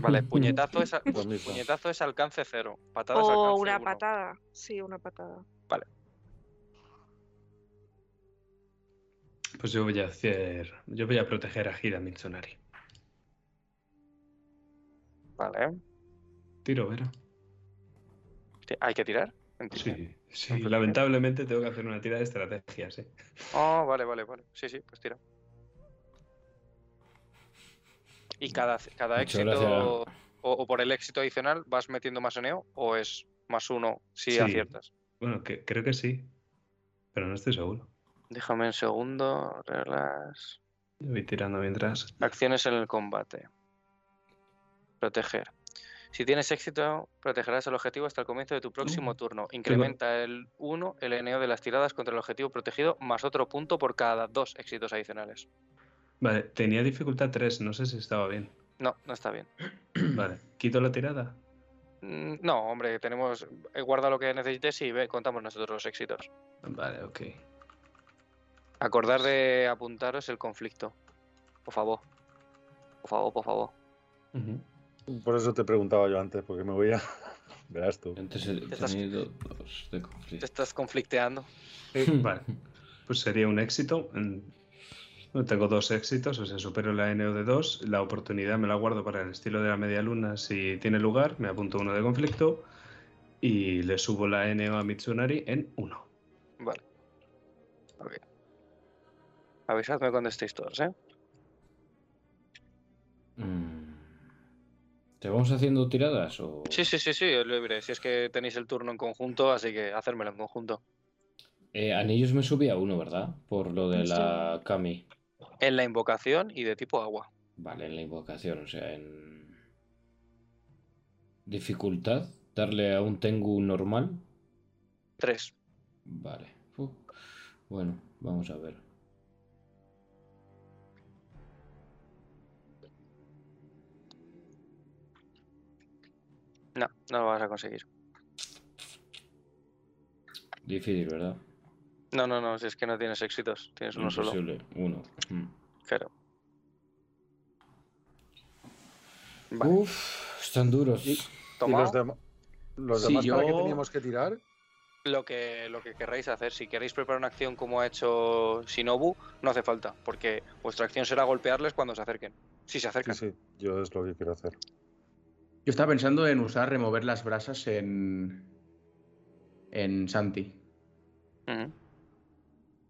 Vale, puñetazo es, puñetazo es alcance cero. Patadas O alcance una uno. patada. Sí, una patada. Pues yo voy a hacer. Yo voy a proteger a Gira Mitsunari. Vale. Tiro, Vera. ¿Hay que tirar? Entiendo. Sí, sí. Lamentablemente tengo que hacer una tira de estrategias, ¿eh? Oh, vale, vale, vale. Sí, sí, pues tira. Y cada, cada Muchas éxito, o, o por el éxito adicional, ¿vas metiendo más eneo o es más uno si Sí. aciertas? Bueno, que, creo que sí. Pero no estoy seguro. Déjame un segundo. Reglas. Voy tirando mientras. Acciones en el combate. Proteger. Si tienes éxito, protegerás el objetivo hasta el comienzo de tu próximo Uh, turno. Incrementa el 1 el eneo de las tiradas contra el objetivo protegido más otro punto por cada dos éxitos adicionales. Vale, tenía dificultad 3, no sé si estaba bien. No, no está bien. Vale, quito la tirada. Mm, No, hombre, tenemos. eh, Guarda lo que necesites y ve, contamos nosotros los éxitos. Vale, ok. Acordar de apuntaros el conflicto. Por favor. Por favor, por favor. Por eso te preguntaba yo antes, porque me voy a. Verás tú. Antes he estás- tenido dos de Te conflicto. estás conflicteando. Vale, pues sería un éxito. tengo dos éxitos, o sea, supero la NO de 2. La oportunidad me la guardo para el estilo de la media luna si tiene lugar. Me apunto uno de conflicto. Y le subo la NO a Mitsunari en 1. Vale. Ok. Avisadme cuando estéis todos, ¿eh? ¿Te vamos haciendo tiradas o...? Sí, sí, sí, sí, es libre. Si es que tenéis el turno en conjunto, así que hacérmelo en conjunto. Eh, anillos me subí a uno, ¿verdad? Por lo de la Kami. En la invocación y de tipo agua. Vale, en la invocación, o sea, en... Dificultad, darle a un Tengu normal. Tres. Vale. Uf. Bueno, vamos a ver. No, no lo vas a conseguir. Difícil, ¿verdad? No, no, no, si es que no tienes éxitos, tienes uno solo. Imposible. Uno. Mm. Claro. Vale. Uf, están duros. Y- ¿Y Tomado. los, dem- los Sí, demás para qué yo- teníamos que tirar? Lo que, lo que querráis hacer, si queréis preparar una acción como ha hecho Shinobu, no hace falta, porque vuestra acción será golpearles cuando se acerquen. Si se Sí, acercan. sí, yo es lo que quiero hacer. Yo estaba pensando en usar remover las brasas en. en Santi. Ujú.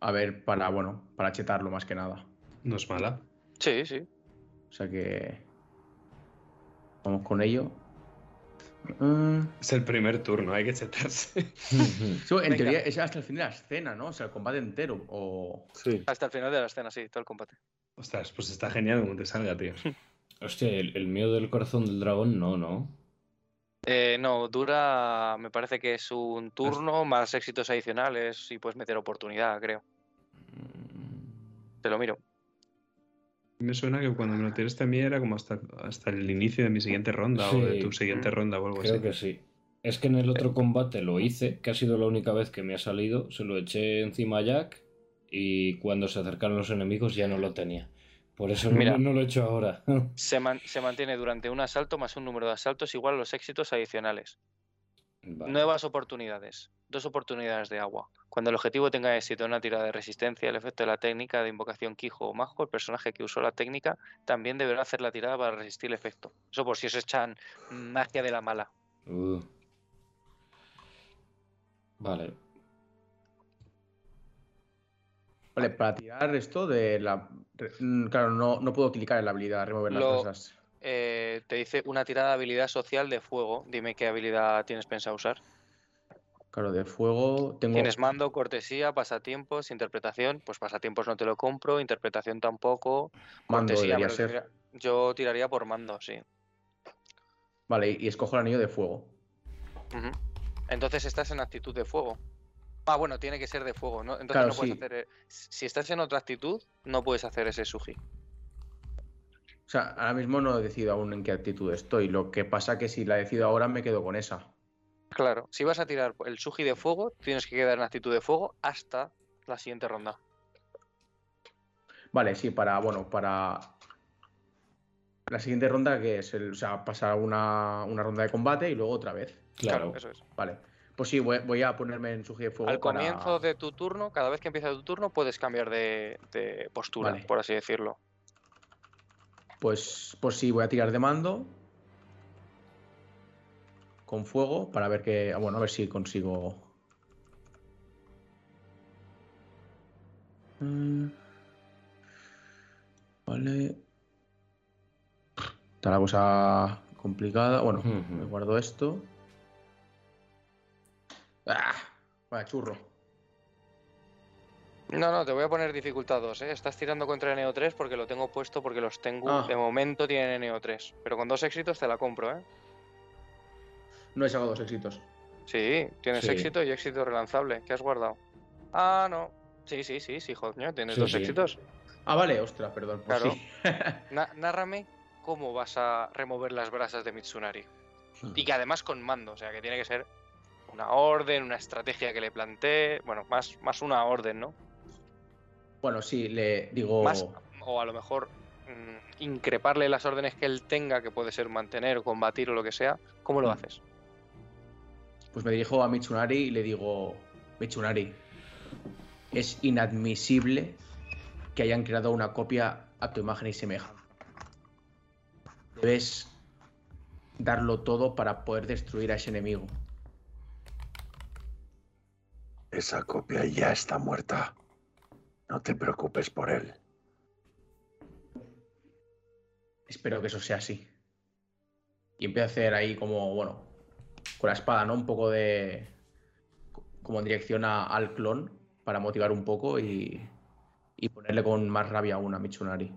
A ver, para, bueno, para chetarlo más que nada. No es mala. Sí, sí. O sea que. Vamos con ello. Mm, Es el primer turno, hay que chetarse. en Venga. teoría es hasta el fin de la escena, ¿no? O sea, el combate entero. O. Sí, Hasta el final de la escena, sí, todo el combate. Ostras, pues está genial como te salga, tío. Hostia, el, el mío del corazón del dragón, no, no. Eh, no, dura, me parece que es un turno más éxitos adicionales y puedes meter oportunidad, creo. Te lo miro. Me suena que cuando me lo tiraste a mí era como hasta, hasta el inicio de mi siguiente ronda o de tu siguiente ronda o algo Creo así. que sí. Es que en el otro combate lo hice, que ha sido la única vez que me ha salido. Se lo eché encima a Jack y cuando se acercaron los enemigos ya no lo tenía. Por eso no, lo he hecho ahora. Se, man- se mantiene durante un asalto más un número de asaltos igual a los éxitos adicionales. Vale. Nuevas oportunidades. Dos oportunidades de agua. Cuando el objetivo tenga éxito en una tirada de resistencia, el efecto de la técnica de invocación Quijo o Majo, el personaje que usó la técnica también deberá hacer la tirada para resistir el efecto. Eso por si os echan magia de la mala. Uh. Vale. Vale, para tirar esto de la. mm, Claro, no, no puedo clicar en la habilidad, remover las Lo- brasas. Eh, te dice una tirada de habilidad social de fuego. Dime qué habilidad tienes pensado usar. Claro, de fuego. Tengo. Tienes mando, cortesía, pasatiempos, interpretación. Pues pasatiempos no te lo compro, interpretación tampoco. Mando Cortesía, debería ser. tira- yo tiraría por mando, sí. Vale, y escojo el anillo de fuego. Entonces estás en actitud de fuego. Ah, bueno, tiene que ser de fuego, ¿no? Entonces Claro, no puedes sí. hacer. eh, Si estás en otra actitud, no puedes hacer ese suji. O sea, ahora mismo no he decidido aún en qué actitud estoy. Lo que pasa que si la decido ahora me quedo con esa. Claro, si vas a tirar el suji de fuego, tienes que quedar en actitud de fuego hasta la siguiente ronda. Vale, sí, para, bueno, para la siguiente ronda, que es el, o sea, pasar una, una ronda de combate y luego otra vez. Claro. eso es. Vale. Pues sí, voy, voy a ponerme en suji de fuego. Al para- comienzo de tu turno, cada vez que empieza tu turno, puedes cambiar de, de postura, Vale. por así decirlo. Pues, pues sí, voy a tirar de mando. Con fuego para ver que. Bueno, a ver si consigo. Mm. Vale. Está la cosa complicada. Bueno, me guardo esto. ¡Ah! Vaya churro. No, no, te voy a poner dificultad 2, ¿eh? Estás tirando contra Neo 3 porque lo tengo puesto porque los tengo. Ah. De momento tienen Neo 3. Pero con dos éxitos te la compro, ¿eh? No he sacado dos éxitos. Sí, tienes Sí. éxito y éxito relanzable. ¿Qué has guardado? Ah, no. Sí, sí, sí, sí, coño, tienes Sí, dos sí. éxitos. Ah, vale, ostras, perdón. Pues Claro. Na- nárrame cómo vas a remover las brasas de Mitsunari. Y que además con mando, o sea, que tiene que ser una orden, una estrategia que le plantee. Bueno, más, más una orden, ¿no? bueno, sí, le digo. Más, o a lo mejor mm, increparle las órdenes que él tenga, que puede ser mantener o combatir o lo que sea. ¿Cómo lo Mm. haces? Pues me dirijo a Mitsunari y le digo, Mitsunari, es inadmisible que hayan creado una copia a tu imagen y semejanza. Debes darlo todo para poder destruir a ese enemigo. Esa copia ya está muerta. No te preocupes por él. Espero que eso sea así. Y empieza a hacer ahí como, bueno, con la espada, ¿no? Un poco de. como en dirección a- al clon para motivar un poco y. y ponerle con más rabia aún a Mitsunari.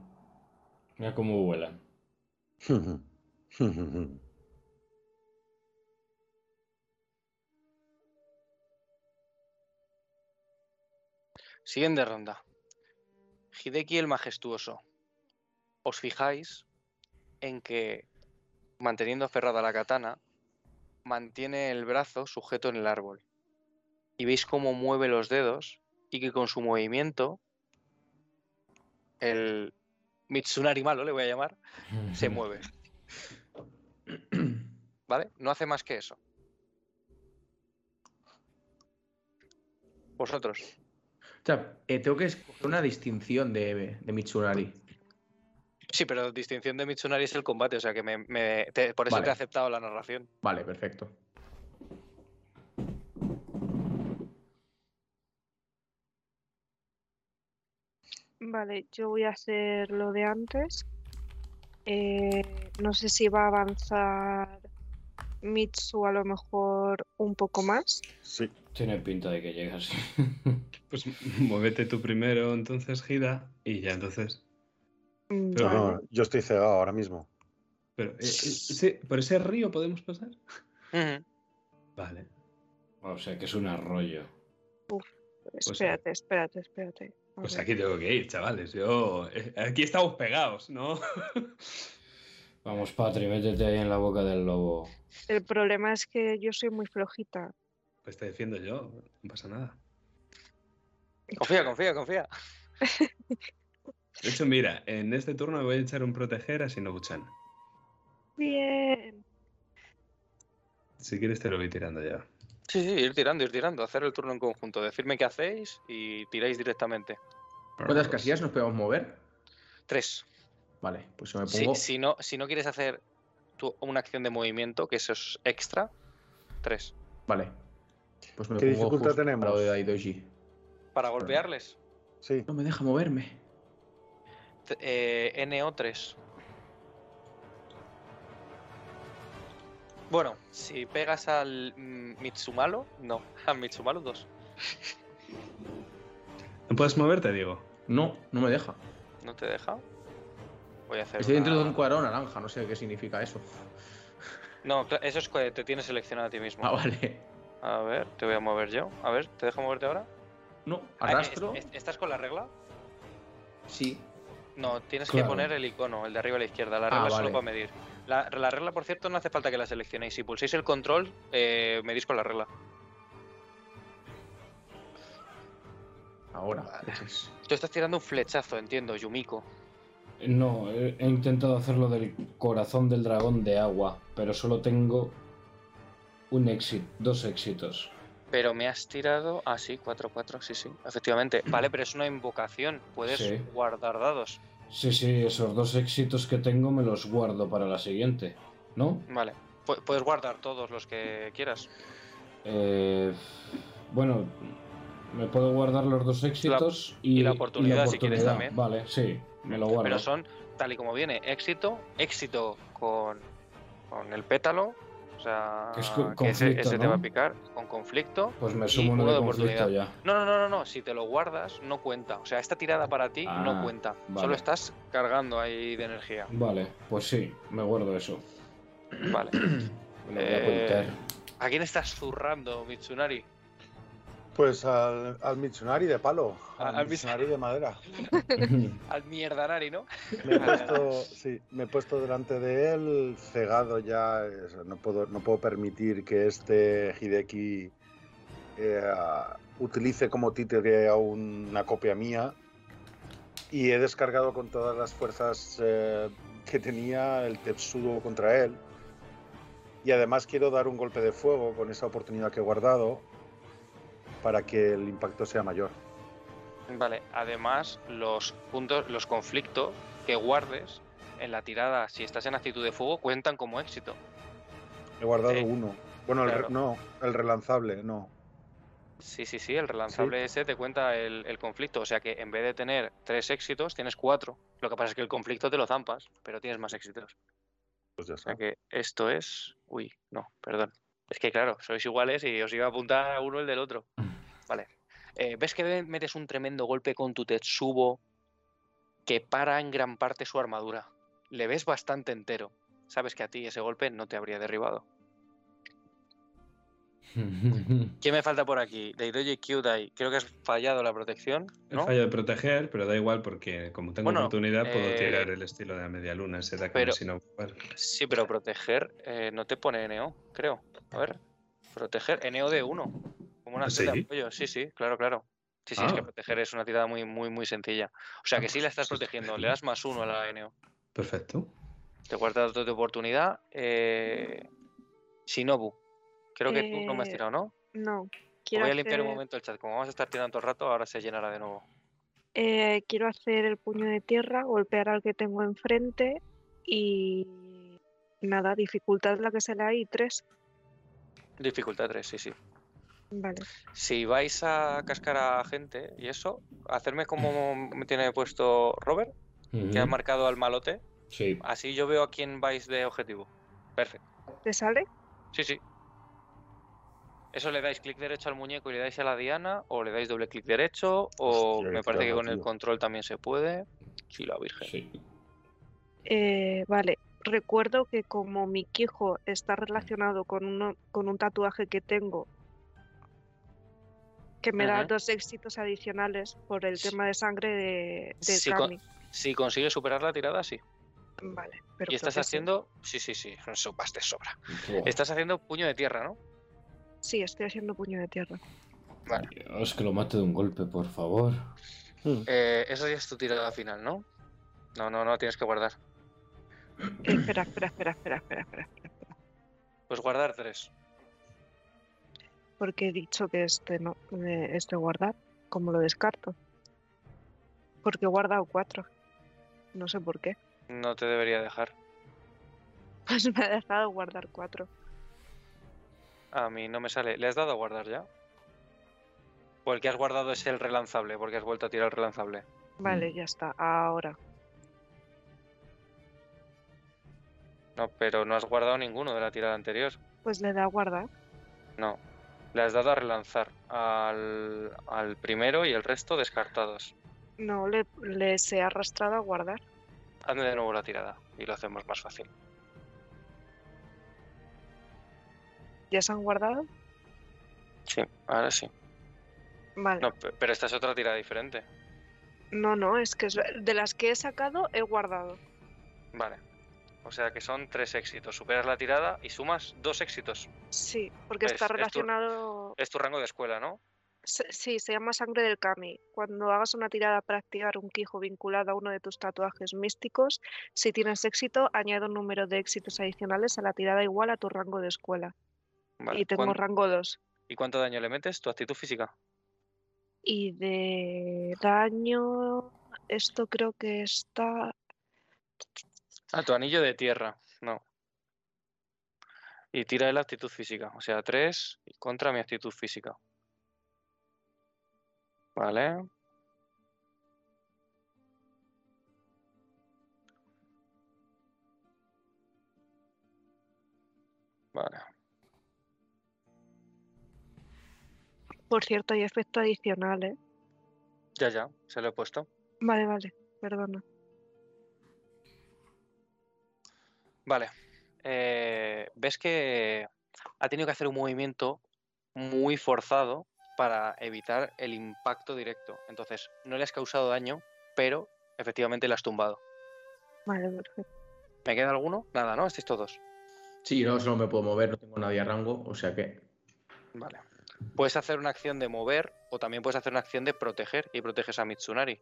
Mira cómo vuela. Siguiente ronda. Hideki el majestuoso. Os fijáis en que, manteniendo aferrada la katana, mantiene el brazo sujeto en el árbol. Y veis cómo mueve los dedos y que con su movimiento, el Mitsunari malo, le voy a llamar, se mueve. ¿Vale? No hace más que eso. Vosotros. Sea, eh, tengo que escoger una distinción de, de Mitsunari. Sí, pero distinción de Mitsunari es el combate, o sea que me, me- te- por eso te Vale. he aceptado la narración. Vale, perfecto. Vale, yo voy a hacer lo de antes. Eh, no sé si va a avanzar Mitsu a lo mejor un poco más. Sí. Tiene pinta de que llegas. Pues muévete tú primero, entonces, Gida, y ya entonces. Mm, Pero vale. No, yo estoy cegado ahora mismo. Pero, eh, eh, ese- ¿Por ese río podemos pasar? Vale. o sea que es un arroyo. Espérate, espérate, espérate. A Pues ver. aquí tengo que ir, chavales. Yo. eh, Aquí estamos pegados, ¿no? Vamos, Patri, métete ahí en la boca del lobo. El problema es que yo soy muy flojita. Pues te defiendo yo, no pasa nada. Confía, confía, confía. De hecho, mira, en este turno me voy a echar un proteger a Shinobu-chan. Bien. Si quieres, te lo voy tirando ya. Sí, sí, ir tirando, ir tirando, hacer el turno en conjunto, decirme qué hacéis y tiráis directamente. ¿Cuántas casillas nos podemos mover? Tres. Vale, pues yo me Si, pongo. si no, si no quieres hacer una acción de movimiento, que eso es extra, tres. Vale. Pues me ¿Qué pongo dificultad justo tenemos? para lo de Daidoji. Para golpearles, Sí. No me deja moverme. t- eh, NO 3. Bueno, si pegas al mm, Mitsumalo, no, al Mitsumalo 2. ¿No puedes moverte, Diego? No, no me deja. ¿No te deja? Voy a hacer. Estoy dentro de un cuadrado naranja, no sé qué significa eso. No, eso es que te tienes seleccionado a ti mismo. Ah, vale. A ver, te voy a mover yo. A ver, ¿te deja moverte ahora? No, Ah, arrastro. ¿es- es- ¿Estás con la regla? Sí. No, tienes Claro. que poner el icono, el de arriba a la izquierda. La Ah, regla es solo vale. para medir. La, la regla, por cierto, no hace falta que la seleccionéis. Si pulséis el control, eh, medís con la regla. Ahora. Vale. Tú estás tirando un flechazo, entiendo, Yumiko. No, he, he intentado hacerlo del corazón del dragón de agua, pero solo tengo un éxito, dos éxitos. Pero me has tirado. Ah, sí, 4-4, sí, sí, efectivamente. Vale, pero es una invocación. Puedes Sí. guardar dados. Sí, sí, esos dos éxitos que tengo me los guardo para la siguiente, ¿no? Vale. Pu- Puedes guardar todos los que quieras. Eh, bueno, me puedo guardar los dos éxitos y, y la oportunidad, si quieres, oportunidad. también. Vale, sí, me lo guardo. Pero son, tal y como viene, éxito, éxito con, con el pétalo. O sea, es que ese, te va a picar con conflicto. Pues me sumo uno de oportunidad. ya. No, no, no, no, no. Si te lo guardas, no cuenta. O sea, esta tirada para ti Ah, no cuenta. vale. Solo estás cargando ahí de energía. Vale, pues sí, me guardo eso. Vale. Me lo voy a Eh. ¿A quién estás zurrando, Mitsunari? Pues al, al Mitsunari de palo, Al- al, Mitsunari de madera. Al mierdanari, ¿no? Me he puesto, sí, me he puesto delante de él, cegado ya. No puedo, no puedo permitir que este Hideki eh, utilice como títere a una copia mía. Y he descargado con todas las fuerzas eh, que tenía el Tetsudo contra él. Y además quiero dar un golpe de fuego con esa oportunidad que he guardado para que el impacto sea mayor. Vale. Además, los puntos, los conflictos que guardes en la tirada, si estás en actitud de fuego, cuentan como éxito. He guardado Sí. uno. Bueno, el no, el relanzable, no. Sí, sí, sí, el relanzable ese te cuenta el, el conflicto. O sea que en vez de tener tres éxitos, tienes cuatro. Lo que pasa es que el conflicto te lo zampas, pero tienes más éxitos. Pues ya O sea está. que esto es. Uy, no, perdón. Es que claro, sois iguales y os iba a apuntar a uno el del otro. Vale. Eh, ¿Ves que metes un tremendo golpe con tu Tetsubo que para en gran parte su armadura? Le ves bastante entero. Sabes que a ti ese golpe no te habría derribado. ¿Qué me falta por aquí? Daidoji Kyudai. Creo que has fallado la protección, He ¿no? fallo de proteger, pero da igual porque como tengo Bueno, oportunidad puedo eh, tirar el estilo de la media luna, ese ataque pero- sin ocupar. Sí, pero proteger eh, no te pone NO, creo. A ver. Proteger NO de 1. Como una ¿Ah, acción de sí? apoyo. Sí, sí, claro, claro. Sí, sí, es que Ah. proteger es una tirada muy, muy, muy sencilla. O sea que sí pues la estás está protegiendo. Le das más uno a la NO. Perfecto. Te guardas dos de oportunidad. Eh... Shinobu. Creo que tú no me has Eh, tirado, ¿no? No. Quiero Voy a limpiar un momento el chat. Como vamos a estar tirando todo el rato, ahora se llenará de nuevo. Eh, quiero hacer el puño de tierra, golpear al que tengo enfrente y nada, dificultad la que se le hay, tres. Dificultad 3, sí, sí. Vale. Si vais a cascar a gente y eso, hacerme como me tiene puesto Robert, que ha marcado al malote. Sí. Así yo veo a quién vais de objetivo. Perfecto. ¿Te sale? Sí, sí. Eso le dais clic derecho al muñeco y le dais a la diana, o le dais doble clic derecho, o Hostia, me parece que con el control también se puede. Sí, la virgen. Sí. Eh, vale. Recuerdo que como mi quijo está relacionado con, uno, con un tatuaje que tengo que me da dos éxitos adicionales por el Sí. tema de sangre de, con- Kami. Si consigues superar la tirada, sí. Vale. Pero y estás haciendo. Sí, sí, sí. Eso vas de sobra. Estás haciendo puño de tierra, ¿no? Sí, estoy haciendo puño de tierra. Vale. Dios, que lo mate de un golpe, por favor. Eh, esa ya es tu tirada final, ¿no? No, no, no, tienes que guardar. Eh, espera, espera, espera, espera, espera, espera. Pues guardar tres. Porque he dicho que este no, eh, este guardar, como lo descarto. Porque he guardado cuatro. No sé por qué. No te debería dejar. Pues me ha dejado guardar cuatro. A mí no me sale. ¿Le has dado a guardar ya? O el que has guardado es el relanzable, porque has vuelto a tirar el relanzable. Vale, Mm. ya está. Ahora. No, pero no has guardado ninguno de la tirada anterior. Pues le da a guardar. No. Le has dado a relanzar al, al primero y el resto descartados. No, le, les he arrastrado a guardar. Hazme de nuevo la tirada y lo hacemos más fácil. ¿Ya se han guardado? Sí, ahora sí. Vale. No, pe- pero esta es otra tirada diferente. No, no, es que es- de las que he sacado he guardado. Vale. O sea que son tres éxitos. Superas la tirada y sumas dos éxitos. Sí, porque Es- está es tu- relacionado. Es tu rango de escuela, ¿no? Se- Sí, se llama sangre del Kami. Cuando hagas una tirada para activar un Quijo vinculado a uno de tus tatuajes místicos, si tienes éxito, añade un número de éxitos adicionales a la tirada igual a tu rango de escuela. Vale. Y tengo ¿Cuán- rango 2. ¿Y cuánto daño le metes? Tu actitud física. Y de daño, esto creo que está. A tu anillo de tierra. No. Y tira de la actitud física. O sea, 3 contra mi actitud física. Vale. Vale. Por cierto, hay efecto adicional, ¿eh? Ya, ya. Se lo he puesto. Vale, vale, perdona. Vale. Eh, ves que ha tenido que hacer un movimiento muy forzado para evitar el impacto directo. Entonces, no le has causado daño, pero efectivamente le has tumbado. Vale, perfecto. ¿Me queda alguno? Nada, ¿no? Estáis todos. Sí, no, solo me puedo mover, no tengo nadie a rango, o sea que. Vale. Puedes hacer una acción de mover o también puedes hacer una acción de proteger y proteges a Mitsunari.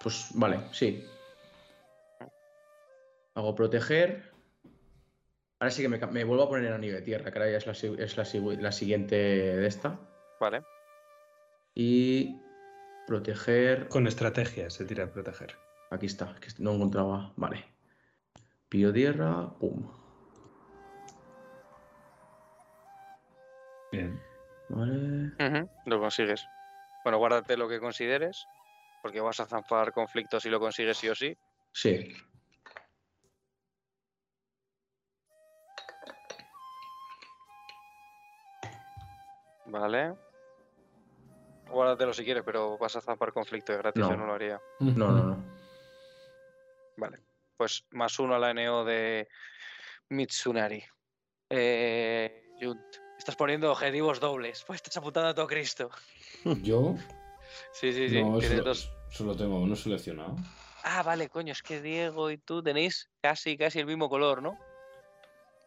Pues vale, sí. Hago proteger. Ahora sí que me, vuelvo a poner en anillo de tierra, que ahora ya es la, es la, si- la siguiente de esta. Vale. Y proteger. Con estrategia se tira a proteger. Aquí está, que no encontraba. Vale. Pido tierra, pum. Bien. Vale. Lo consigues. Bueno, guárdate lo que consideres, porque vas a zampar conflictos si lo consigues sí o sí. Sí. Vale. Guárdatelo si quieres, pero vas a zampar conflicto de gratis, No. yo no lo haría. No, no, no. Vale. Pues más uno a la NO de Mitsunari. Eh, Junt, estás poniendo objetivos dobles. Pues estás apuntando a todo Cristo. Yo Sí, sí, sí. no, solo, dos. solo tengo uno seleccionado. Ah, vale, coño, es que Diego y tú tenéis casi, casi el mismo color, ¿no?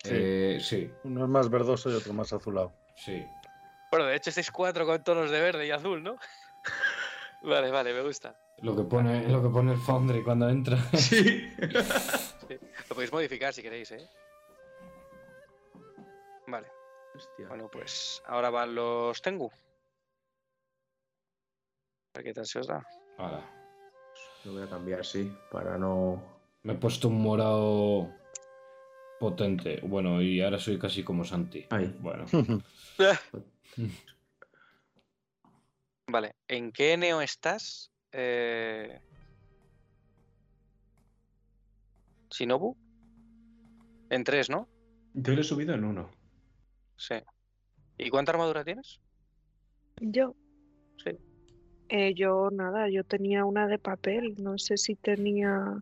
Sí. Eh, sí, Uno es más verdoso y otro más azulado. sí. Bueno, de hecho estáis cuatro con tonos de verde y azul, ¿no? vale, vale, me gusta. Lo que pone, lo que pone el Foundry cuando entra. Sí. Sí. Lo podéis modificar si queréis, ¿eh? Vale, Hostia. bueno, pues ahora van los Tengu. A ver qué tal se os da. Ahora, Lo voy a cambiar, sí, para no. me he puesto un morado potente. Bueno, y ahora soy casi como Santi. Ahí. Bueno, Vale, ¿en qué neo estás? Eh... ¿Shinobu? En tres, ¿no? Yo le he subido en uno. Sí. ¿Y cuánta armadura tienes? Yo. Sí. Eh, yo nada, yo tenía una de papel, no sé si tenía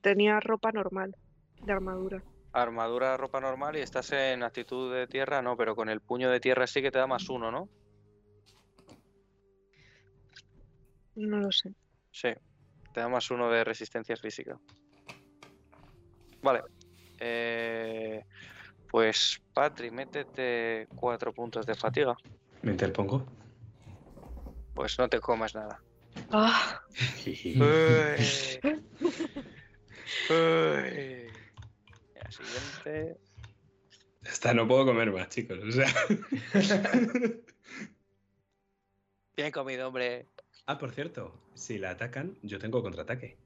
tenía ropa normal de armadura. Armadura, ropa normal y estás en actitud de tierra, no, pero con el puño de tierra sí que te da más uno, ¿no? No lo sé. Sí, te da más uno de resistencia física. Vale. Eh, pues, Patri, métete cuatro puntos de fatiga. ¿Me interpongo? Pues no te comas nada. Ah, Uy. Uy. La siguiente. Ya está, no puedo comer más, chicos. O sea. Bien comido, hombre. ah, por cierto, si la atacan, yo tengo contraataque.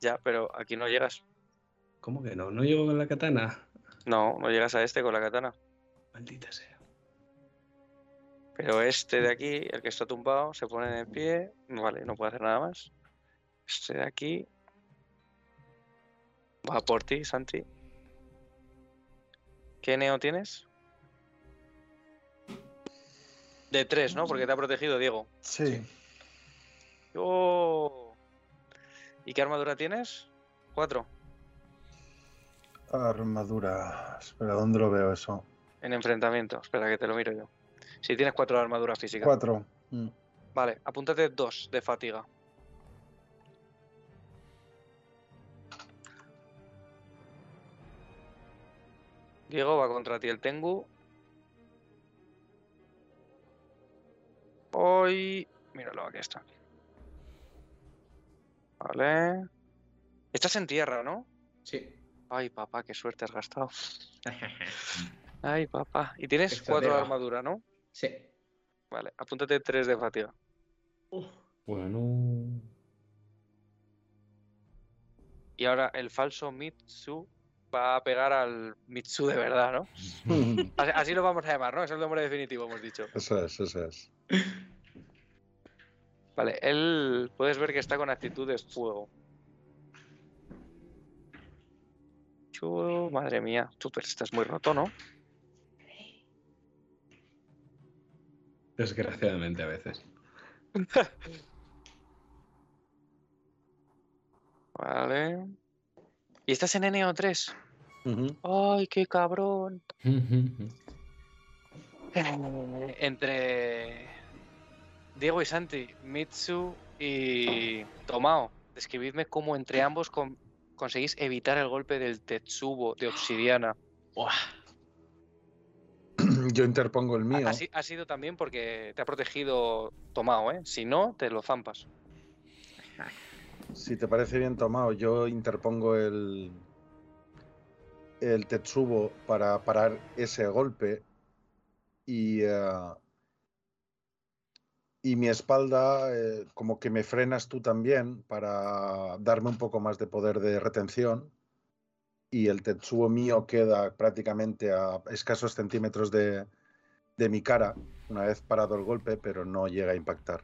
Ya, pero aquí no llegas. ¿Cómo que no? ¿No llego con la katana? No, no llegas a este con la katana. Maldita sea. Pero este de aquí, el que está tumbado, se pone de pie. Vale, no puede hacer nada más. Este de aquí. Va por ti, Santi. ¿Qué neo tienes? De tres, ¿no? Porque te ha protegido Diego. Sí. ¡Oh! ¿Y qué armadura tienes? Cuatro. Armadura. Espera, ¿dónde lo veo eso? En enfrentamiento. Espera, que te lo miro yo. Si tienes cuatro de armadura física. Cuatro. Mm. Vale, apúntate dos de fatiga. Diego va contra ti el Tengu. Hoy. Míralo, aquí está. Vale. Estás en tierra, ¿no? Sí. Ay, papá, qué suerte has gastado. Ay, papá. Y tienes cuatro de armadura, ¿no? Sí. Vale, apúntate tres de fatiga. bueno. Y ahora el falso Mitsu va a pegar al Mitsu de verdad, ¿no? Así, así lo vamos a llamar, ¿no? Es el nombre definitivo, hemos dicho. Eso es, eso es. Vale, él puedes ver que está con actitud de fuego. Chu, madre mía, tú pero estás muy roto, ¿no? Desgraciadamente a veces. Vale. ¿Y estás en NO3? Ujú. ¡Ay, qué cabrón! Entre Diego y Santi, Mitsu y Tomao, describidme cómo entre ambos con- conseguís evitar el golpe del Tetsubo de obsidiana. Yo interpongo el mío. ha ha sido también porque te ha protegido Tomao, ¿eh? Si no, te lo zampas. Si te parece bien tomado, yo interpongo el, el Tetsubo para parar ese golpe y, eh, y mi espalda eh, como que me frenas tú también para darme un poco más de poder de retención y el Tetsubo mío queda prácticamente a escasos centímetros de, de mi cara una vez parado el golpe, pero no llega a impactar.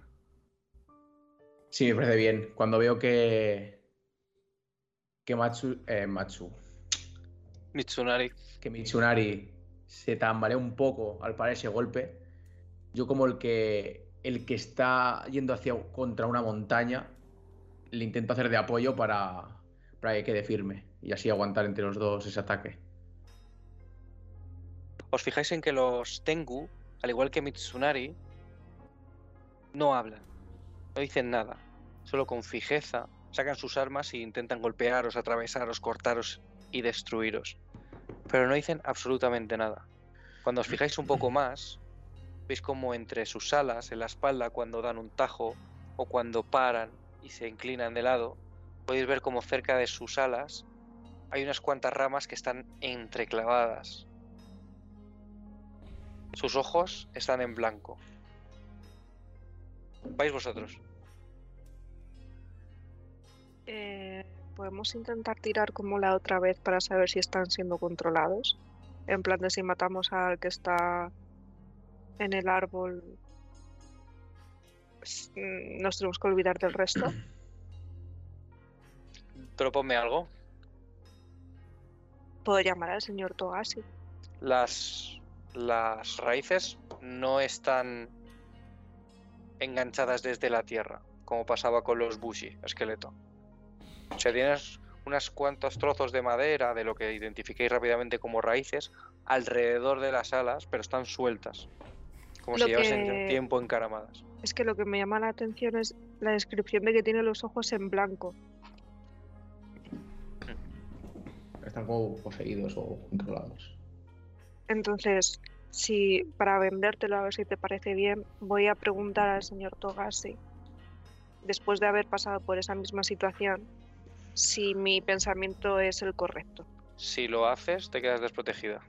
Sí, me parece bien. Cuando veo que. que Matsu. eh, Matsu. Mitsunari. Que Mitsunari se tambalea un poco al parar ese golpe. yo como el que el que está yendo hacia contra una montaña, le intento hacer de apoyo para, para que quede firme y así aguantar entre los dos ese ataque. Os fijáis en que los Tengu, al igual que Mitsunari, no hablan, no dicen nada, solo con fijeza sacan sus armas e intentan golpearos, atravesaros, cortaros y destruiros. Pero no dicen absolutamente nada. Cuando os fijáis un poco más, veis como entre sus alas, en la espalda, cuando dan un tajo o cuando paran y se inclinan de lado, podéis ver como cerca de sus alas hay unas cuantas ramas que están entreclavadas. Sus ojos están en blanco. ¿Vais vosotros? Eh, Podemos intentar tirar como la otra vez para saber si están siendo controlados. En plan de si matamos al que está en el árbol, mm, nos tenemos que olvidar del resto. Proponme algo. Puedo llamar al señor Togasi. Las, las raíces no están enganchadas desde la tierra, como pasaba con los bushi, esqueleto. O sea, tienes unos cuantos trozos de madera, de lo que identifiquéis rápidamente como raíces, alrededor de las alas, pero están sueltas. Como Lo si llevasen que- tiempo encaramadas. Es que lo que me llama la atención es la descripción de que tiene los ojos en blanco. Están como poseídos o controlados. Entonces, si para vendértelo a ver si te parece bien, voy a preguntar al señor Togasi, después de haber pasado por esa misma situación, si mi pensamiento es el correcto. Si lo haces, te quedas desprotegida.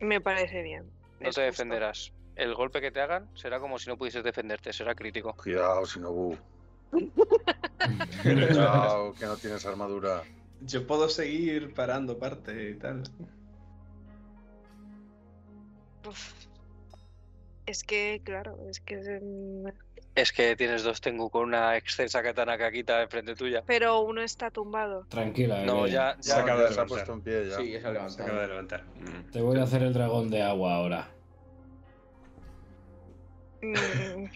Me parece bien. No es te justo. defenderás. El golpe que te hagan será como si no pudieses defenderte, será crítico. Cuidado, Shinobu. Cuidado, que no tienes armadura. Yo puedo seguir parando parte y tal. Uf. Es que, claro, es que... Es que tienes dos Tengu con una extensa katana Kakita enfrente tuya. Pero uno está tumbado. Tranquila, No, que ya, Se ya. acaba de se ha levantar. puesto en pie ya. Sí, ya se ha Se levantado. acaba de levantar. Te voy a hacer el dragón de agua ahora. Mm,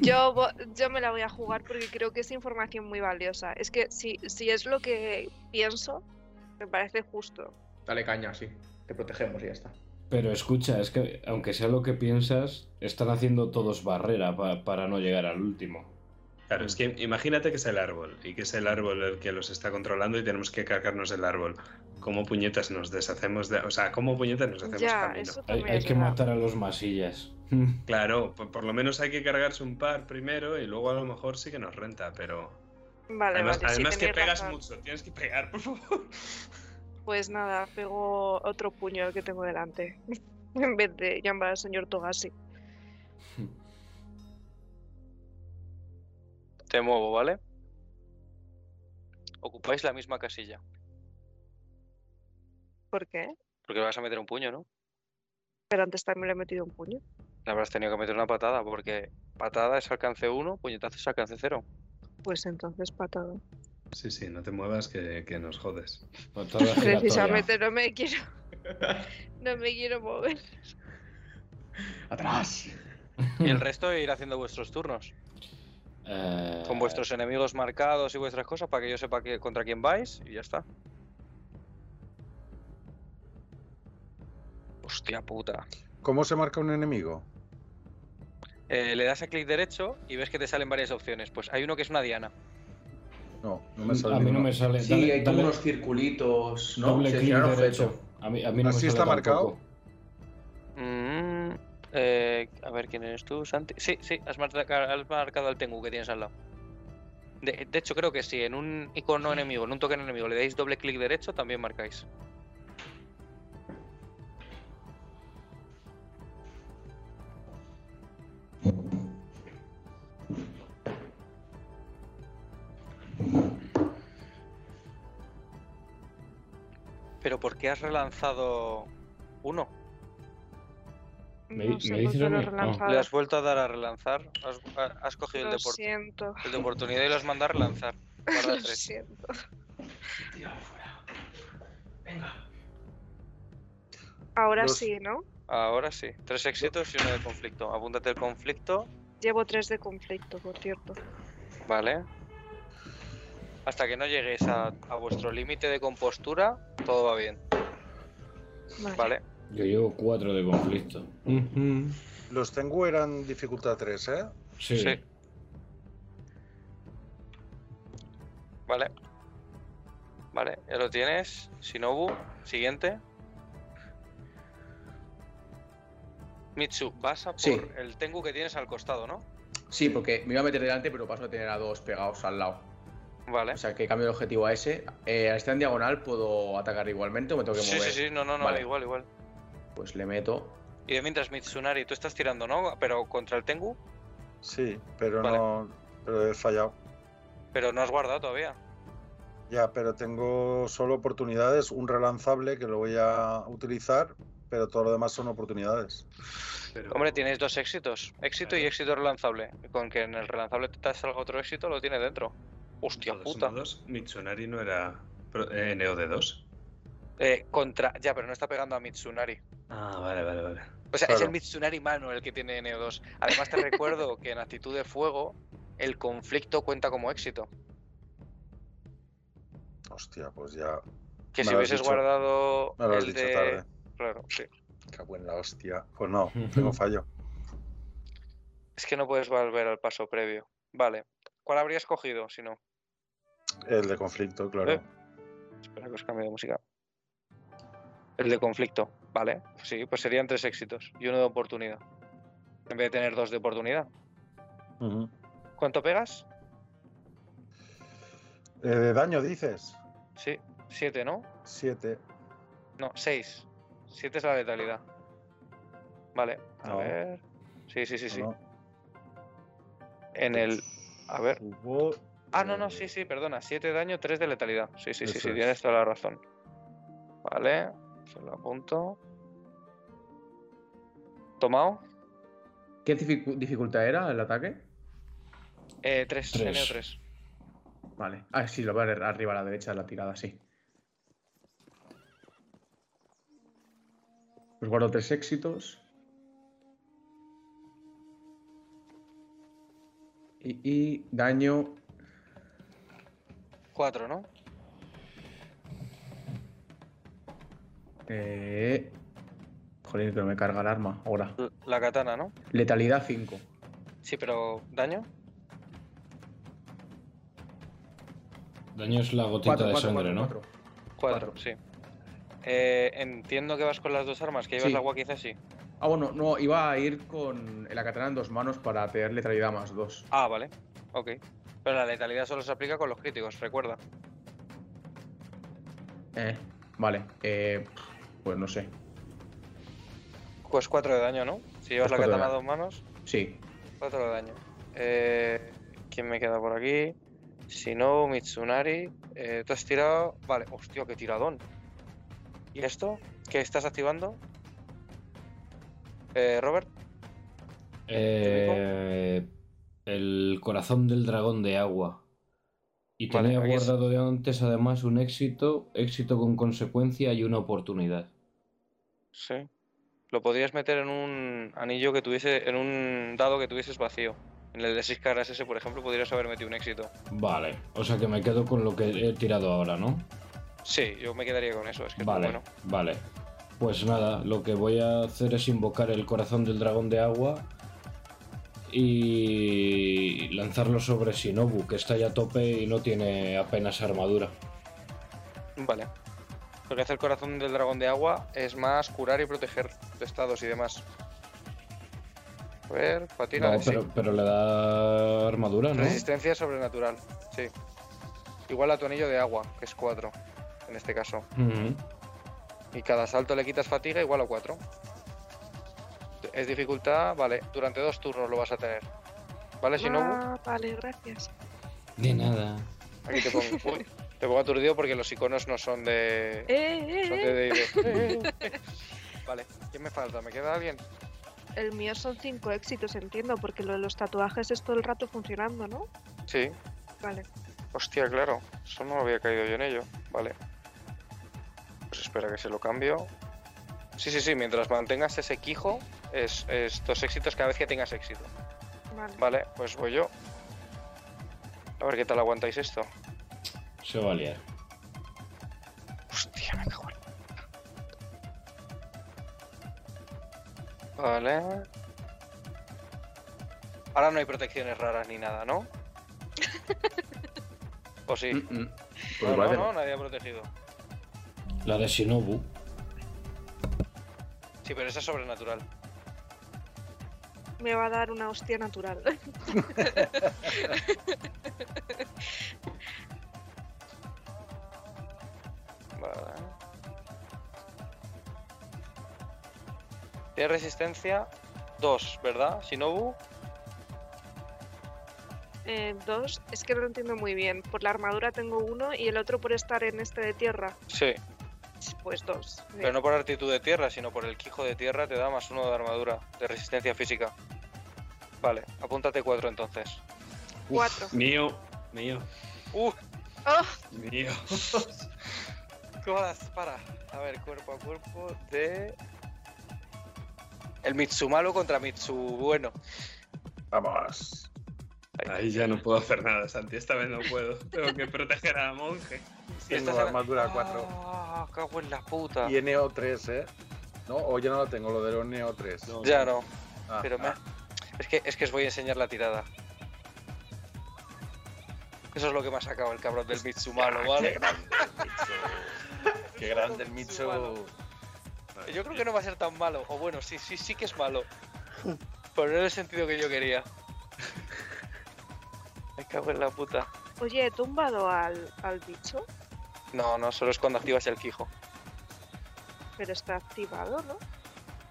yo, yo me la voy a jugar porque creo que es información muy valiosa. Es que si, si es lo que pienso, me parece justo. Dale caña, sí. Te protegemos y ya está. Pero escucha, es que aunque sea lo que piensas, están haciendo todos barrera pa- para no llegar al último. Claro, es que imagínate que es el árbol y que es el árbol el que los está controlando y tenemos que cargarnos el árbol. ¿Cómo puñetas nos deshacemos de.? O sea, ¿cómo puñetas nos hacemos Ya, camino? Hay, que matar a los masillas. Claro, por, por lo menos hay que cargarse un par primero y luego a lo mejor sí que nos renta, pero. Vale, además vale, sí, además que pegas razón. mucho, tienes que pegar, por favor. Pues nada, pego otro puño al que tengo delante. en vez de llamar al señor Togasi. Te muevo, ¿vale? Ocupáis la misma casilla. ¿Por qué? Porque vas a meter un puño, ¿no? Pero antes también le he metido un puño. Le habrás tenido que meter una patada, porque patada es alcance 1, puñetazo es alcance 0. Pues entonces patada. Sí, sí, no te muevas que, que nos jodes. Precisamente no me quiero. no me quiero mover. ¡Atrás! Y el resto ir haciendo vuestros turnos. Eh, Con vuestros enemigos marcados y vuestras cosas para que yo sepa que, contra quién vais y ya está. Hostia puta. ¿Cómo se marca un enemigo? Eh, le das a clic derecho y ves que te salen varias opciones. Pues hay uno que es una diana. No, no me sale A mí no me sale. Sí, dale- hay como unos circulitos, ¿no? doble clic derecho. objeto. A mí, a mí no ¿Así me está sale marcado? tampoco. Mm, eh, a ver, ¿quién eres tú, Santi? Sí, sí, has marca- has marcado al Tengu que tienes al lado. De, de hecho, creo que si en un icono enemigo, en un token enemigo, le dais doble clic derecho, también marcáis. Pero ¿por qué has relanzado uno? ¿Me- no me sé por dices qué a lo he mí? Relanzado. Le has vuelto a dar a relanzar. Has, ha- has cogido el Lo de, por- siento. el de oportunidad y lo has mandado a relanzar. Guarda Lo tres. siento. Tíralo fuera. Venga. Ahora sí, ¿no? Ahora sí. Tres éxitos y uno de conflicto. Apúntate el conflicto. Llevo tres de conflicto, por cierto. Vale. Hasta que no llegues a, a vuestro límite de compostura, todo va bien. Vale. Vale. Yo llevo cuatro de conflicto. Los Tengu eran dificultad 3, ¿eh? Sí. Sí. Vale. Vale, ya lo tienes. Shinobu, siguiente. Mitsu, vas a por Sí. el Tengu que tienes al costado, ¿no? Sí, porque me iba a meter delante, pero paso a tener a dos pegados al lado. Vale. O sea que cambio el objetivo a ese. Eh, al estar en diagonal, ¿puedo atacar igualmente o me tengo que Sí, mover? sí, sí, no, no, no, Vale. igual, igual. Pues le meto. Y de mientras Mitsunari, tú estás tirando, ¿no? Pero contra el Tengu, Sí, pero Vale. no. Pero he fallado. pero no has guardado todavía. Ya, pero tengo solo oportunidades, un relanzable que lo voy a utilizar, pero todo lo demás son oportunidades. Pero- Hombre, tienes dos éxitos. Éxito y éxito relanzable. Con que en el relanzable te salga otro éxito, lo tiene dentro. Hostia puta. modos, Mitsunari no era eh, Neo de 2. Eh, contra. Ya, pero no está pegando a Mitsunari. Ah, vale, vale, vale. O sea, es el Mitsunari Mano el que tiene Neo 2. Además, te recuerdo que en actitud de fuego, el conflicto cuenta como éxito. Hostia, pues ya. Que Me si hubieses dicho- guardado Me lo has el dicho de. tarde. Claro, sí. En la hostia. Pues no, tengo fallo. Es que no puedes volver al paso previo. Vale. ¿Cuál habrías cogido si no? El de conflicto, claro. Eh. Espera que os cambie de música. El de conflicto. Vale. Sí, pues serían tres éxitos y uno de oportunidad. En vez de tener dos de oportunidad. ¿Cuánto pegas? Eh, de daño dices. Sí, siete, ¿no? 7. No, 6. 7 es la letalidad. Vale, a No. ver. Sí, sí, sí, sí. En el. A ver. Ah, no, no, sí, sí, perdona. 7 de daño, 3 de letalidad. Sí, sí, sí, Eso sí, es. tienes toda la razón. Vale, se lo apunto. ¿Tomado? ¿Qué dificu- dificultad era el ataque? Eh, 3, Tres. NO 3. Vale. Ah, sí, lo veo arriba a la derecha de la tirada, sí. Pues guardo tres éxitos. Y, y daño. 4, ¿no? Eh... Joder, que no me carga el arma. Ahora. La katana, ¿no? Letalidad 5. Sí, pero ¿daño? Daño es la gotita de sangre, ¿no? 4. 4, sí. Eh, entiendo que vas con las dos armas, que llevas Sí. la quizás sí. Ah, bueno, no, iba a ir con la katana en dos manos para tener letalidad más 2. Ah, vale. Ok. Pero la letalidad solo se aplica con los críticos, recuerda. Eh, vale. Eh, pues no sé. Pues 4 de daño, ¿no? Si llevas Pues la katana a dos manos, Sí. 4 de daño. Eh, ¿Quién me queda por aquí? Shinobu, Mitsunari. Eh, ¿Tú has tirado? Vale, hostia, qué tiradón. ¿Y esto? ¿Qué estás activando? Eh, Robert, Eh, el corazón del dragón de agua. Y tenía guardado de antes además un éxito, éxito con consecuencia y una oportunidad. sí. Lo podrías meter en un anillo que tuviese, en un dado que tuvieses vacío. En el de 6 caras ese, por ejemplo, podrías haber metido un éxito. Vale, o sea que me quedo con lo que he tirado ahora, ¿no? Sí, yo me quedaría con eso, es que es Vale, bueno. vale. Pues nada, lo que voy a hacer es invocar el corazón del dragón de agua y lanzarlo sobre Shinobu, que está ya a tope y no tiene apenas armadura. Vale. Lo que hace el corazón del dragón de agua es más curar y proteger de estados y demás. A ver, fatiga No, de sí. pero, pero le da armadura, ¿no? Resistencia sobrenatural, sí. Igual a tu anillo de agua, que es 4, en este caso. Y cada salto le quitas fatiga igual a 4. Es dificultad, vale, durante dos turnos lo vas a tener. ¿Vale, Shinobu? Ah, vale, gracias. De nada. Aquí te pongo. Uy, te pongo aturdido porque los iconos no son de. ¡Eh, eh, Son eh! de D&D. Vale, ¿quién me falta? ¿Me queda alguien? El mío son cinco éxitos, entiendo, porque lo de los tatuajes es todo el rato funcionando, ¿no? Sí. Vale. Hostia, claro. Eso no había caído yo en ello. Vale. Pues espera que se lo cambio. Sí, sí, sí, mientras mantengas ese quijo, es, es dos éxitos cada vez que tengas éxito. Vale. Vale, pues voy yo. A ver qué tal aguantáis esto. Se va a liar. Hostia, me cago en- Vale. Ahora no hay protecciones raras ni nada, ¿no? ¿O sí? Mm, mm. Pues no, no, nadie ha protegido. La de Shinobu. Sí, pero esa es sobrenatural. Me va a dar una hostia natural. Vale. Tiene resistencia 2, ¿verdad? Shinobu. Eh, dos, es que no lo entiendo muy bien. Por la armadura tengo uno y el otro por estar en este de tierra. Sí, Pues dos. pero no por actitud de tierra, sino por el quijo de tierra te da más uno de armadura, de resistencia física. Vale, apúntate 4 entonces. Cuatro. Mío, mío, ¡Uh! ¡Oh! mío. Jodas, para. A ver, cuerpo a cuerpo de. El Mitsumalo contra Mitsu bueno. Vamos. Ahí ya no puedo hacer nada, Santi. Esta vez no puedo. Tengo que proteger a monje. Tengo Esta es- armadura 4. Ah, cago en la puta. Y Neo 3, ¿eh? No, o ya no lo tengo, lo de los Neo 3. No. Ya no, Ah, pero me... ah. es, que, es que os voy a enseñar la tirada. Eso es lo que me ha sacado el cabrón del Mitsumalo, Qué ¿vale? grande el Mitsu. Qué grande el Mitsu. Yo creo que no va a ser tan malo. O bueno, sí, sí, sí que es malo. Pero no en el sentido que yo quería. Me cago en la puta. Oye, he tumbado al, al bicho, No, no, solo es cuando activas el quijo. pero está activado, ¿no?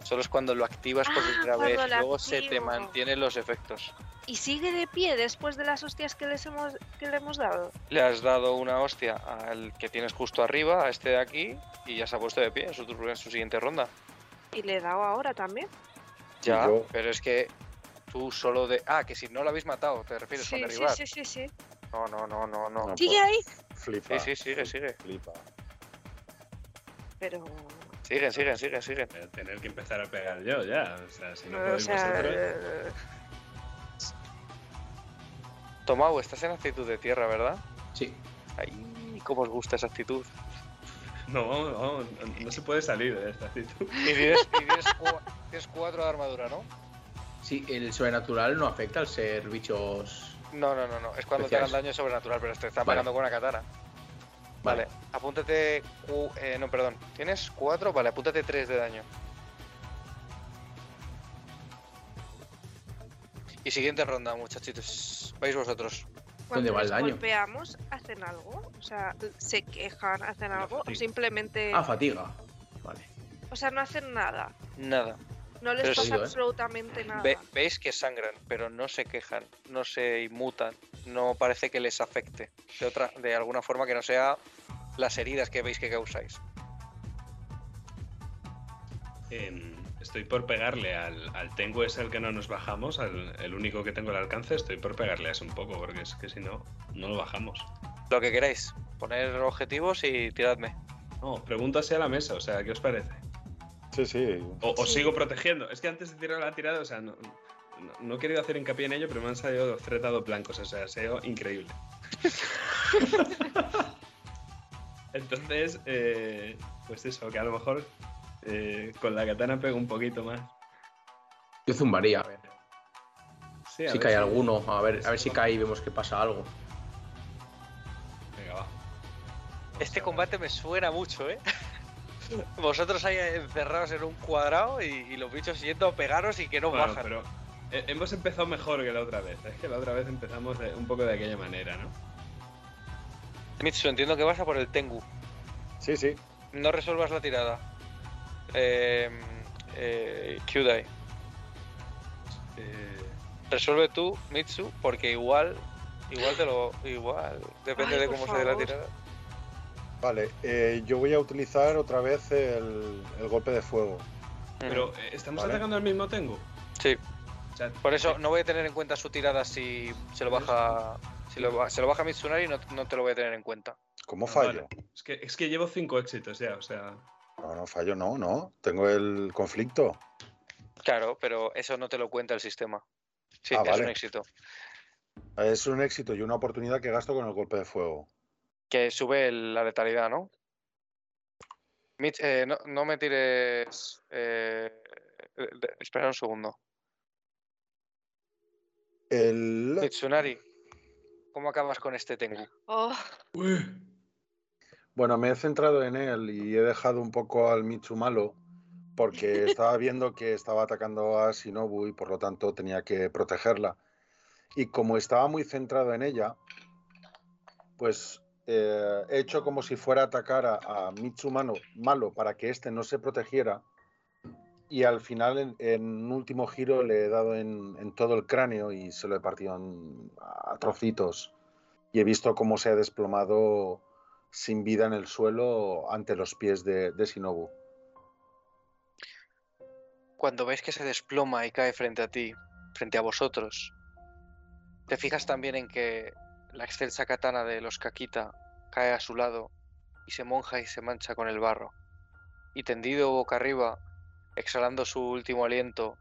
Solo es cuando lo activas por Ah, primera cuando vez. lo Luego se te activo. mantienen los efectos. Y sigue de pie después de las hostias que, les hemos, que le hemos dado. Le has dado una hostia al que tienes justo arriba, a este de aquí, y ya se ha puesto de pie en su, en su siguiente ronda. Y le he dado ahora también. Ya, yo- pero es que tú solo de. Ah, que si no lo habéis matado, te refieres Sí, con sí, derribar. sí, sí, sí. No, no, no, no, no. No. Sigue ahí. Flipa. Sí, sí, sigue, sigue. Flipa. Pero. Siguen, siguen, siguen, siguen. Tener que empezar a pegar yo ya. O sea, si no o podéis sea, vosotros. eh, Tomau, estás en actitud de tierra, ¿verdad? Sí. Ay, cómo os gusta esa actitud. No, no, no, no se puede salir de esta actitud. Y tienes, y tienes, cua- tienes cuatro de armadura, ¿no? Sí, el sobrenatural no afecta al ser bichos. No, no, no, no. Es cuando te hagan daño sobrenatural, pero te están Vale. pegando con una katana. Vale, apúntate. cu- eh, no, perdón. ¿Tienes cuatro? Vale, apúntate tres de daño. Y siguiente ronda, muchachitos. Vais vosotros. cuando va el daño? golpeamos, ¿hacen algo? O sea, ¿se quejan? ¿Hacen algo? ¿O simplemente.? Ah, fatiga. Vale. O sea, no hacen nada. Nada. No les Pero pasa sí, ¿eh? absolutamente nada. Ve- veis que sangran, pero no se quejan, no se inmutan, no parece que les afecte de otra, de alguna forma que no sea las heridas que veis que causáis. Em, estoy por pegarle al, al Tengu ese al que no nos bajamos, al, el único que tengo al alcance, estoy por pegarle a ese un poco, porque es que si no, no lo bajamos. Lo que queráis, poner objetivos y tiradme. No, pregúntase a la mesa, o sea, ¿qué os parece? Sí, sí. O, o Sí. sigo protegiendo. Es que antes de tirar la tirada, o sea, no, no, no he querido hacer hincapié en ello, pero me han salido dos tretados blancos, o sea, ha sido increíble. Entonces, eh, pues eso, que a lo mejor eh, con la katana pego un poquito más. Yo zumbaría, a ver. Sí, a Si ver cae alguno, a ver, a ver si cae y vemos que pasa algo. Venga, va. Este combate me suena mucho, ¿eh? Vosotros ahí encerrados en un cuadrado y, y los bichos yendo a pegaros y que no Bueno, bajan. pero eh, hemos empezado mejor que la otra vez. Es que la otra vez empezamos de- un poco de aquella manera, ¿no? Mitsu, entiendo que vas a por el Tengu. Sí, sí. No resuelvas la tirada. Eh, eh, Kyudai. Eh, Resuelve tú, Mitsu, porque igual. Igual te lo. Igual. Depende Ay, de cómo se dé la tirada. Vale, eh, yo voy a utilizar otra vez el, el golpe de fuego. pero eh, estamos Vale. atacando al mismo Tengu. Sí. O sea, Por eso no voy a tener en cuenta su tirada si se lo baja. Si lo, se lo baja Mitsunari, no, no te lo voy a tener en cuenta. ¿Cómo Ah, fallo? vale. Es que, es que llevo cinco éxitos ya, o sea. No, no fallo, no, no. Tengo el conflicto. Claro, pero eso no te lo cuenta el sistema. Sí, Ah, es un éxito. Es un éxito y una oportunidad que gasto con el golpe de fuego. Que sube el- la letalidad, ¿no? Mitch, eh, no, no me tires. eh, eh, espera un segundo. El... Mitsunari, ¿cómo acabas con este Tengu? Oh, Bueno, me he centrado en él y he dejado un poco al Mitsu malo porque estaba viendo que estaba atacando a Shinobu y por lo tanto tenía que protegerla. Y como estaba muy centrado en ella, pues eh, he hecho como si fuera a atacar a, a Mitsu mano- malo para que éste no se protegiera. Y al final, en, último giro, le he dado en, todo el cráneo y se lo he partido en- a trocitos. Y he visto cómo se ha desplomado sin vida en el suelo ante los pies de, de Shinobu. Cuando ves que se desploma y cae frente a ti, frente a vosotros, te fijas también en que la excelsa katana de los Kakita cae a su lado y se monja y se mancha con el barro. Y tendido boca arriba, exhalando su último aliento,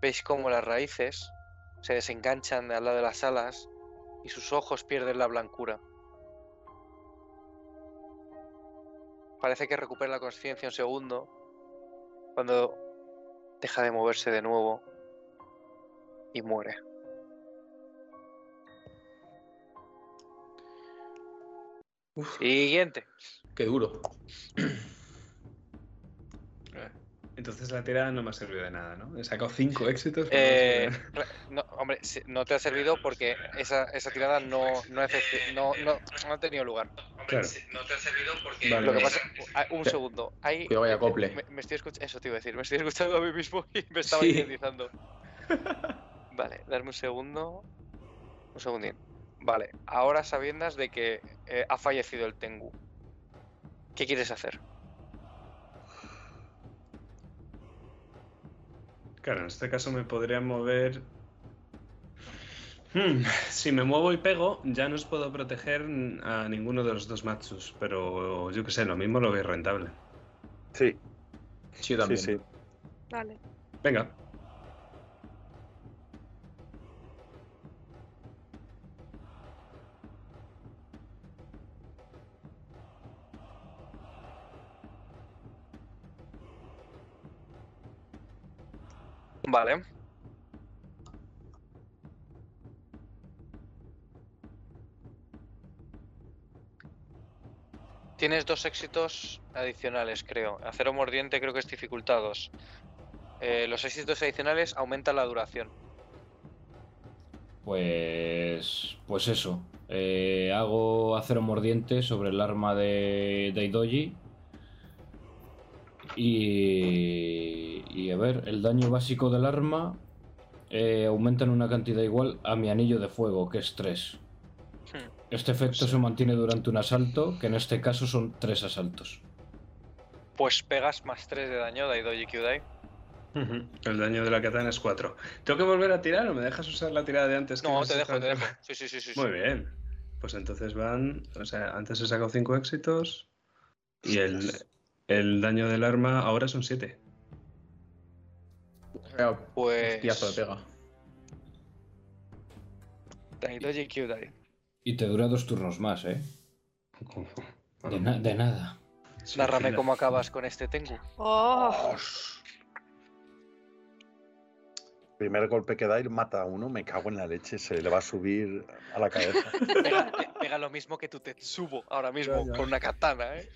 veis cómo las raíces se desenganchan de al lado de las alas y sus ojos pierden la blancura. Parece que recupera la conciencia un segundo cuando deja de moverse de nuevo y muere. Siguiente. Qué duro. Entonces la tirada no me ha servido de nada, ¿no? He sacado cinco éxitos. pero Eh, no cla- no, hombre, no te ha servido porque esa, esa tirada no, no, efecti- no, no, no ha tenido lugar. Claro. No te ha servido porque Vale, lo que pasa, ah, un segundo, hay, cuidado, vaya me- acople. Me, me estoy escuchando, eso te iba a decir, me estoy escuchando a mí mismo y me estaba Sí. Vale, darme un segundo, un segundín. Vale, ahora sabiendas de que eh, ha fallecido el Tengu, ¿qué quieres hacer? Claro, en este caso me podría mover. Hmm, Si me muevo y pego, ya no os puedo proteger a ninguno de los dos Matsus, pero yo qué sé, lo mismo lo veo rentable. Sí, Sí, yo sí, también. sí. vale. Venga. Vale. Tienes dos éxitos adicionales, creo. Acero mordiente creo que es dificultados. Eh, los éxitos adicionales aumentan la duración. Pues. Pues eso. Eh, hago acero mordiente sobre el arma de Daidoji. Y. Y a ver, el daño básico del arma eh, aumenta en una cantidad igual a mi anillo de fuego, que es 3. Hmm. Este efecto se mantiene durante un asalto, que en este caso son tres asaltos. Pues pegas más 3 de daño, Daidoji Kyudai. Ujú. El daño de la katana es 4. ¿Tengo que volver a tirar o me dejas usar la tirada de antes? No, te dejo, te dejo. Sí, sí, sí, sí. sí. Muy bien. Pues entonces van. O sea, antes he sacado 5 éxitos. Y el, el daño del arma ahora son 7. Vaya Pues. hostiazo de pega. Daidoji Kyudai. Y te dura dos turnos más, ¿eh? De, na- de nada. Nárrame cómo acabas con este Tengu. Oh, Primer golpe que da y mata a uno, me cago en la leche, se le va a subir a la cabeza. Pega, pe- pega lo mismo que tu Tetsubo ahora mismo, Ya, ya. con una katana, ¿eh?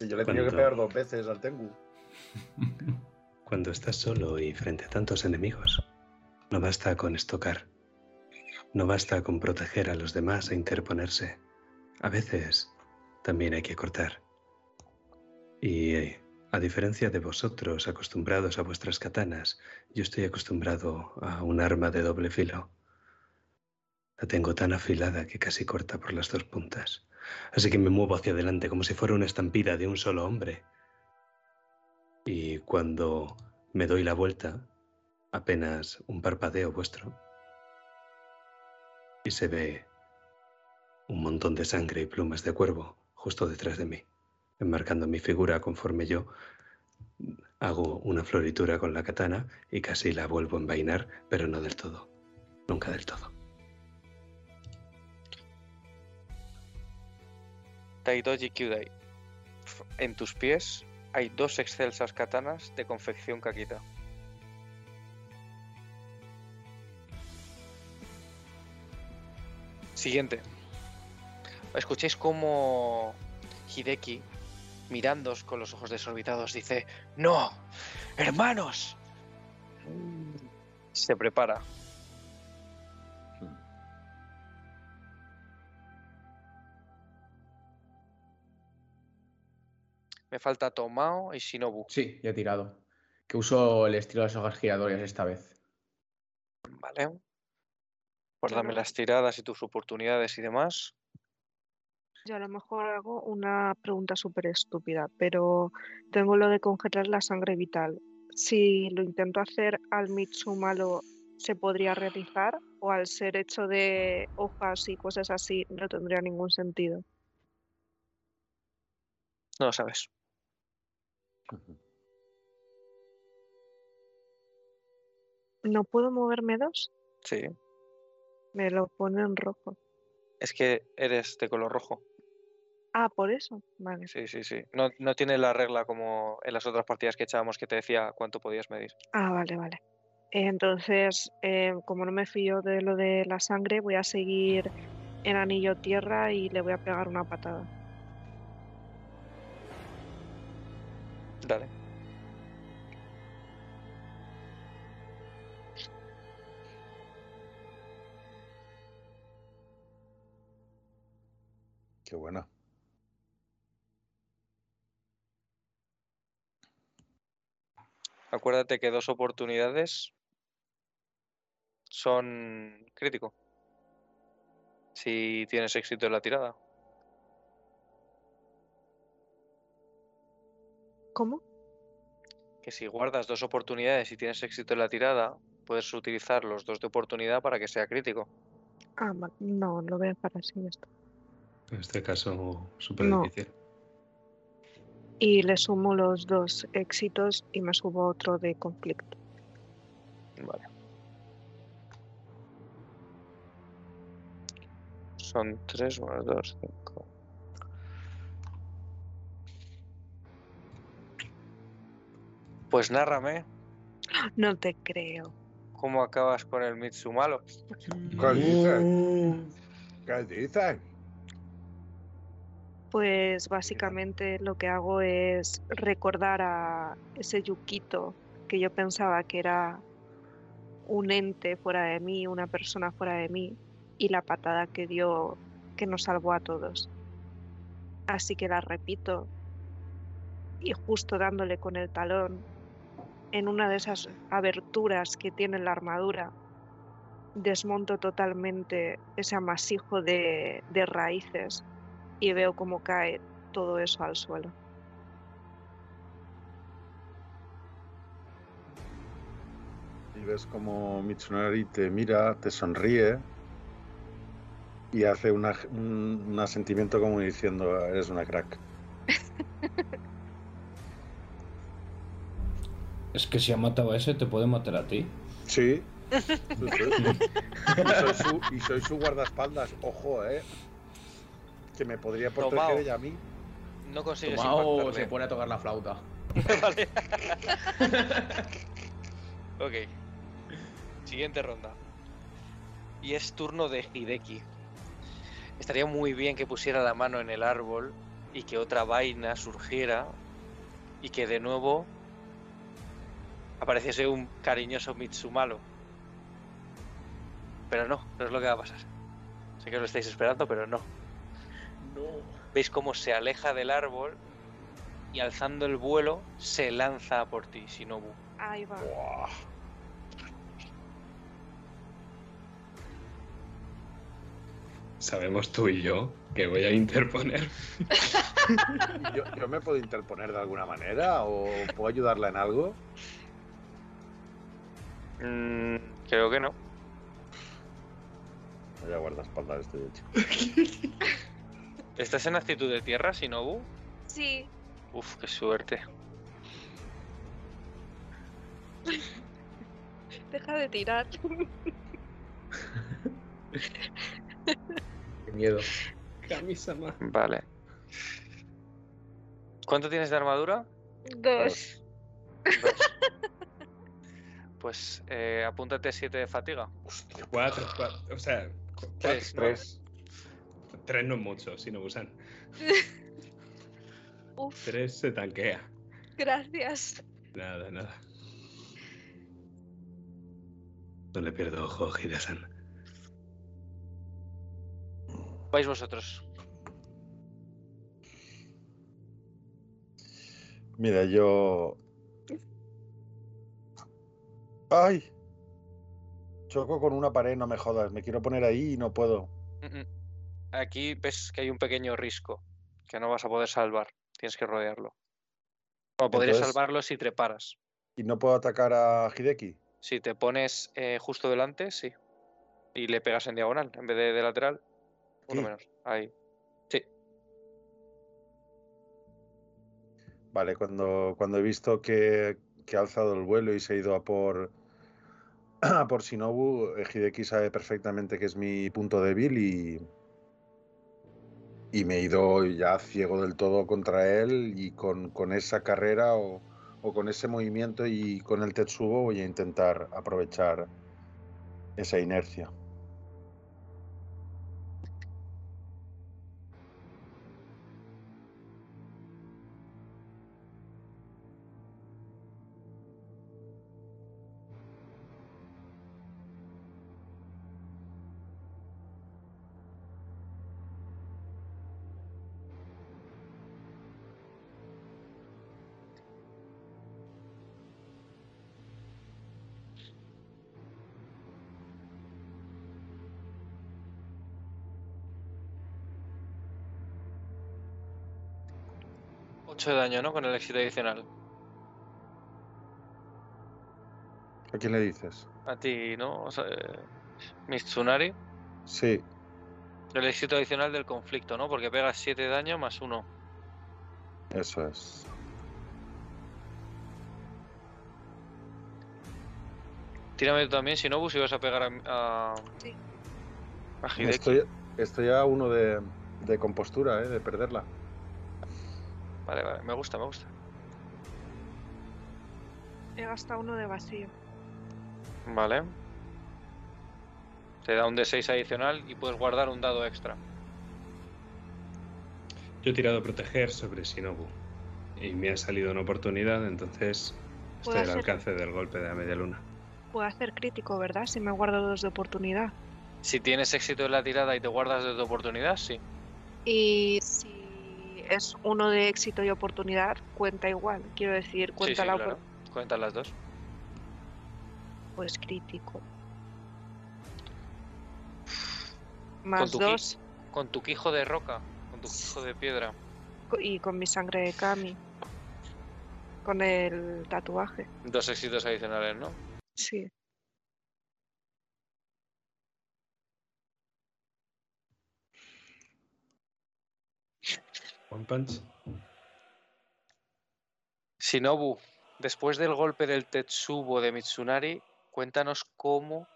Yo le he tenido que Cuando- pegar dos veces al Tengu. Cuando estás solo y frente a tantos enemigos, no basta con estocar. No basta con proteger a los demás e interponerse. A veces también hay que cortar. Y eh, a diferencia de vosotros acostumbrados a vuestras katanas, yo estoy acostumbrado a un arma de doble filo. La tengo tan afilada que casi corta por las dos puntas. Así que me muevo hacia adelante como si fuera una estampida de un solo hombre. Y cuando me doy la vuelta, apenas un parpadeo vuestro, y se ve un montón de sangre y plumas de cuervo justo detrás de mí. enmarcando mi figura conforme yo hago una floritura con la katana y casi la vuelvo a envainar, pero no del todo. Nunca del todo. Taidoji Kyudai. En tus pies hay dos excelsas katanas de confección Kakita. Siguiente. Escuchéis cómo Hideki, mirándos con los ojos desorbitados, dice: ¡No! ¡Hermanos! Se prepara. Me falta Tomao y Shinobu. Sí, ya he tirado. Que uso el estilo de las hojas giratorias esta vez. Vale. Pues dame las tiradas y tus oportunidades y demás. Yo a lo mejor hago una pregunta súper estúpida, pero tengo lo de congelar la sangre vital. Si lo intento hacer al Mitsumalo, ¿se podría realizar? ¿O al ser hecho de hojas y cosas así, no tendría ningún sentido? No lo sabes. ¿No puedo moverme dos? Sí. Me lo pone en rojo. Es que eres de color rojo. Ah, por eso. Vale. Sí, sí, sí. No, no tiene la regla como en las otras partidas que echábamos que te decía cuánto podías medir. Ah, vale, vale. Entonces, eh, como no me fío de lo de la sangre, voy a seguir en anillo tierra y le voy a pegar una patada. Dale. Qué buena. Acuérdate que dos oportunidades son crítico. Si tienes éxito en la tirada. ¿Cómo? Que si guardas dos oportunidades y tienes éxito en la tirada, puedes utilizar los dos de oportunidad para que sea crítico. Ah, no, lo voy a dejar así esto. En este caso, súper No. difícil. Y le sumo los dos éxitos y me subo otro de conflicto. Vale. Son 3 más 2, 5. Pues nárrame No te creo. cómo acabas con el Mitsumalo. ¿Qué dices? ¿Qué dices? Pues básicamente lo que hago es recordar a ese Yukito que yo pensaba que era un ente fuera de mí, una persona fuera de mí, y la patada que dio que nos salvó a todos. Así que la repito y justo dándole con el talón en una de esas aberturas que tiene la armadura, desmonto totalmente ese amasijo de, de raíces y veo cómo cae todo eso al suelo. Y ves como Mitsunari te mira, te sonríe y hace una- un, un asentimiento como diciendo, eres una crack. Es que si ha matado a ese, te puede matar a ti. Sí. Sí, sí. Y, soy su, y soy su guardaespaldas, ojo, eh. Que me podría proteger Tomao. ella a mí. No consigues Tomao se pone a tocar la flauta. Vale. ok. Siguiente ronda. Y es turno de Hideki. Estaría muy bien que pusiera la mano en el árbol y que otra vaina surgiera y que de nuevo apareciese un cariñoso Mitsumalo. Pero no, no es lo que va a pasar. Sé que lo estáis esperando, pero no. Veis cómo se aleja del árbol y alzando el vuelo se lanza a por ti, Shinobu. Ahí va. Buah. Sabemos tú y yo que voy a interponer. ¿Yo, yo me puedo interponer de alguna manera o puedo ayudarla en algo? Mm, creo que no. Vaya guardaespaldas este hecho. ¿Estás en actitud de tierra, Shinobu? Sí, Uf, qué suerte. deja de tirar. Qué miedo. Camisa más. Vale. ¿Cuánto tienes de armadura? Dos. Dos. Pues eh, apúntate 7 de fatiga. Cuatro, cuatro. O sea, cu- Tres, ¿no? Tres. tres no es mucho, si no usan. Uf, Tres se tanquea. gracias. Nada, nada. No le pierdo ojo, Hide-san. Vais vosotros. Mira, yo. ¡Ay! Choco con una pared, no me jodas. Me quiero poner ahí y no puedo. Aquí ves que hay un pequeño risco que no vas a poder salvar. Tienes que rodearlo. O podrías Entonces- salvarlo si treparas. ¿Y no puedo atacar a Hideki? Si te pones eh, justo delante, sí. Y le pegas en diagonal en vez de, de lateral. Uno menos. Ahí. Sí. Vale, cuando, cuando he visto que, que ha alzado el vuelo y se ha ido a por, por Shinobu, eh, Hideki sabe perfectamente que es mi punto débil y, y me he ido ya ciego del todo contra él y con, con esa carrera o, o con ese movimiento y con el Tetsubo voy a intentar aprovechar esa inercia. De daño, ¿no? Con el éxito adicional. ¿A quién le dices? A ti, ¿no? O sea, eh, Mitsunari. Sí, El éxito adicional del conflicto, ¿no? Porque pegas 7 de daño más 1. eso es. Tírame tú también, Shinobu, si vas a pegar a, a, Sí. a. Estoy, estoy a uno de, de compostura, ¿eh? de perderla. Vale, vale, me gusta, me gusta. He gastado uno de vacío. Vale. Te da un D6 adicional y puedes guardar un dado extra. Yo he tirado proteger sobre Shinobu. Y me ha salido una oportunidad, entonces estoy ¿Puedo al alcance del golpe de la media luna. Puedo hacer crítico, ¿verdad? Si me guardo dos de oportunidad. Si tienes éxito en la tirada y te guardas de tu oportunidad, sí. Y si es uno de éxito y oportunidad, cuenta igual. Quiero decir, cuenta sí, la claro. Cuentan las dos. pues crítico. Más ki- dos Con tu quijo de roca, con tu quijo de piedra. y con mi sangre de Kami. Con el tatuaje. Dos éxitos adicionales, ¿no? Sí. One punch. Shinobu, después del golpe del Tetsubo de Mitsunari, cuéntanos cómo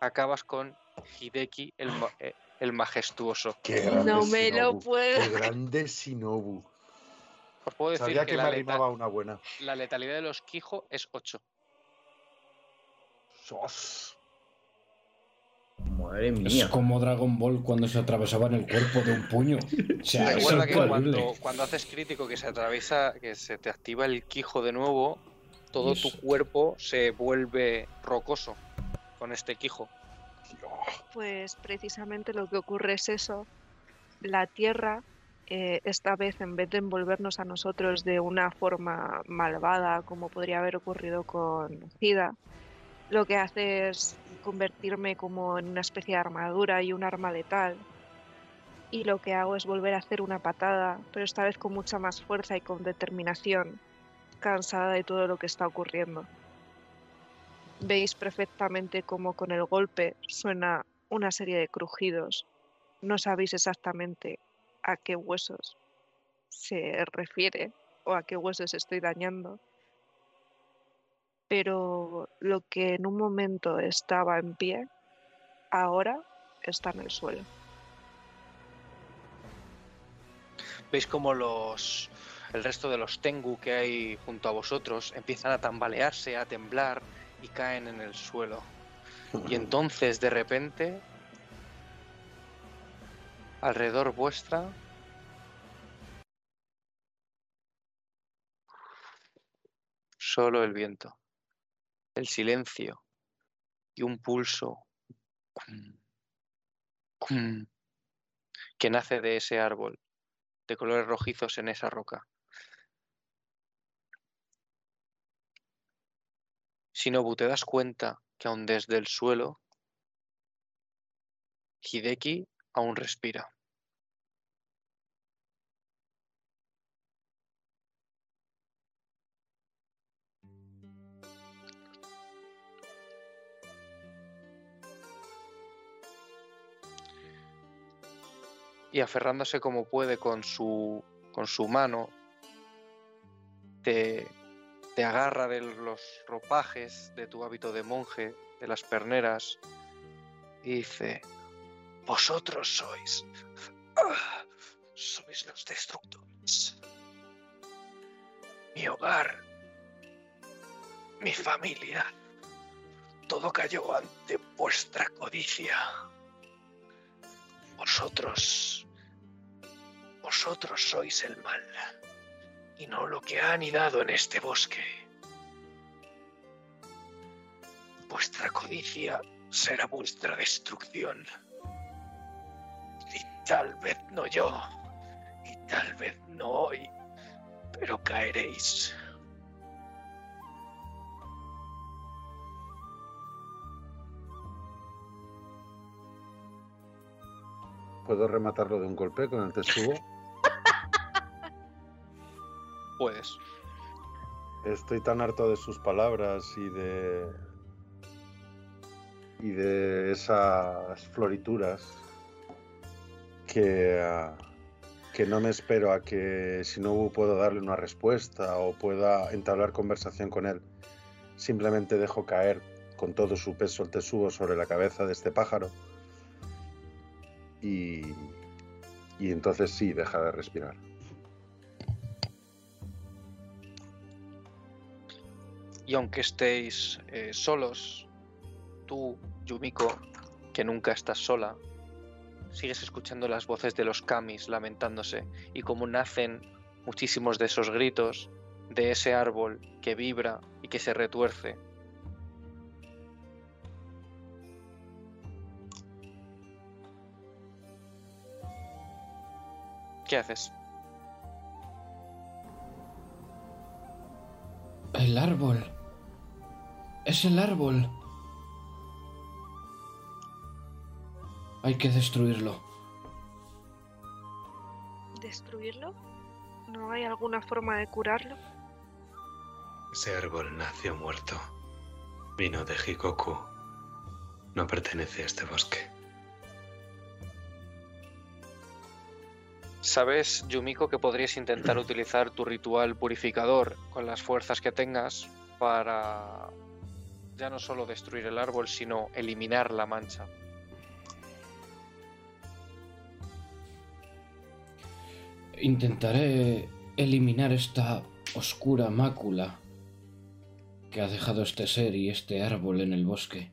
acabas con Hideki el, ma- eh, el majestuoso. Qué grande No me lo Shinobu, puedo. Qué grande Shinobu. Os puedo decir Sabía que, que me una buena. la letalidad de los Quijo es 8. Sos. Madre Es mía. como Dragon Ball cuando se atravesaba en el cuerpo de un puño. O sea, es Recuerda que cuando, cuando haces crítico que se atraviesa, que se te activa el Quijo de nuevo, todo Eso. tu cuerpo se vuelve rocoso con este Quijo. Pues precisamente lo que ocurre es eso. La Tierra, eh, esta vez, en vez de envolvernos a nosotros de una forma malvada, como podría haber ocurrido con Cida, lo que hace es convertirme como en una especie de armadura y un arma letal. Y lo que hago es volver a hacer una patada, pero esta vez con mucha más fuerza y con determinación, cansada de todo lo que está ocurriendo. Veis perfectamente cómo con el golpe suena una serie de crujidos. No sabéis exactamente a qué huesos se refiere o a qué huesos estoy dañando. Pero lo que en un momento estaba en pie, ahora está en el suelo. Veis como los el resto de los Tengu que hay junto a vosotros empiezan a tambalearse, a temblar y caen en el suelo. Y entonces de repente alrededor vuestra solo el viento, el silencio y un pulso que nace de ese árbol de colores rojizos en esa roca. Shinobu, te das cuenta que aún desde el suelo, Hideki aún respira. Y aferrándose como puede con su, con su mano, te, te agarra de los ropajes de tu hábito de monje, de las perneras, y dice, vosotros sois, ah, sois los destructores. Mi hogar, mi familia, todo cayó ante vuestra codicia. Vosotros, vosotros sois el mal y no lo que ha anidado en este bosque. Vuestra codicia será vuestra destrucción. Y tal vez no yo, y tal vez no hoy, pero caeréis. ¿Puedo rematarlo de un golpe con el tesugo? Puedes. Estoy tan harto de sus palabras y de. y de esas florituras que. ah, que no me espero a que si no puedo darle una respuesta o pueda entablar conversación con él. Simplemente dejo caer con todo su peso el tesugo sobre la cabeza de este pájaro. Y. entonces sí, deja de respirar. Y aunque estéis eh, solos, tú, Yumiko, que nunca estás sola, sigues escuchando las voces de los kamis lamentándose y cómo nacen muchísimos de esos gritos de ese árbol que vibra y que se retuerce. ¿Qué haces? El árbol. Es el árbol. Hay que destruirlo. ¿Destruirlo? ¿No hay alguna forma de curarlo? Ese árbol nació muerto. Vino de Hikoku. No pertenece a este bosque. Sabes, Yumiko, que podrías intentar utilizar tu ritual purificador con las fuerzas que tengas para ya no solo destruir el árbol, sino eliminar la mancha. Intentaré eliminar esta oscura mácula que ha dejado este ser y este árbol en el bosque.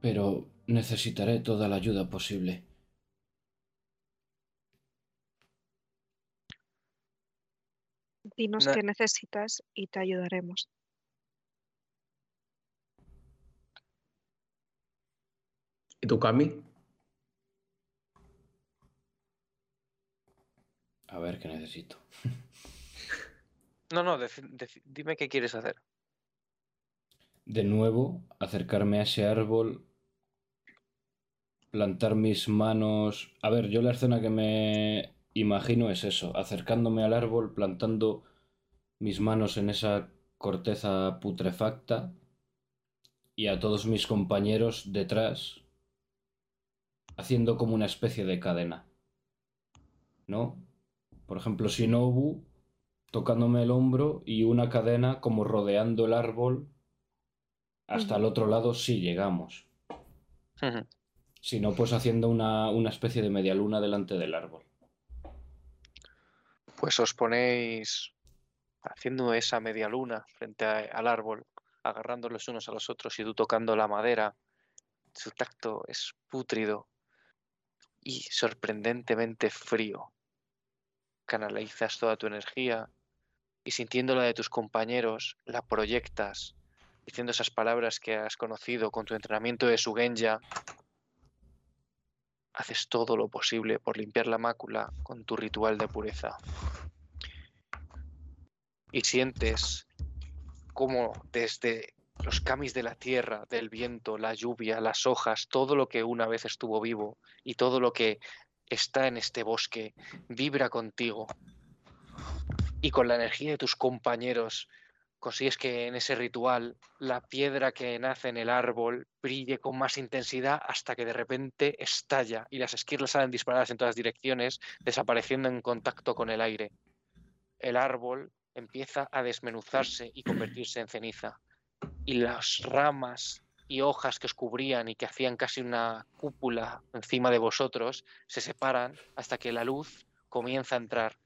Pero necesitaré toda la ayuda posible. Dinos qué necesitas y te ayudaremos. ¿Y tu Cami? A ver qué necesito. No, no, dime qué quieres hacer. De nuevo, acercarme a ese árbol, plantar mis manos. A ver, yo la escena que me imagino es eso, acercándome al árbol, plantando mis manos en esa corteza putrefacta y a todos mis compañeros detrás, haciendo como una especie de cadena. ¿No? Por ejemplo, Shinobu tocándome el hombro y una cadena como rodeando el árbol hasta el otro lado si llegamos. Ujú. Si no, pues haciendo una, una especie de media luna delante del árbol. Pues os ponéis haciendo esa media luna frente a- al árbol, agarrando los unos a los otros y tú tocando la madera. Su tacto es pútrido y sorprendentemente frío. Canalizas toda tu energía y sintiendo la de tus compañeros, la proyectas, diciendo esas palabras que has conocido con tu entrenamiento de Sugenja. Haces todo lo posible por limpiar la mácula con tu ritual de pureza y sientes cómo desde los camis de la tierra, del viento, la lluvia, las hojas, todo lo que una vez estuvo vivo y todo lo que está en este bosque vibra contigo. Y con la energía de tus compañeros consigues que en ese ritual la piedra que nace en el árbol brille con más intensidad hasta que de repente estalla y las esquirlas salen disparadas en todas direcciones, desapareciendo en contacto con el aire. El árbol empieza a desmenuzarse y convertirse en ceniza. Y las ramas y hojas que os cubrían y que hacían casi una cúpula encima de vosotros se separan hasta que la luz comienza a entrar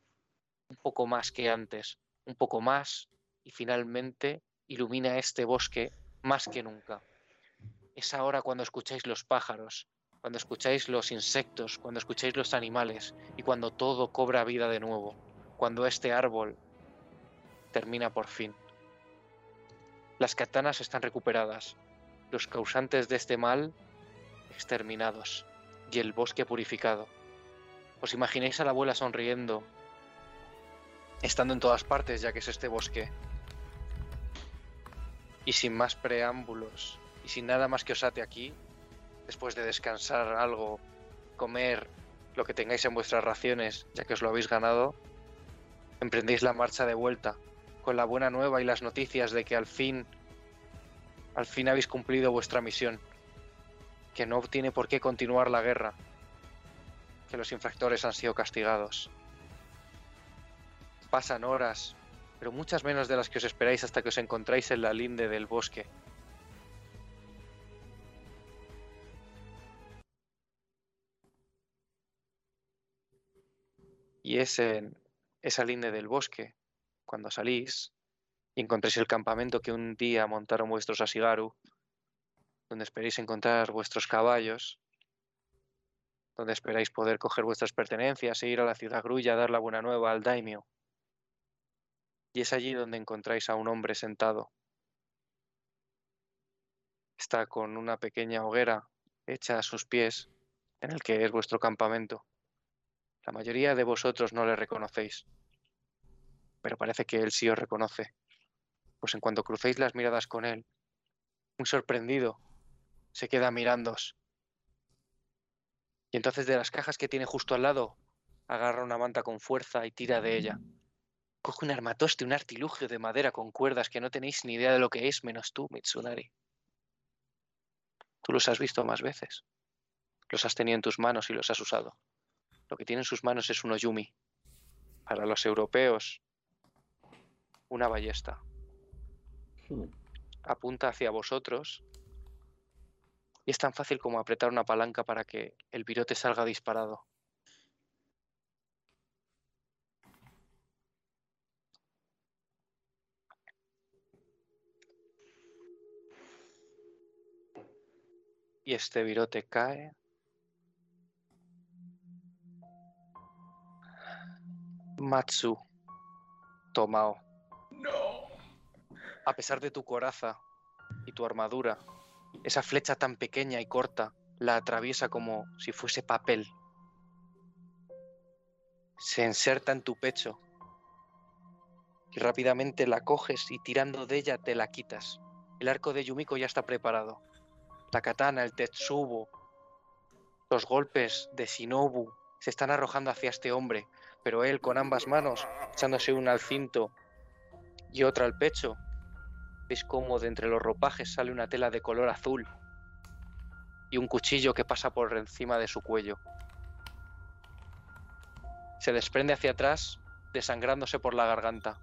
un poco más que antes, un poco más y finalmente ilumina este bosque más que nunca. Es ahora cuando escucháis los pájaros, cuando escucháis los insectos, cuando escucháis los animales y cuando todo cobra vida de nuevo, cuando este árbol termina por fin. Las katanas están recuperadas, los causantes de este mal exterminados y el bosque purificado. ¿Os imagináis a la abuela sonriendo, estando en todas partes ya que es este bosque? Y sin más preámbulos y sin nada más que os ate aquí, después de descansar algo, comer lo que tengáis en vuestras raciones, ya que os lo habéis ganado, emprendéis la marcha de vuelta con la buena nueva y las noticias de que al fin, al fin habéis cumplido vuestra misión, que no tiene por qué continuar la guerra, que los infractores han sido castigados. Pasan horas, pero muchas menos de las que os esperáis hasta que os encontráis en la linde del bosque. Y es en esa linde del bosque cuando salís y encontréis el campamento que un día montaron vuestros Asigaru, donde esperéis encontrar vuestros caballos, donde esperáis poder coger vuestras pertenencias e ir a la ciudad grulla a dar la buena nueva al daimio. Y es allí donde encontráis a un hombre sentado. Está con una pequeña hoguera hecha a sus pies, en el que es vuestro campamento. La mayoría de vosotros no le reconocéis pero parece que él sí os reconoce. Pues en cuanto crucéis las miradas con él, muy sorprendido, se queda mirándoos. Y entonces de las cajas que tiene justo al lado, agarra una manta con fuerza y tira de ella. Coge un armatoste, un artilugio de madera con cuerdas que no tenéis ni idea de lo que es, menos tú, Mitsunari. Tú los has visto más veces. Los has tenido en tus manos y los has usado. Lo que tiene en sus manos es un oyumi. Para los europeos, una ballesta. Apunta hacia vosotros y es tan fácil como apretar una palanca para que el virote salga disparado. Y este virote cae. Matsu, Tomao. A pesar de tu coraza y tu armadura, esa flecha tan pequeña y corta la atraviesa como si fuese papel. Se inserta en tu pecho y rápidamente la coges y tirando de ella te la quitas. El arco de Yumiko ya está preparado. La katana, el tetsubo, los golpes de Shinobu se están arrojando hacia este hombre, pero él con ambas manos, echándose una al cinto y otra al pecho, veis cómo de entre los ropajes sale una tela de color azul y un cuchillo que pasa por encima de su cuello. Se desprende hacia atrás, desangrándose por la garganta.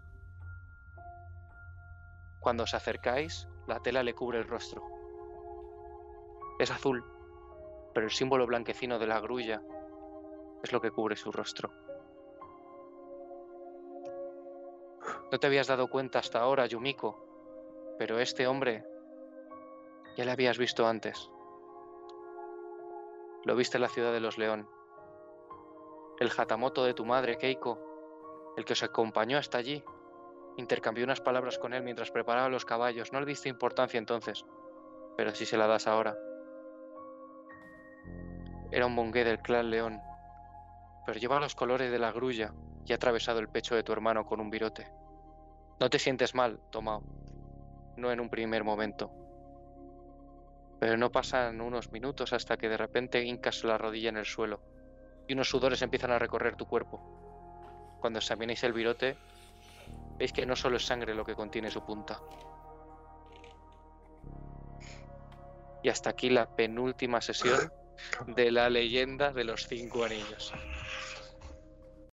Cuando os acercáis, la tela le cubre el rostro. Es azul, pero el símbolo blanquecino de la grulla es lo que cubre su rostro. No te habías dado cuenta hasta ahora, Yumiko, pero este hombre ya le habías visto antes. Lo viste en la ciudad de los León. El jatamoto de tu madre, Keiko, el que os acompañó hasta allí, intercambió unas palabras con él mientras preparaba los caballos. No le diste importancia entonces, pero sí se la das ahora. Era un mongué del clan León, pero lleva los colores de la grulla y ha atravesado el pecho de tu hermano con un virote. No te sientes mal, Tomao, no en un primer momento. Pero no pasan unos minutos hasta que de repente hincas la rodilla en el suelo y unos sudores empiezan a recorrer tu cuerpo. Cuando examinéis el virote, veis que no solo es sangre lo que contiene su punta. Y hasta aquí la penúltima sesión de la leyenda de los cinco anillos.